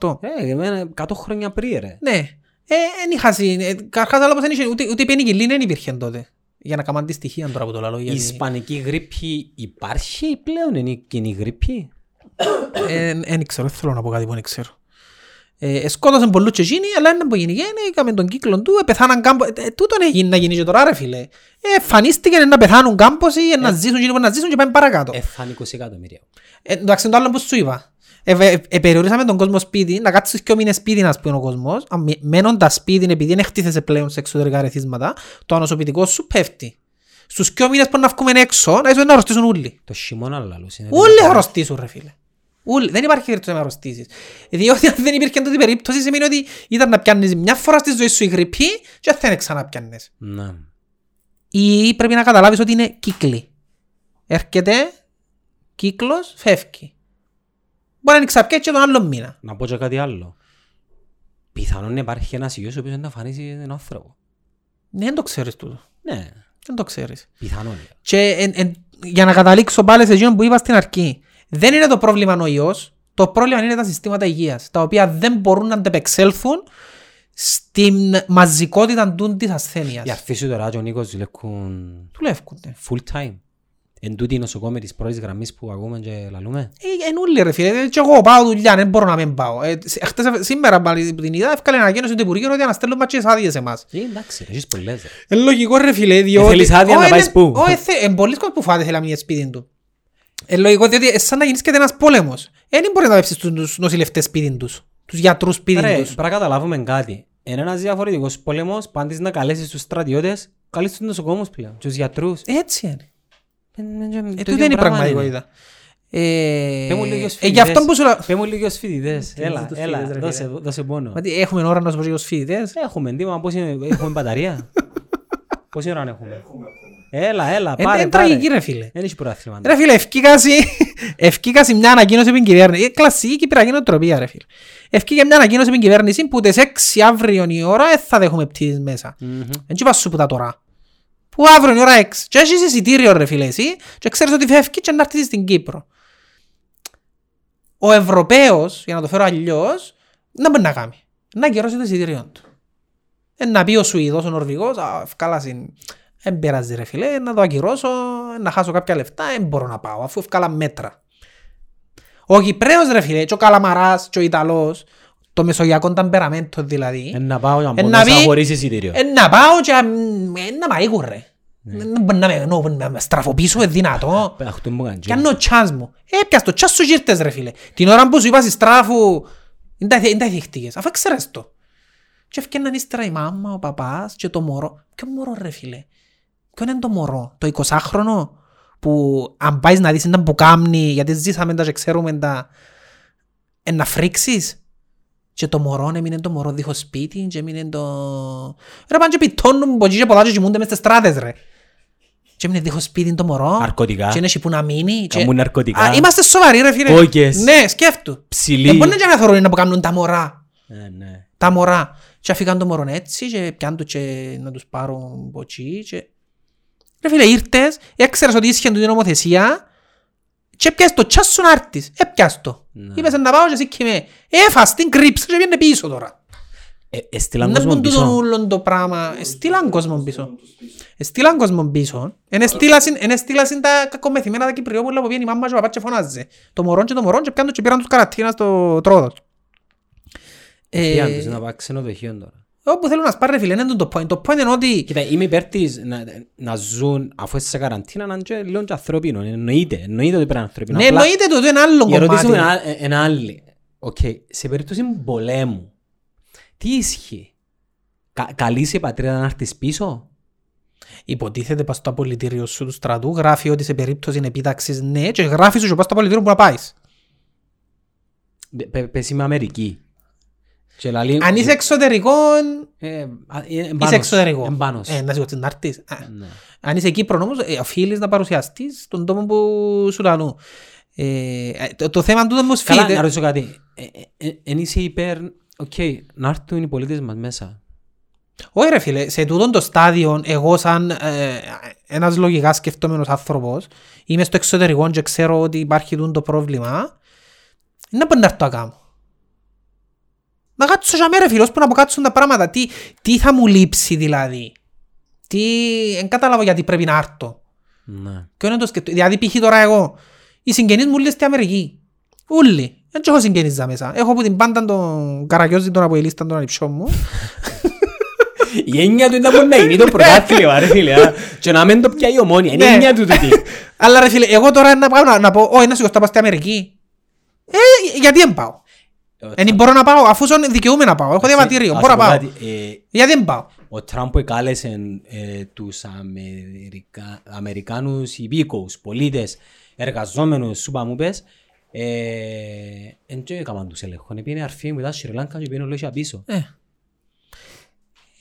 1918. Ε, εμένα 100 χρόνια πριν ρε. Ναι. Ε, εν είχα συ... ε, Καρχάς άλλος πως δεν είχε, ούτε, ούτε η πενικυλίνη δεν υπήρχε τότε. Για να κάνουν τη στοιχεία τώρα που το λαλώ. Η γιατί- ισπανική γρήπη υπάρχει πλέον, είναι η κοινή γρήπη; Ε, Δεν ξέρω, δεν θέλω να πω κάτι που δεν ξέρω. Ε, σκότωσαν πολλούς και εκείνοι, αλλά είναι που γίνει. Έκαμε τον κύκλο του, ε, πεθάναν κάμπο. Ε, τούτον έγινε να γίνει και τώρα ρε φίλε. Ε, εμφανίστηκε να πεθάνουν κάμποσοι, ε, να ζήσουν εκείνοι που να ζήσουν και πάμε παρακάτω. Ε, θα είναι 20 εκατομμύρια. Ε, εντάξει, το άλλο που σου είπα. Ε, ε, ε, περιορίσαμε τον κόσμο σπίτι, να κάτσεις και μήνες σπίτι να πούμε ο κόσμος, αν μη- μένοντας σπίτι επειδή δεν χτίθεσαι πλέον σε εξωτερικά ρεθίσματα, το ανοσοποιητικό σου πέφτει. Στους δυο μήνες που να βγούμε έξω, να ίσως να αρρωστήσουν όλοι. Το χειμώνα λαλούς είναι. Όλοι θα αρρωστήσουν ρε φίλε. Όλοι. Δεν υπάρχει περίπτωση να αρρωστήσεις. Διότι αν δεν υπήρχε τούτη περίπτωση σημαίνει ότι ήταν να πιάνεις μια φορά στη ζωή σου η γρήπη και δεν θα ξαναπιάνεις. Ναι. Ή πρέπει να καταλάβεις ότι είναι κύκλοι. Έρχεται, κύκλος, φεύγει. Μπορεί να είναι ξαπιέ και τον άλλο μήνα. Να πω και κάτι άλλο. Πιθανόν να υπάρχει ένας ιός ο οποίος να φανίσει έναν άνθρωπο. Ναι, δεν το ξέρεις τούτο. Ναι, Δεν το ξέρεις. πιθανόν. Και εν, εν, για να καταλήξω πάλι σε εκείνο που είπα στην αρχή, δεν είναι το πρόβλημα ο ιός, το πρόβλημα είναι τα συστήματα υγείας, τα οποία δεν μπορούν να αντεπεξέλθουν στην μαζικότητα του της ασθένειας. Οι αρφοί σου τώρα και ο Νίκος δουλεύουν Δουλεύκονται. full time. Εν τούτη η νοσοκόμη της πρώτης γραμμής που ακούμε και λαλούμε. Ε, Εν ούλοι ρε φίλε, και εγώ πάω δουλειά, δεν μπορώ να μην πάω. Ε, σ- χτες, σήμερα πάλι που την είδα, έφκαλε ανακοίνωση του Υπουργείου ότι αναστέλνουν μας και τις άδειες εμάς. Ε, εντάξει ρε, έχεις πολλές ρε. Είναι λογικό ρε φίλε, διότι... θέλεις άδεια Ω, να είναι- πάεις πού; ω, ε, θε- Εν πολλοί κόσμοι που φάτε θέλει να μείνει σπίτι του. Είναι λογικό διότι ε, σαν να γίνεις και ένας πόλεμος. Ε, Δεν μπορείς να βέψεις τους- τους νοσηλευτές σπίτι τους, τους γιατρούς σπίτι Ρε, τους. πρέπει να καταλάβουμε κάτι. Είναι ένας διαφορετικός πόλεμος, πάντης να καλέσεις τους στρατιώτες, καλείς τους νοσοκόμους πλέον, τους γιατρούς. Έτσι είναι. Ε, Ε, το τούτη ίδιο είναι η πράγμα πραγματικότητα. Ε, Πέ μου λίγος ως ε, γι' αυτό που σου λέω... Πέ μου λίγος ως φοιτητές. Έλα, τους έλα, φοιτητές, ρε δώσε, φίλε. δώσε πόνο. Μα τι, Έχουμε ώρα να σου πω και ως φοιτητές; Έχουμε, τίμα, πώς είναι, έχουμε μπαταρία. [laughs] Πόση ώρα έχουμε. Έλα, έλα, Ε, πάρε, Είναι πάρε. τραγική ρε φίλε. Δεν έχει πρωτάθλημα. Ρε φίλε, ευκήκασαι, ευκήκασαι μια ανακοίνωση από την κυβέρνηση. Ε, Κλασική κυπριακή νοοτροπία ρε φίλε. Ευκήκε μια ανακοίνωση από την κυβέρνηση που τις 6 αύριο η ώρα δεν θα δέχουμε πτήσεις μέσα. Μμμ. Δεν είπα σου που τα τώρα. Που αύριο η ώρα 6. Και έχεις εισιτήριο ρε φίλε εσύ και ξέρεις ότι φεύγει και να έρθεις στην Κύπρο. Ο Ευρωπαίος, για να το φέρω αλλιώς, να μπορεί να κάνει. Να ακυρώσει το εισιτήριο του. Ε, να πει ο Σουηδός, ο Νορβηγός, «Α, ευκάλασαν, δεν πειράζει ρε φίλε, να το ακυρώσω, να χάσω κάποια λεφτά, δεν μπορώ να πάω, αφού ευκάλα μέτρα. Ο Κυπρέος ρε φίλε, και ο Καλαμαράς, και ο Ιταλός, το μεσογειακό ταμπεραμέντο δηλαδή, Ε, να πάω για να Ε, μπω να μέσα πει- χωρίς εισιτήριο. ε, να πάω και να- ε, να μαίγουν ρε. Δεν μπορεί να με- να- να με στραφωπίσω, είναι δυνατό. Αχ, το μου κάνεις. Κι αν ο τσάς μου. Ε, πιας το τσάς σου γύρτες ρε φίλε. Την ώρα που σου είπα στη στράφου, δεν τα- δεν τα δείχτηκες, αφού ξέρεις το. Και έφτιαναν ύστερα η μάμα, ο παπάς και το μωρό. Ποιο μωρό ρε φίλε. Ποιο είναι το μωρό, το 20χρονο που αν πάεις να δεις έναν που κάμνει, γιατί ζήσαμε τα και ξέρουμε τα, ε, να φρίξεις; Και το μωρό έμεινε το μωρό δίχως σπίτι και έμεινε το... Ρε πάνε και πιτώνουν ποτζί και πολλά και κοιμούνται μες στις στράτες ρε. Και έμεινε δίχως σπίτι το μωρό. Ναρκωτικά. Και είναι εκεί που να μείνει. και- Καμούν ναρκωτικά. Α, είμαστε σοβαροί ρε φίλε. Κόκκες. Ναι, σκέφτου. Ψηλή. Ε, μπορεί να είναι και να θεωρούν να που κάνουν τα μωρά. Ε, ναι. Τα μωρά. Και αφήκαν το μωρό έτσι και πιάνουν το και να τους πάρουν ποτσί και... Ρε φίλε, ήρθες, έξερες ότι ίσχυε την νομοθεσία και πιάσεις το τσάς σου να έρθεις. Ε, πιάσεις το. Ναι. Είπες να πάω και εσύ και με. Έφας την κρύψη και πήγαινε πίσω τώρα. Ε, Έστειλαν Δεν κόσμο πούν τούτον πίσω. ούλον το πράγμα. Στείλαν κόσμο πίσω. Στείλαν κόσμο πίσω. Εν στείλασαν τα κακομαθημένα τα Κυπριόπουλα που πήγαινε η μάμα και ο παπάς και φωνάζε. Το μωρόν και το μωρόν και πιάνουν και πήραν τους καραντίνα στο Τρόοδος. Πήγαν Ε, τους να πάει ξενοδοχείο τώρα. Όπου θέλω να σπάρει ρε φίλε, είναι το point. Το point είναι ότι Κοίτα, είμαι υπέρ της να, να ζουν αφού είσαι σε καραντίνα να είναι και λίγο και ανθρώπινο. Εννοείται, εννοείται ότι πρέπει να είναι ανθρώπινο. ναι, Απλά εννοείται το το είναι άλλο Η ερώτηση μου είναι κομμάτι. α- ε, είναι άλλη. Οκ, σε περίπτωση πολέμου, τι ισχύει; Κα, καλείσαι η πατρίδα να έρθεις πίσω; Υποτίθεται πας στο απολυτήριο σου του στρατού, γράφει ότι σε περίπτωση επίταξης ναι και γράφει σου και πας στο απολυτήριο που να πάεις. Πε- πε- Πες είμαι Αμερική. Και λαλεί, Αν είσαι εξωτερικό, ε, α, ε, είσαι εμπάνος, εξωτερικό. εμπάνος. Ε, να σηκωθείς να έρθεις. Α. Ναι. Αν είσαι Κύπρο όμως, ε, οφείλεις να παρουσιαστείς τον τόπο που σου λαλούν. Ε, ε, το, το θέμα του όμως Καλά, να φύγεται. ρωτήσω κάτι. Ε, ε, ε, Εν είσαι υπέρ, οκ, να έρθουν οι πολίτες μας μέσα. Όχι ρε φίλε, σε τούτον το στάδιο, εγώ σαν ε, ένας λογικά σκεφτόμενος άνθρωπος, είμαι στο εξωτερικό και ξέρω ότι υπάρχει τούτο το πρόβλημα, δεν μπορεί να έρθω να κάνω. Να κάτσω για μέρα φίλε, ώσπου να αποκάτσουν τα πράγματα. Τι, τι θα μου λείψει δηλαδή. Τι, δεν κατάλαβα γιατί πρέπει να έρθω. Ναι. Ποιο είναι το σκεπτικό. Δηλαδή π.χ. τώρα εγώ, οι συγγενείς μου λες στην Αμερική. Ούλοι. Δεν έχω συγγενείς δα μέσα. Έχω από την πάντα τον Καραγιώζη τον Αποελίσταν τον ανιψιό μου. [laughs] Η έννοια του είναι να μπορεί να γίνει το πρωτάθλημα, ρε φίλε. α. Και να μην το πιάει ομόνια. Είναι η Ναι. έννοια του τούτη. [laughs] Αλλά ρε φίλε, εγώ τώρα να πάω να, να πω, όχι να σηκωστώ πάω στην Αμερική. Ε, γιατί δεν πάω; Δεν μπορώ να πάω, αφού ζω δικαιούμαι να πάω. Έχω διαβατήριο, Ας μπορώ να πω πάω. κάτι, ε, Γιατί δεν πάω; Ο Τραμπ που εκάλεσε ε, τους Αμερικα... Αμερικάνους υπήκοους, πολίτες, εργαζόμενους, σου μου πες, ε, εν και έκαναν τους ελέγχον. Πήγαινε αρφή μου, ήταν Σρι Λάνκα και πήγαινε ολόγια πίσω. Ε.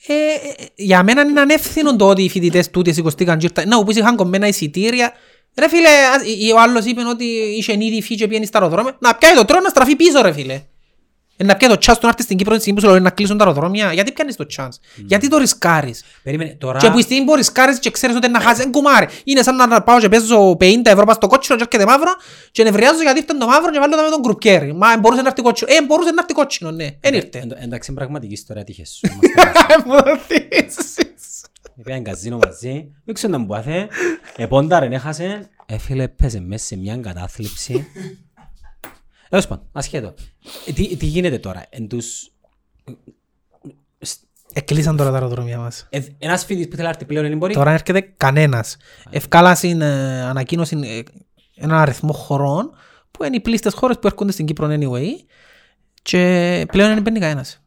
Ε, ε, για μένα είναι ανεύθυνο το ότι οι φοιτητές τούτοι σηκωστήκαν και ήρθαν. Να, που είχαν κομμένα εισιτήρια. Ρε φίλε, ας- ε, ο άλλος είπε ότι είχε ήδη φύγει και πήγαινε στα αεροδρόμια. Να πιάει το τρόπο να στραφεί πίσω ρε φίλε. Ε, να πιάει το chance του να έρθει στην Κύπρο τη στιγμή που σου λέει να κλείσουν τα αεροδρόμια. Γιατί πιάνεις το chance; Γιατί το ρισκάρεις; Περίμενε, τώρα... Και που η στιγμή που ρισκάρεις και ξέρεις ότι να χάσεις εν κουμάρι. Είναι σαν να πάω και παίζω 50 ευρώ πας στο κότσινο και έρχεται μαύρο και νευριάζω γιατί ήρθε το μαύρο και βάλω το με τον κρουπκέρι. Μα εν μπορούσε να έρθει κότσινο. Ε, εν μπορούσε να έρθει κότσινο, ναι. Εν ήρθε. Εν- Εντάξει, είναι πραγματική ιστορία τύχες σου. [laughs] Είμαστε- Μου το θυμίσεις. Πήγαν καζίνο μαζί, δεν ξέρω να μου πάθε. Επόνταρεν, έχασε. Έφυλε, πέσε μέσα σε μια κατάθλιψη. Τέλος πάντων, ασχέτω. Ε, Τι, τι γίνεται τώρα, εν τους... Εκλείσαν τώρα τα αεροδρόμια μας. ε, Ένας φοιτητής που θέλει να έρθει πλέον δεν μπορεί; Τώρα έρχεται κανένας. Ευκάλασαν ε, ανακοίνωση ε, έναν αριθμό χωρών που είναι οι πλήστες χώρες που έρχονται στην Κύπρο anyway και πλέον δεν μπαίνει κανένας.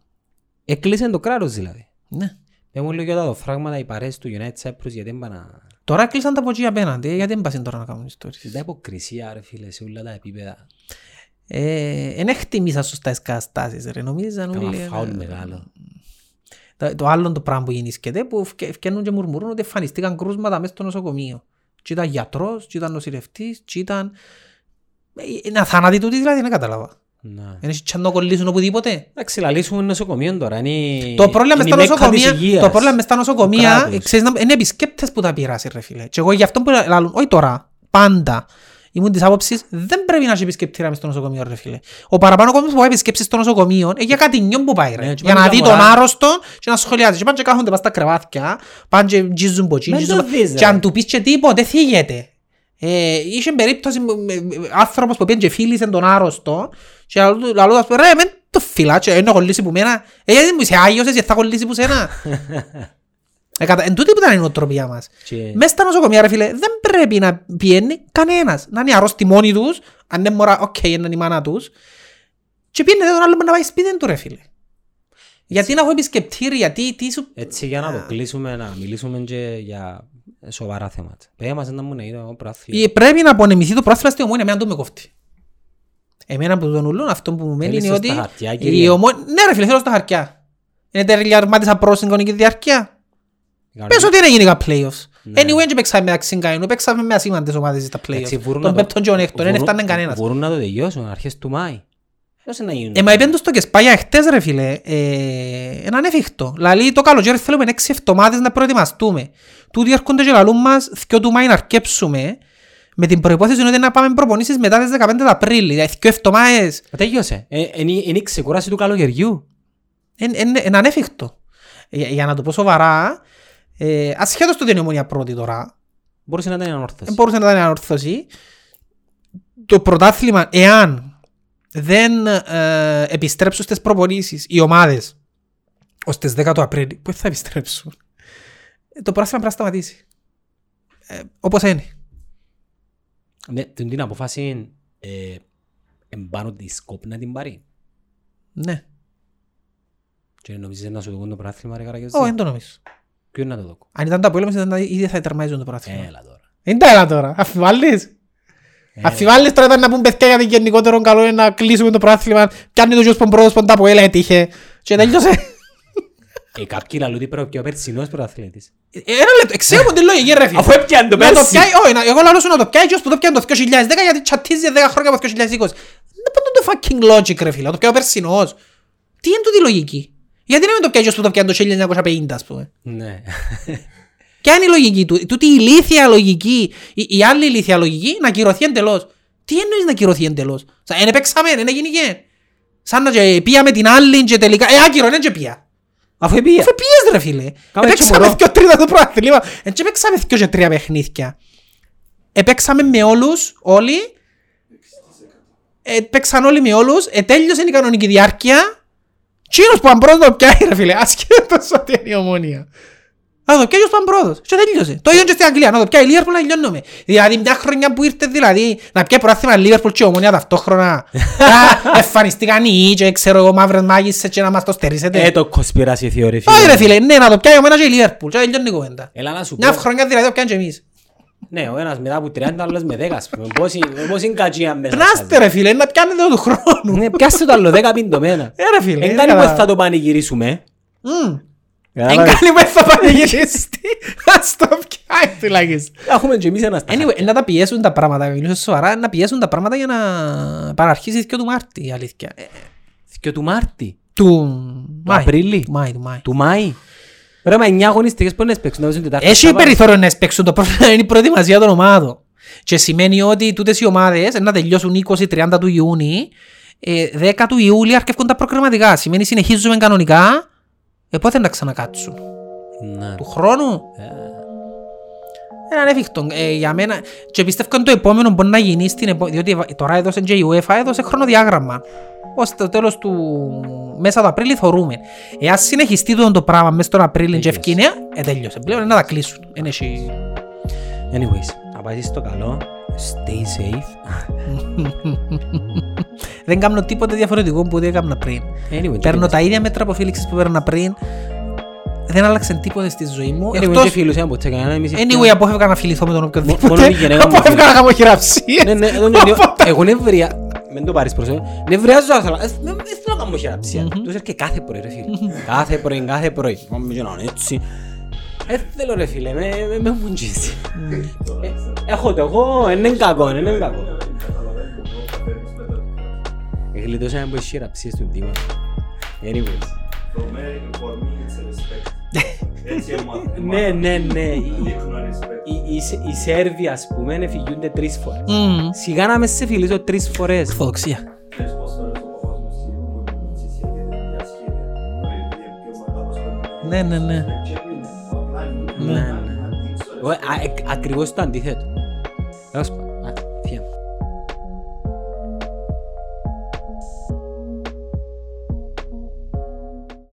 Εκλείσε το κράτος δηλαδή. Ναι. Δεν μου λέω για τα φράγματα οι παρέες του United Cyprus γιατί δεν πάνε να... Τώρα κλείσαν τα από εκεί απέναντι, ε, γιατί δεν πάσουν τώρα να κάνουν ιστορίες. Δεν υποκρισία ρε φίλε σε όλα τα επίπεδα. Ε, Εν εκτιμήσα σωστά τις καταστάσεις ρε, νομίζαν Κάμα όλοι. ε, φάουλ μεγάλο. Το, το άλλο το πράγμα που γεννήσκεται που φκε- φκαίνουν και μουρμουρούν ότι εμφανιστήκαν κρούσματα μέσα στο νοσοκομείο. Και ήταν γιατρός, και ήταν νοσηρευτής, και ήταν... Ε, Είναι αθάνατοι τούτοι δηλαδή, δεν κατάλαβα. Να. Δεν έχει τσάν να κολλήσουν οπουδήποτε. Εντάξει, λαλήσουμε νοσοκομείο τώρα. Είναι... Το πρόβλημα είναι στα η μέκα της νοσοκομεία, υγείας. το πρόβλημα στα νοσοκομεία, κράτους. ξέρεις, να- είναι επισκέπτες που τα πειράσει ρε φίλε. Και εγώ γι' αυτό που λαλούν, όχι τώρα, πάντα, ήμουν της άποψης, δεν πρέπει να έχει επισκεπτήρα μες στο νοσοκομείο ρε φίλε. Ο παραπάνω κόσμος που πάει επισκέψεις στο νοσοκομείο, έχει για κάτι νιόν που πάει ρε. Ναι, και για πάνε να για δει τον μωρά. άρρωστο και να σχολιάζει. Και πάνε και κάθονται πας στα κρεβάτια, πάνε και γκίζουν ποτσί, Μεν γκίζουν το πο- δεις, και ρε. αν του πεις και τίποτε, θίγεται. Ε, είχε περίπτωση με- με- με- άνθρωπος που πήγαινε και φίλησε τον άρρωστο και λαλού- λαλού ας πούμε, ρε μεν το φυλά και είναι κολλήσει που μένα ε γιατί μου είσαι Άγιος εσύ θα κολλήσει που σένα [laughs] ε, κατα- εν τούτη που ήταν η νοοτροπία μας Και- Μες στα νοσοκομεία ρε φίλε δεν πρέπει να πιένει κανένας να είναι αρρώστοι μόνοι τους αν είναι μωρά οκ είναι η μάνα τους και πιένει τον άλλο να πάει σπίτι του ρε φίλε γιατί να έχω επισκεπτήρια γιατί τι σου Έτσι για να το κλείσουμε, να μιλήσουμε και για σοβαρά θέματα. Πέρα μας να μου να είναι ο προάθλιο. Ε, πρέπει να απονεμηθεί το πρόθυμα στη ομόνια, εμένα το με κόφτει. Εμένα που τον ουλούν, αυτό που μου μένει Θέλεις είναι το ότι... στα χαρτιά, η κύριε. ομόνια... Ναι ρε φίλε, θέλω στα χαρτιά. Είναι τερλιαρμάτισα προς συγγονική διάρκεια. Πες ότι είναι γενικά playoffs. Ναι. Anyway, δεν παίξαμε μεταξύ κανένου, παίξαμε με ασήμαντες ομάδες στα Εντάξει, playoffs. μπορούν Τον να το- πέπτον και τον έκτον, δεν μπορούν- έφτανε κανένας. Μπορούν να το τελειώσουν αρχές του Μάη. Πώς να γίνουν. Ε, μα είπαν τους το και σπάγια χτες ρε φίλε, ε, είναι ανέφικτο. Λαλή το καλοκαίρι θέλουμε 6 εβδομάδες να προετοιμαστούμε. Τούτοι έρχονται και λαλούν μας, δυο του Μάη να αρκέψουμε, με την προϋπόθεση ότι να πάμε προπονήσεις μετά τις 15 του Απρίλη, δηλαδή δυο εβδομάδες. Μα Τελειώσε. Ε, Είναι είναι η ξεκούραση του καλοκαιριού. Είναι είναι ανέφικτο. Για, για να το πω σοβαρά, ε, ασχέτως το ότι είναι η ομόνια πρώτη τώρα, Μπορούσε να ήταν ανόρθωση. δεν μπορούσε να ήταν ανόρθωση, το πρωτάθλημα, εάν δεν ε, επιστρέψουν στις προπονήσεις οι ομάδες ως τις 10 του Απρίλη, πού θα επιστρέψουν, ε, το πρωτάθλημα πρέπει να σταματήσει. Ε, όπως είναι. Ναι, την την αποφάση ε, εμπάνω τη σκόπ να την πάρει. Ναι. Και νομίζεις να σου δοκούν το πράθλημα ρε Καραγιώζη. Όχι, δεν το νομίζω. Ποιο είναι να το δοκούν. Αν ήταν τα πόλεμες, ήταν, ήδη θα τερμάζουν το πρωτάθλημα. Έλα τώρα. Είναι τα έλα τώρα. Αφιβάλλεις. Αφιβάλλεις τώρα ήταν να πούν παιδιά γιατί γενικότερο καλό είναι να κλείσουμε το πρωτάθλημα. Πιάνει το γιος πον ποντά που έλα έτυχε. Και τελειώσε. Ε, κάποιοι λαλούν ότι πρέπει πιο περσινός πρωταθλητής. Ε, Ένα λεπτό, ξέρω την λογική ρε φίλε. Αφού έπιανε το Να το πέρσι. πιάει, όχι, να- εγώ λαλώ σου να το πιάει ποιος που το πιάνε το 2010 γιατί τσατίζει 10 χρόνια από το 2020. Δεν πάνε το fucking logic ρε φίλε, να το πιάω περσινός. Τι είναι τούτη η λογική; Γιατί να μην το πιάει ποιος που το πιάνε το 1950 ας πούμε; Ναι. Ποια είναι η λογική του, τούτη η ηλίθια λογική, η, η άλλη ηλίθια λογική να κυρωθεί εντελώς. Τι εννοείς να κυρωθεί εντελώς; Σαν εν παίξαμε, εν έγινηκε. Σαν να και πήγαμε την άλλη και τελικά, ε άκυρο, δεν και πήγα. Αφού επία. Αφού πήγες ρε φίλε. Κάμε Επέξαμε έτσι δυο τρίτα το πρωτάθλημα. Εν και παίξαμε δυο και τρία παιχνίδια. Επέξαμε με όλους, όλοι. Επέξαν όλοι με όλους. Ετέλειωσε η κανονική διάρκεια. Τσίνος που αν πρώτος το πιάει ρε φίλε. Ασχέτως ότι είναι η ομόνια. Να το πιάει ως πρώτος. Και τελείωσε. Το ίδιο και στην Αγγλία. Να το πιάει η Λίβερπουλ να τελειώνουμε. Δηλαδή μια χρονιά που ήρθε δηλαδή να πιάει πρωτάθλημα Λίβερπουλ και η ομόνια ταυτόχρονα. [laughs] Α, Εμφανιστήκαν οι και ξέρω εγώ μαύρες μάγισσες και να μας το στερήσετε. Ε, το conspiracy theory. Όχι ρε φίλε, ναι, να το πιάει ο Μένα και η Λίβερπουλ. Και τελειώνει η κουβέντα. Έλα να σου Μια πω. χρονιά δηλαδή το πιάνε και εμείς. Ναι, ο ένας μετά από 30, ο άλλος με 10. ας πούμε. Πώς είναι- πώς είναι κατσία μέσα. Πνάστε ρε φίλε, να πιάνετε το του χρόνου. Ναι, πιάστε το άλλο 10 πιντωμένα. Ε ρε φίλε. Εν ε, κάνει καλά. πως θα το πανηγυρίσουμε. Μμμ. Εν Κατάλαβες. κάνει που θα πανηγυριστεί. [laughs] Ας το πιάει τουλάχιστον. Έχουμε και εμείς ένας στα Anyway, χαρτιά. να τα πιέσουν τα πράγματα, μιλούσε σοβαρά, να πιέσουν τα πράγματα για να παραρχίσει και του Μάρτη, η αλήθεια. Ε, Και του Μάρτη. Του Μάη. Απρίλη. Του Μάη, του Μάη. Του Μάη. Ρε, μα 9 αγωνιστικές που είναι παίξουν. να παίζουν Τετάρτη, Έχει Σάββατο. περιθώριο να σπέξουν το πρόβλημα είναι η προετοιμασία των ομάδων. Και σημαίνει ότι τούτες οι ομάδες να τελειώσουν 20-30 του Ιούνιου, ε, 10 του Ιούλη αρκεύκουν τα προκριματικά. Σημαίνει συνεχίζουμε κανονικά, ε, πότε να ξανακάτσουν; Ναι. του χρόνου; Ε, Είναι ανέφικτο. Ε, για μένα, και πιστεύω ότι το επόμενο μπορεί να γίνει στην επο... διότι τώρα έδωσε και η UEFA έδωσε χρονοδιάγραμμα. Ως το τέλος του μέσα του Απρίλη θωρούμε. Εάν συνεχιστεί το, το πράγμα μέσα στον Απρίλη και Τέλειωσε. ευκαινία, ε, τέλειωσε. Πλέον είναι να τα κλείσουν. Είναι εσύ... Anyways, να πάει στο καλό. Stay safe. Δεν κάνω τίποτε διαφορετικό που δεν έκανα πριν. Anyway, Παίρνω και τα ίδια μέτρα αποφύλαξης που παίρνα πριν. Δεν άλλαξε τίποτε στη ζωή μου. Anyway, και Εκτός... φίλους, ένα ποτέ κανένα, εμείς Anyway, απόφευγα να φιληθώ με τον οποιοδήποτε. Μόνο η γυναίκα μου Απόφευγα φίλη. να κάνω χειραψίες. Ναι, ναι, εδώ νιώ- εγώ νευρία... Μην το πάρεις προσωπικά. Νευριάζω άθελα. Ε, Δεν δεν θέλω να κάνω χειραψία. Τους έρχεται κάθε πρωί ρε φίλε. Κάθε πρωί, κάθε πρωί. Μα με γίνανε έτσι. Ε, θέλω ρε φίλε, με με- με μουντζήσει. Ε, Έχω το εγώ, είναι κακό, είναι κακό. Γλιτώσαμε από τις χειραψίες του Δήμα. Anyways. For me, for me it's respect. Έτσι έμαθα. Ναι, ναι, ναι. Οι- Δείχνω respect. οι- οι- Οι Σέρβοι ας πούμε εφηγούνται τρεις φορές. Μμμ. Σιγά να μες σε φιλήσω τρεις φορές. Ορθοδοξία. Ξέρεις πόσες φορές ο παπάς μου στη- που ήμουν στη Συρία, μια σχέδια, δηλαδή, πιο μεγάλος παιδί. Ναι, ναι, ναι. Και έμεινε, απλά έμεινε. Ναι, Να- ναι. να δείξω Εγώ, α- ε, Ακριβώς το αντίθετο. Τέλος πάντων.